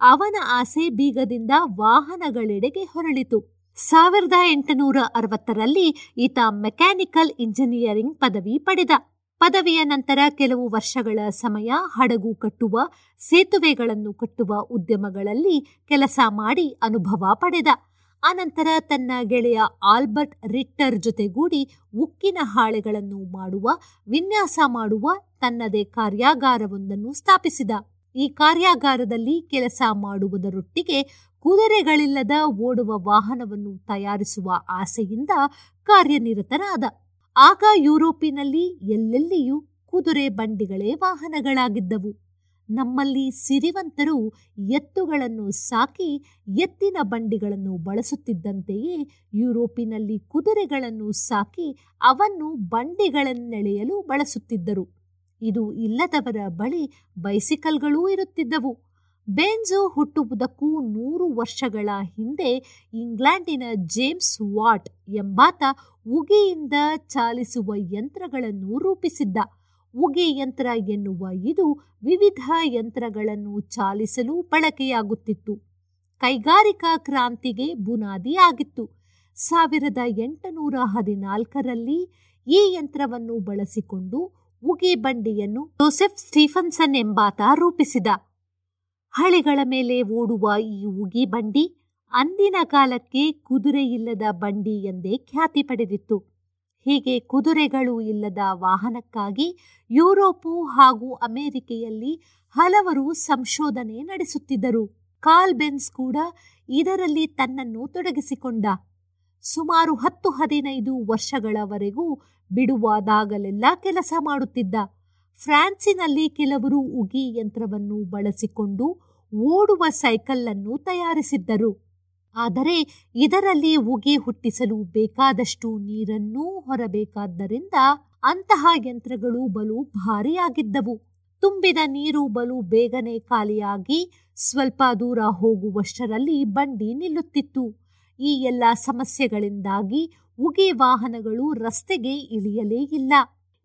ಅವನ ಆಸೆ ಬೀಗದಿಂದ ವಾಹನಗಳೆಡೆಗೆ ಹೊರಳಿತು. ಸಾವಿರದ ಎಂಟುನೂರ ಅರವತ್ತರಲ್ಲಿ ಈತ ಮೆಕ್ಯಾನಿಕಲ್ ಇಂಜಿನಿಯರಿಂಗ್ ಪದವಿ ಪಡೆದ. ಪದವಿಯ ನಂತರ ಕೆಲವು ವರ್ಷಗಳ ಸಮಯ ಹಡಗು ಕಟ್ಟುವ, ಸೇತುವೆಗಳನ್ನು ಕಟ್ಟುವ ಉದ್ಯಮಗಳಲ್ಲಿ ಕೆಲಸ ಮಾಡಿ ಅನುಭವ ಪಡೆದ. ಅನಂತರ ತನ್ನ ಗೆಳೆಯ ಆಲ್ಬರ್ಟ್ ರಿಟ್ಟರ್ ಜೊತೆಗೂಡಿ ಉಕ್ಕಿನ ಹಾಳೆಗಳನ್ನು ಮಾಡುವ, ವಿನ್ಯಾಸ ಮಾಡುವ, ತನ್ನದೇ ಕಾರ್ಯಾಗಾರವೊಂದನ್ನು ಸ್ಥಾಪಿಸಿದ. ಈ ಕಾರ್ಯಾಗಾರದಲ್ಲಿ ಕೆಲಸ ಮಾಡುವುದರೊಟ್ಟಿಗೆ ಕುದುರೆಗಳಿಲ್ಲದ ಓಡುವ ವಾಹನವನ್ನು ತಯಾರಿಸುವ ಆಸೆಯಿಂದ ಕಾರ್ಯನಿರತನಾದ. ಆಗ ಯುರೋಪಿನಲ್ಲಿ ಎಲ್ಲೆಲ್ಲಿಯೂ ಕುದುರೆ ಬಂಡಿಗಳೇ ವಾಹನಗಳಾಗಿದ್ದವು. ನಮ್ಮಲ್ಲಿ ಸಿರಿವಂತರು ಎತ್ತುಗಳನ್ನು ಸಾಕಿ ಎತ್ತಿನ ಬಂಡಿಗಳನ್ನು ಬಳಸುತ್ತಿದ್ದಂತೆಯೇ ಯುರೋಪಿನಲ್ಲಿ ಕುದುರೆಗಳನ್ನು ಸಾಕಿ ಅವನ್ನು ಬಂಡಿಗಳನ್ನೆಳೆಯಲು ಬಳಸುತ್ತಿದ್ದರು. ಇದು ಇಲ್ಲದವರ ಬಳಿ ಬೈಸಿಕಲ್ಗಳೂ ಇರುತ್ತಿದ್ದವು. ಬೆನ್ಜು ಹುಟ್ಟುವುದಕ್ಕೂ ನೂರು ವರ್ಷಗಳ ಹಿಂದೆ ಇಂಗ್ಲೆಂಡಿನ ಜೇಮ್ಸ್ ವಾಟ್ ಎಂಬಾತ ಉಗಿಯಿಂದ ಚಾಲಿಸುವ ಯಂತ್ರಗಳನ್ನು ರೂಪಿಸಿದ್ದ. ಉಗೆ ಯಂತ್ರ ಎನ್ನುವ ಇದು ವಿವಿಧ ಯಂತ್ರಗಳನ್ನು ಚಾಲಿಸಲು ಬಳಕೆಯಾಗುತ್ತಿತ್ತು. ಕೈಗಾರಿಕಾ ಕ್ರಾಂತಿಗೆ ಬುನಾದಿಯಾಗಿತ್ತು. ಸಾವಿರದ ಎಂಟುನೂರ ಹದಿನಾಲ್ಕರಲ್ಲಿ ಈ ಯಂತ್ರವನ್ನು ಬಳಸಿಕೊಂಡು ಉಗಿ ಬಂಡಿಯನ್ನು ಜೋಸೆಫ್ ಸ್ಟೀಫನ್ಸನ್ ಎಂಬಾತ ರೂಪಿಸಿದ. ಹಳಿಗಳ ಮೇಲೆ ಓಡುವ ಈ ಉಗಿ ಬಂಡಿ ಅಂದಿನ ಕಾಲಕ್ಕೆ ಕುದುರೆಯಿಲ್ಲದ ಬಂಡಿ ಎಂದೇ ಖ್ಯಾತಿ ಪಡೆದಿತ್ತು. ಹೀಗೆ ಕುದುರೆಗಳು ಇಲ್ಲದ ವಾಹನಕ್ಕಾಗಿ ಯುರೋಪು ಹಾಗೂ ಅಮೆರಿಕೆಯಲ್ಲಿ ಹಲವರು ಸಂಶೋಧನೆ ನಡೆಸುತ್ತಿದ್ದರು. ಕಾಲ್ ಬೆನ್ಸ್ ಕೂಡ ಇದರಲ್ಲಿ ತನ್ನನ್ನು ತೊಡಗಿಸಿಕೊಂಡ. ಸುಮಾರು ಹತ್ತು ಹದಿನೈದು ವರ್ಷಗಳವರೆಗೂ ಬಿಡುವಾದಾಗಲೆಲ್ಲ ಕೆಲಸ ಮಾಡುತ್ತಿದ್ದ. ಫ್ರಾನ್ಸಿನಲ್ಲಿ ಕೆಲವರು ಉಗಿ ಯಂತ್ರವನ್ನು ಬಳಸಿಕೊಂಡು ಓಡುವ ಸೈಕಲ್ ಅನ್ನು ತಯಾರಿಸಿದ್ದರು. ಆದರೆ ಇದರಲ್ಲಿ ಉಗಿ ಹುಟ್ಟಿಸಲು ಬೇಕಾದಷ್ಟು ನೀರನ್ನೂ ಹೊರಬೇಕಾದ್ದರಿಂದ ಅಂತಹ ಯಂತ್ರಗಳು ಬಲು ಭಾರಿಯಾಗಿದ್ದವು. ತುಂಬಿದ ನೀರು ಬಲು ಬೇಗನೆ ಖಾಲಿಯಾಗಿ ಸ್ವಲ್ಪ ದೂರ ಹೋಗುವಷ್ಟರಲ್ಲಿ ಬಂಡಿ ನಿಲ್ಲುತ್ತಿತ್ತು. ಈ ಎಲ್ಲ ಸಮಸ್ಯೆಗಳಿಂದಾಗಿ ಉಗಿ ವಾಹನಗಳು ರಸ್ತೆಗೆ ಇಳಿಯಲೇ ಇಲ್ಲ.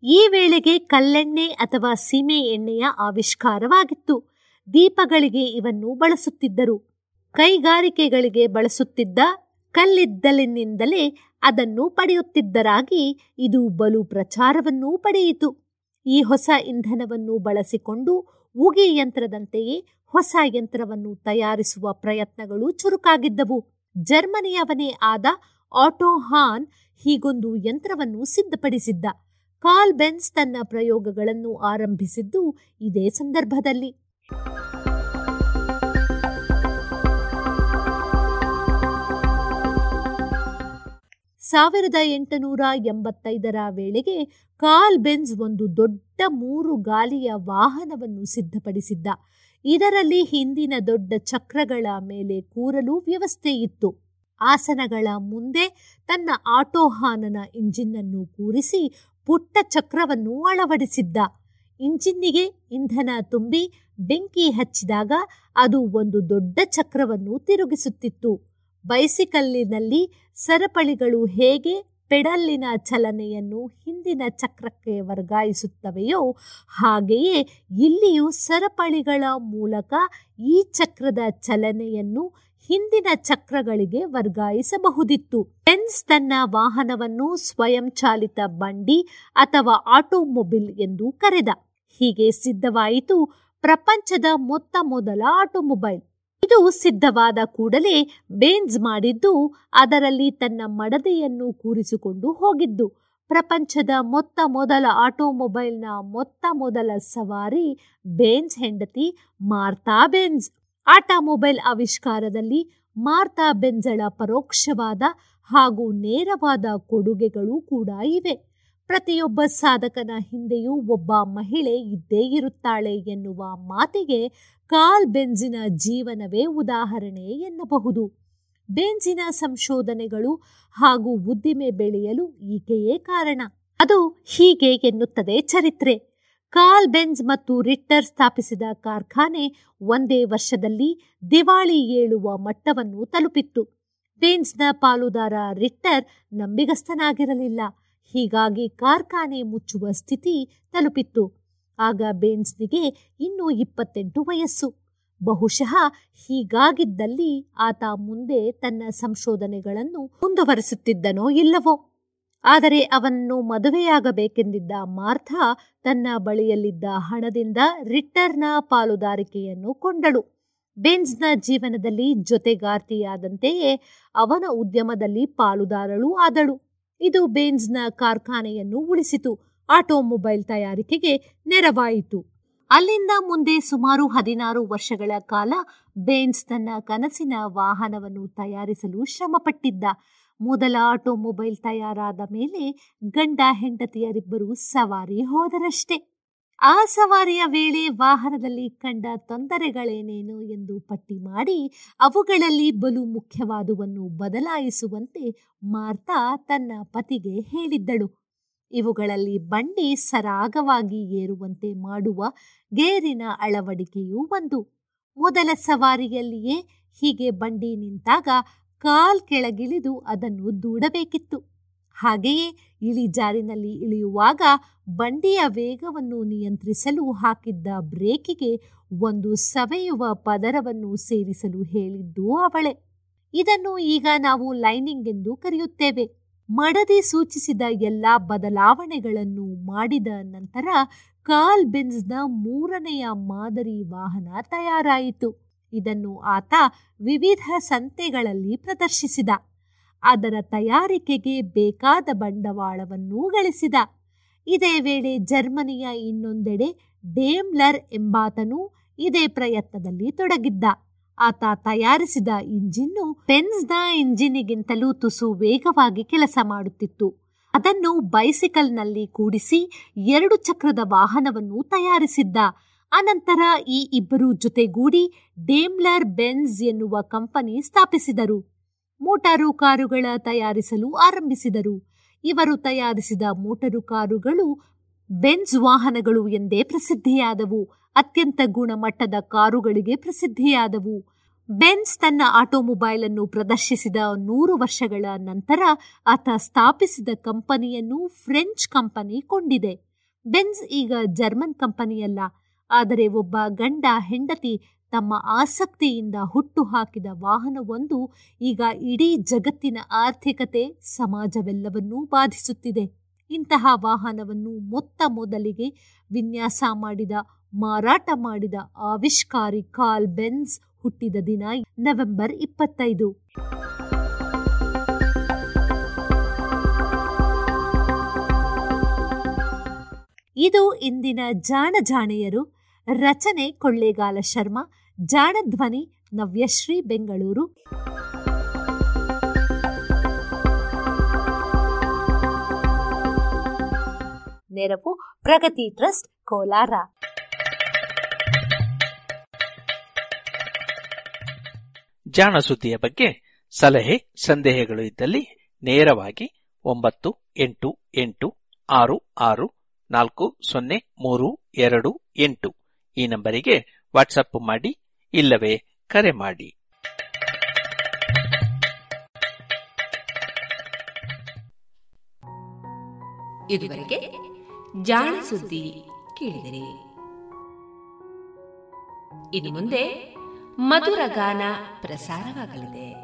ಈ ವೇಳೆಗೆ ಕಲ್ಲೆಣ್ಣೆ ಅಥವಾ ಸೀಮೆ ಎಣ್ಣೆಯ ಆವಿಷ್ಕಾರವಾಗಿತ್ತು. ದೀಪಗಳಿಗೆ ಇವನ್ನು ಬಳಸುತ್ತಿದ್ದರು. ಕೈಗಾರಿಕೆಗಳಿಗೆ ಬಳಸುತ್ತಿದ್ದ ಕಲ್ಲಿದ್ದಲಿನಿಂದಲೇ ಅದನ್ನು ಪಡೆಯುತ್ತಿದ್ದರಾಗಿ ಇದು ಬಲು ಪ್ರಚಾರವನ್ನೂ ಪಡೆಯಿತು. ಈ ಹೊಸ ಇಂಧನವನ್ನು ಬಳಸಿಕೊಂಡು ಉಗಿ ಯಂತ್ರದಂತೆಯೇ ಹೊಸ ಯಂತ್ರವನ್ನು ತಯಾರಿಸುವ ಪ್ರಯತ್ನಗಳು ಚುರುಕಾಗಿದ್ದವು. ಜರ್ಮನಿಯವನೇ ಆದ ಆಟೋಹಾನ್ ಹೀಗೊಂದು ಯಂತ್ರವನ್ನು ಸಿದ್ಧಪಡಿಸಿದ್ದ. ಕಾಲ್ ಬೆನ್ಸ್ ತನ್ನ ಪ್ರಯೋಗಗಳನ್ನು ಆರಂಭಿಸಿದ್ದು ಇದೇ ಸಂದರ್ಭದಲ್ಲಿ. ಸಾವಿರದ ಎಂಟುನೂರ ಎಂಬತ್ತೈದರ ವೇಳೆಗೆ ಕಾಲ್ ಬೆನ್ಸ್ ಒಂದು ದೊಡ್ಡ ಮೂರು ಗಾಲಿಯ ವಾಹನವನ್ನು ಸಿದ್ಧಪಡಿಸಿದ್ದ. ಇದರಲ್ಲಿ ಹಿಂದಿನ ದೊಡ್ಡ ಚಕ್ರಗಳ ಮೇಲೆ ಕೂರಲು ವ್ಯವಸ್ಥೆ ಇತ್ತು. ಆಸನಗಳ ಮುಂದೆ ತನ್ನ ಆಟೋಹಾನನ ಇಂಜಿನ್ನನ್ನು ಕೂರಿಸಿ ಪುಟ್ಟ ಚಕ್ರವನ್ನು ಅಳವಡಿಸಿದ್ದ. ಇಂಜಿನ್ನಿಗೆ ಇಂಧನ ತುಂಬಿ ಬೆಂಕಿ ಹಚ್ಚಿದಾಗ ಅದು ಒಂದು ದೊಡ್ಡ ಚಕ್ರವನ್ನು ತಿರುಗಿಸುತ್ತಿತ್ತು. ಬೈಸಿಕಲ್ಲಿನಲ್ಲಿ ಸರಪಳಿಗಳು ಹೇಗೆ ಪೆಡಲ್ಲಿನ ಚಲನೆಯನ್ನು ಹಿಂದಿನ ಚಕ್ರಕ್ಕೆ ವರ್ಗಾಯಿಸುತ್ತವೆಯೋ ಹಾಗೆಯೇ ಇಲ್ಲಿಯೂ ಸರಪಳಿಗಳ ಮೂಲಕ ಈ ಚಕ್ರದ ಚಲನೆಯನ್ನು ಹಿಂದಿನ ಚಕ್ರಗಳಿಗೆ ವರ್ಗಾಯಿಸಬಹುದಿತ್ತು. ಪೆನ್ಸ್ ತನ್ನ ವಾಹನವನ್ನು ಸ್ವಯಂಚಾಲಿತ ಬಂಡಿ ಅಥವಾ ಆಟೋಮೊಬೈಲ್ ಎಂದು ಕರೆದ. ಹೀಗೆ ಸಿದ್ಧವಾಯಿತು ಪ್ರಪಂಚದ ಮೊತ್ತ ಮೊದಲ ಆಟೋಮೊಬೈಲ್. ಇದು ಸಿದ್ಧವಾದ ಕೂಡಲೇ ಬೇನ್ಸ್ ಮಾಡಿದ್ದು ಅದರಲ್ಲಿ ತನ್ನ ಮಡದೆಯನ್ನು ಕೂರಿಸಿಕೊಂಡು ಹೋಗಿದ್ದು. ಪ್ರಪಂಚದ ಮೊತ್ತ ಮೊದಲ ಆಟೋಮೊಬೈಲ್ನ ಮೊತ್ತ ಮೊದಲ ಸವಾರಿ ಬೇನ್ಸ್ ಹೆಂಡತಿ ಮಾರ್ತಾ ಬೆನ್ಸ್ ಆಟೋಮೊಬೈಲ್ ಆವಿಷ್ಕಾರದಲ್ಲಿ ಮಾರ್ತಾ ಬೆನ್ಸಳ ಪರೋಕ್ಷವಾದ ಹಾಗೂ ನೇರವಾದ ಕೊಡುಗೆಗಳು ಕೂಡ ಇವೆ. ಪ್ರತಿಯೊಬ್ಬ ಸಾಧಕನ ಹಿಂದೆಯೂ ಒಬ್ಬ ಮಹಿಳೆ ಇದ್ದೇ ಇರುತ್ತಾಳೆ ಎನ್ನುವ ಮಾತಿಗೆ ಕಾಲ್ ಬೆಂಜಿನ ಜೀವನವೇ ಉದಾಹರಣೆ ಎನ್ನಬಹುದು. ಬೆಂಜಿನ ಸಂಶೋಧನೆಗಳು ಹಾಗೂ ಉದ್ದಿಮೆ ಬೆಳೆಯಲು ಈಕೆಯೇ ಕಾರಣ. ಅದು ಹೀಗೆ ಎನ್ನುತ್ತದೆ ಚರಿತ್ರೆ. ಕಾಲ್ ಬೆಂಜ್ ಮತ್ತು ರಿಟ್ಟರ್ ಸ್ಥಾಪಿಸಿದ ಕಾರ್ಖಾನೆ ಒಂದೇ ವರ್ಷದಲ್ಲಿ ದಿವಾಳಿ ಏಳುವ ಮಟ್ಟವನ್ನು ತಲುಪಿತ್ತು. ಬೆಂಜ್ನ ಪಾಲುದಾರ ರಿಟ್ಟರ್ ನಂಬಿಗಸ್ತನಾಗಿರಲಿಲ್ಲ ಹೀಗಾಗಿ ಕಾರ್ಖಾನೆ ಮುಚ್ಚುವ ಸ್ಥಿತಿ ತಲುಪಿತ್ತು. ಆಗ ಬೇನ್ಸ್ನಿಗೆ ಇನ್ನೂ ಇಪ್ಪತ್ತೆಂಟು ವಯಸ್ಸು. ಬಹುಶಃ ಹೀಗಾಗಿದ್ದಲ್ಲಿ ಆತ ಮುಂದೆ ತನ್ನ ಸಂಶೋಧನೆಗಳನ್ನು ಮುಂದುವರೆಸುತ್ತಿದ್ದನೋ ಇಲ್ಲವೋ? ಆದರೆ ಅವನನ್ನು ಮದುವೆಯಾಗಬೇಕೆಂದಿದ್ದ ಮಾರ್ಥಾ ತನ್ನ ಬಳಿಯಲ್ಲಿದ್ದ ಹಣದಿಂದ ರಿಟ್ಟರ್ನ ಪಾಲುದಾರಿಕೆಯನ್ನು ಕೊಂಡಳು. ಬೇನ್ಸ್ನ ಜೀವನದಲ್ಲಿ ಜೊತೆಗಾರ್ತಿಯಾದಂತೆಯೇ ಅವನ ಉದ್ಯಮದಲ್ಲಿ ಪಾಲುದಾರಳೂ ಆದಳು. ಇದು ಬೇನ್ಸ್ನ ಕಾರ್ಖಾನೆಯನ್ನು ಉಳಿಸಿತು. ಆಟೋಮೊಬೈಲ್ ತಯಾರಿಕೆಗೆ ನೆರವಾಯಿತು. ಅಲ್ಲಿಂದ ಮುಂದೆ ಸುಮಾರು ಹದಿನಾರು ವರ್ಷಗಳ ಕಾಲ ಬೇನ್ಸ್ ತನ್ನ ಕನಸಿನ ವಾಹನವನ್ನು ತಯಾರಿಸಲು ಶ್ರಮಪಟ್ಟಿದ್ದ. ಮೊದಲ ಆಟೋಮೊಬೈಲ್ ತಯಾರಾದ ಮೇಲೆ ಗಂಡ ಹೆಂಡತಿಯರಿಬ್ಬರು ಸವಾರಿ ಹೋದರಷ್ಟೇ. ಆ ಸವಾರಿಯ ವೇಳೆ ವಾಹನದಲ್ಲಿ ಕಂಡ ತೊಂದರೆಗಳೇನೇನು ಎಂದು ಪಟ್ಟಿ ಮಾಡಿ ಅವುಗಳಲ್ಲಿ ಬಲು ಮುಖ್ಯವಾದುವನ್ನು ಬದಲಾಯಿಸುವಂತೆ ಮಾರ್ತಾ ತನ್ನ ಪತಿಗೆ ಹೇಳಿದ್ದಳು. ಇವುಗಳಲ್ಲಿ ಬಂಡಿ ಸರಾಗವಾಗಿ ಏರುವಂತೆ ಮಾಡುವ ಗೇರಿನ ಅಳವಡಿಕೆಯೂ ಒಂದು. ಮೊದಲ ಸವಾರಿಯಲ್ಲಿಯೇ ಹೀಗೆ ಬಂಡಿ ನಿಂತಾಗ ಕಾಲ್ ಕೆಳಗಿಳಿದು ಅದನ್ನು ದೂಡಬೇಕಿತ್ತು. ಹಾಗೆಯೇ ಇಳಿಜಾರಿನಲ್ಲಿ ಇಳಿಯುವಾಗ ಬಂಡಿಯ ವೇಗವನ್ನು ನಿಯಂತ್ರಿಸಲು ಹಾಕಿದ್ದ ಬ್ರೇಕಿಗೆ ಒಂದು ಸವೆಯುವ ಪದರವನ್ನು ಸೇರಿಸಲು ಹೇಳಿದ್ದು ಅವಳೆ. ಇದನ್ನು ಈಗ ನಾವು ಲೈನಿಂಗ್ ಎಂದು ಕರೆಯುತ್ತೇವೆ. ಮಡದಿ ಸೂಚಿಸಿದ ಎಲ್ಲ ಬದಲಾವಣೆಗಳನ್ನು ಮಾಡಿದ ನಂತರ ಕಾರ್ಲ್ ಬೆನ್ಸ್ನ ಮೂರನೆಯ ಮಾದರಿ ವಾಹನ ತಯಾರಾಯಿತು. ಇದನ್ನು ಆತ ವಿವಿಧ ಸಂತೆಗಳಲ್ಲಿ ಪ್ರದರ್ಶಿಸಿದ. ಅದರ ತಯಾರಿಕೆಗೆ ಬೇಕಾದ ಬಂಡವಾಳವನ್ನು ಗಳಿಸಿದ. ಇದೇ ವೇಳೆ ಜರ್ಮನಿಯ ಇನ್ನೊಂದೆಡೆ ಡೇಮ್ಲರ್ ಎಂಬಾತನು ಇದೇ ಪ್ರಯತ್ನದಲ್ಲಿ ತೊಡಗಿದ್ದ. ಆತ ತಯಾರಿಸಿದ ಇಂಜಿನ್ನು ಬೆನ್ಸ್ನ ಇಂಜಿನಿಗಿಂತಲೂ ತುಸು ವೇಗವಾಗಿ ಕೆಲಸ ಮಾಡುತ್ತಿತ್ತು. ಅದನ್ನು ಬೈಸಿಕಲ್ನಲ್ಲಿ ಕೂಡಿಸಿ ಎರಡು ಚಕ್ರದ ವಾಹನವನ್ನು ತಯಾರಿಸಿದ್ದ. ಅನಂತರ ಈ ಇಬ್ಬರು ಜೊತೆಗೂಡಿ ಡೇಮ್ಲರ್ ಬೆನ್ಸ್ ಎನ್ನುವ ಕಂಪನಿ ಸ್ಥಾಪಿಸಿದರು. ಮೋಟಾರು ಕಾರುಗಳ ತಯಾರಿಸಲು ಆರಂಭಿಸಿದರು. ಇವರು ತಯಾರಿಸಿದ ಮೋಟಾರು ಕಾರುಗಳು ಬೆನ್ಸ್ ವಾಹನಗಳು ಎಂದೇ ಪ್ರಸಿದ್ಧಿಯಾದವು. ಅತ್ಯಂತ ಗುಣಮಟ್ಟದ ಕಾರುಗಳಿಗೆ ಪ್ರಸಿದ್ಧಿಯಾದವು. ಬೆನ್ಸ್ ತನ್ನ ಆಟೋಮೊಬೈಲ್ ಅನ್ನು ಪ್ರದರ್ಶಿಸಿದ ನೂರು ವರ್ಷಗಳ ನಂತರ ಆತ ಸ್ಥಾಪಿಸಿದ ಕಂಪನಿಯನ್ನು ಫ್ರೆಂಚ್ ಕಂಪನಿ ಕೊಂಡಿದೆ. ಬೆನ್ಸ್ ಈಗ ಜರ್ಮನ್ ಕಂಪನಿಯಲ್ಲ, ಆದರೆ ಒಬ್ಬ ಗಂಡ ಹೆಂಡತಿ ತಮ್ಮ ಆಸಕ್ತಿಯಿಂದ ಹುಟ್ಟು ಹಾಕಿದ ವಾಹನವೊಂದು ಈಗ ಇಡೀ ಜಗತ್ತಿನ ಆರ್ಥಿಕತೆ, ಸಮಾಜವೆಲ್ಲವನ್ನೂ ಬಾಧಿಸುತ್ತಿದೆ. ಇಂತಹ ವಾಹನವನ್ನು ಮೊತ್ತ ಮೊದಲಿಗೆ ವಿನ್ಯಾಸ ಮಾಡಿದ, ಮಾರಾಟ ಮಾಡಿದ ಆವಿಷ್ಕಾರಿ ಕಾಲ್ ಬೆನ್ಸ್ ಹುಟ್ಟಿದ ದಿನ ನವೆಂಬರ್ ಇಪ್ಪತ್ತೈದು. ಇದು ಇಂದಿನ ಜಾಣ ಜಾಣೆಯರು ರಚನೆ ಕೊಳ್ಳೇಗಾಲ ಶರ್ಮಾ ಜಾಣ ಧ್ವನಿ ನವ್ಯಶ್ರೀ ಬೆಂಗಳೂರು. ನೆರವು ಪ್ರಗತಿ ಟ್ರಸ್ಟ್, ಕೋಲಾರ. ಜಾಣ ಸುದ್ದಿಯ ಬಗ್ಗೆ ಸಲಹೆ, ಸಂದೇಹಗಳು ಇದ್ದಲ್ಲಿ ನೇರವಾಗಿ ಒಂಬತ್ತು, ಎಂಟು ಎಂಟು, ಆರು ಆರು, ನಾಲ್ಕು, ಸೊನ್ನೆ, ಮೂರು, ಎರಡು, ಎಂಟು ಈ ನಂಬರಿಗೆ ವಾಟ್ಸಪ್ ಮಾಡಿ. ಇಲ್ಲವೇ? ಕರೆ ಮಾಡಿ. ಇದುವರೆಗೆ ಜಾಣ ಸುದ್ದಿ ಕೇಳಿದರೆ. ಇನ್ನು ಮುಂದೆ ಮಧುರ ಗಾನ ಪ್ರಸಾರವಾಗಲಿದೆ.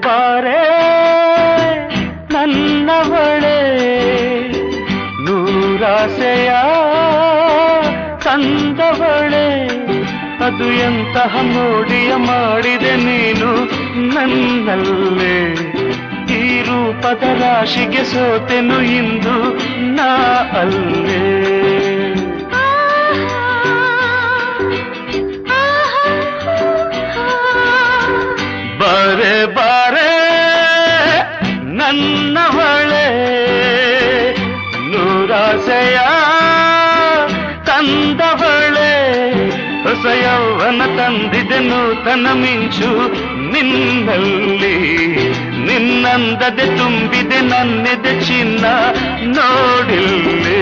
ಬಾರೆ ನನ್ನ ಬಳೆ ನೂರಾಸೆಯ ತಂದ ಬಳೆ ಅದು ಎಂತಹ ನೋಡಿಯ ಮಾಡಿದೆ ನೀನು ನನ್ನಲ್ಲೇ. ಈ ರೂಪದ ರಾಶಿಗೆ ಸೋತೆನು ಇಂದು ನಾ ಅಲ್ಲೇ. ಬಾರೆ ಬಾರೆ ನನ್ನವಳೆ ನೂರಾಸೆಯ ತಂದವಳೆ ಹೊಸ ಯೌವನ ತಂದಿದೆ ನೂತನ ಮಿಂಚು ನಿನ್ನಲ್ಲಿ ನಿನ್ನಂದದೆ ತುಂಬಿದೆ ನನ್ನೆದೆ ಚಿನ್ನ ನೋಡಿಲ್ಲೇ.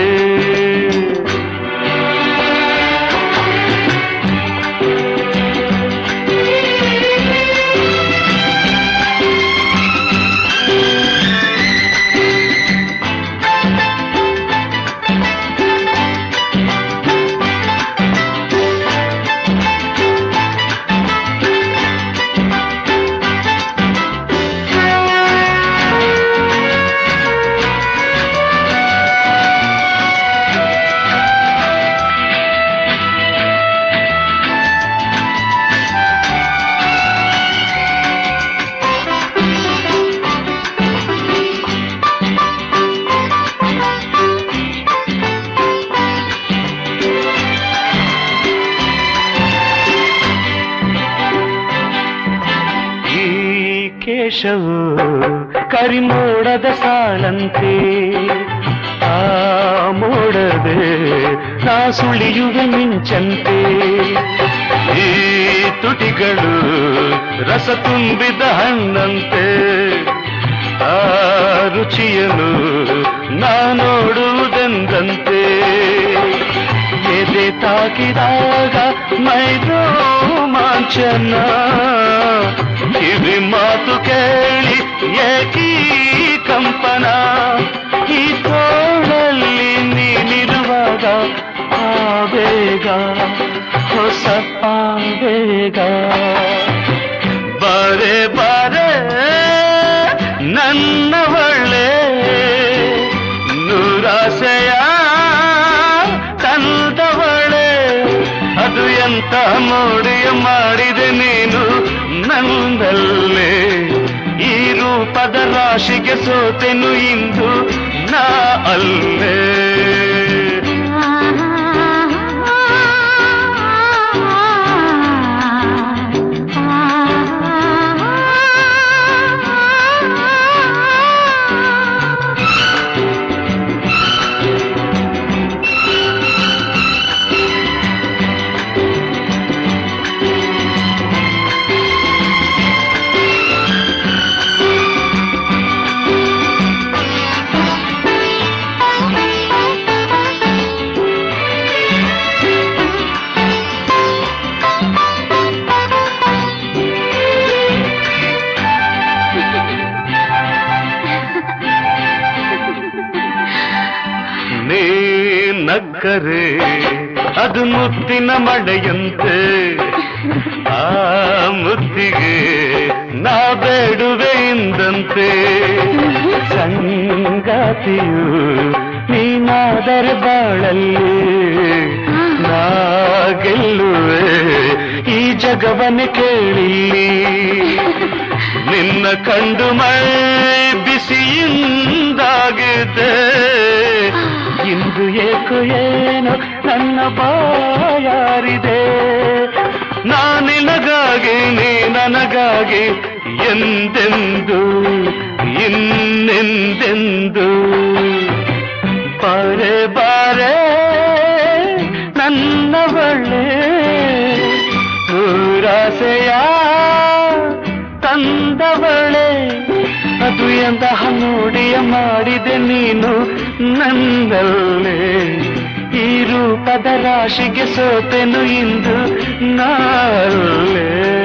ಕೇಶವು ಕರಿಮೋಡದ ಸಾಲಂತೆ ಆ ಮೋಡದೆ ನಾ ಸುಳಿಯುವೆ ಮಿಂಚಂತೆ ಈ ತುಟಿಗಳು ರಸ ತುಂಬಿದ ಹಣ್ಣಂತೆ ಆ ರುಚಿಯನು ನಾ ನೋಡುವುದೆಂದಂತೆ ಎದೆ ತಾಕಿದಾಗ ಮೈದೋ ಮಾಂಚನ ಕಿವಿ ಮಾತು ಕೇಳಿ, ಏಕೀ ಕಂಪನ. ಈ ತೋಳಲ್ಲಿ ನೀನಿರುವಾಗ ಆವೇಗ, ಹೊಸ ಆವೇಗ. ಬರೆ, ಬಾರೆ, ನನ್ನವಳೆ, ನೂರಾಸೆಯ ಕಂದವಳೆ. ಅದು ಎಂತ ಮೋಡಿಯ ಮಾಡಿದೆ ನಂದಲ್ಲೇ ಈ ರೂಪದ ರಾಶಿಗೆ ಸೋತೆನು ಇಂದು ನಾ ಅಲ್ಲೇ. ನಕ್ಕರೆ ಅದು ಮುತ್ತಿನ ಮಡೆಯಂತೆ ಆ ಮುತ್ತಿಗೆ ನಾ ಬೇಡುವೆ ಎಂದಂತೆ ಸಂಗಾತಿಯು ನೀನಾದರೆ ಬಾಳಲ್ಲಿ. ನಾ ಗೆಲ್ಲುವೆ ಈ ಜಗವನ್ನೇ ಕೇಳಿ ನಿನ್ನ ಕಂಡು ಮೈ ಬಿಸಿಯಿಂದಾಗಿದೆ. ಇಂದು ಏಕು ಏನು ನನ್ನ ಬಾಯಾರಿದೆ ನಾನಿನಗಾಗಿ, ನೀ ನನಗಾಗಿ ಎಂದೆಂದು, ಇನ್ನೆಂದೆಂದು. ಬಾರೆ ಬಾರೆ ನನ್ನವಳೆ ನೂರಾಸೆಯ ತಂದವಳೆ, ಅದು ಎಂತಹ ನೋಡಿಯ ಮಾಡಿದೆ ನೀನು. ನನ್ನಲ್ಲೇ ಈ ರೂಪದ ರಾಶಿಗೆ ಸೋತೆನು ಇಂದು ನಾಳೆ.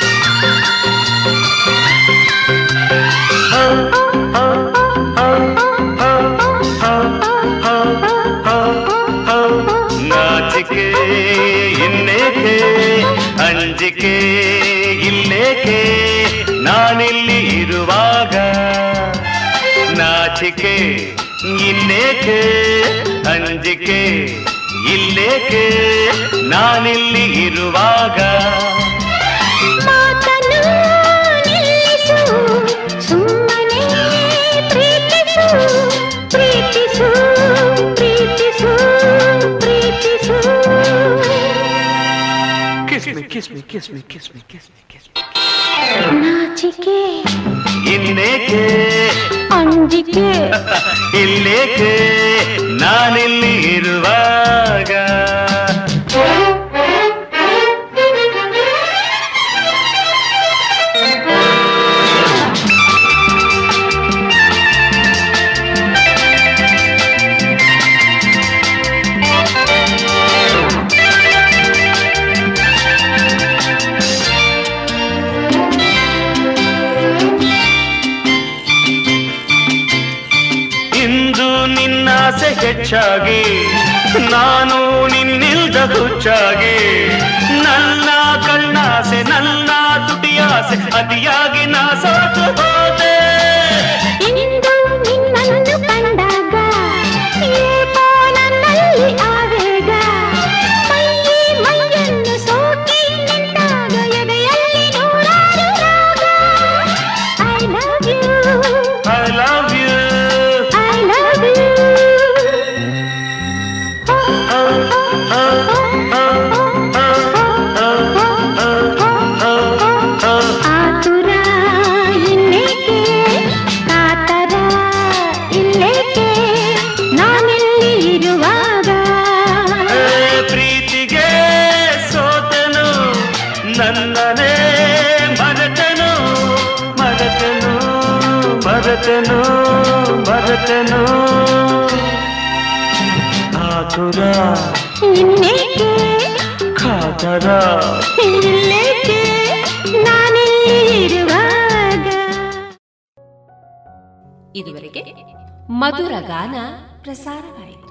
ಇನ್ನೇಕೆ ಅಂಜಿಕೆ ಇಲ್ಲೇಕೆ ನಾನಿಲ್ಲಿ ಇರುವಾಗ ಮಾತನ್ನು ನಿಲ್ಲಿಸು ಸುಮ್ಮನೆ ಪ್ರೀತಿಸು ಪ್ರೀತಿಸು ಪ್ರೀತಿಸು ಪ್ರೀತಿಸು kiss me kiss me kiss ನಾಚಿಕೆ ಇನ್ನೇಕೆ ಅಂಜಿಕೆ. ಇಲ್ಲೇಕೆ ನಾನಿಲ್ಲಿ ಇರುವಾಗ. ಹೆಚ್ಚಾಗಿ ನಾನು ನಿನ್ನಿಲ್ದ ಹುಚ್ಚಾಗಿ. ಮರೆತನು ಆತುರ ಇನ್ನೇಕೆ ಕಾತರ ಇಲ್ಲೇಕೆ ನಾನೆಲ್ಲಿ ಇರುವಾಗ ಇದುವರೆಗೆ ಮಧುರ ಗಾನ ಪ್ರಸಾರವಾಯಿತು.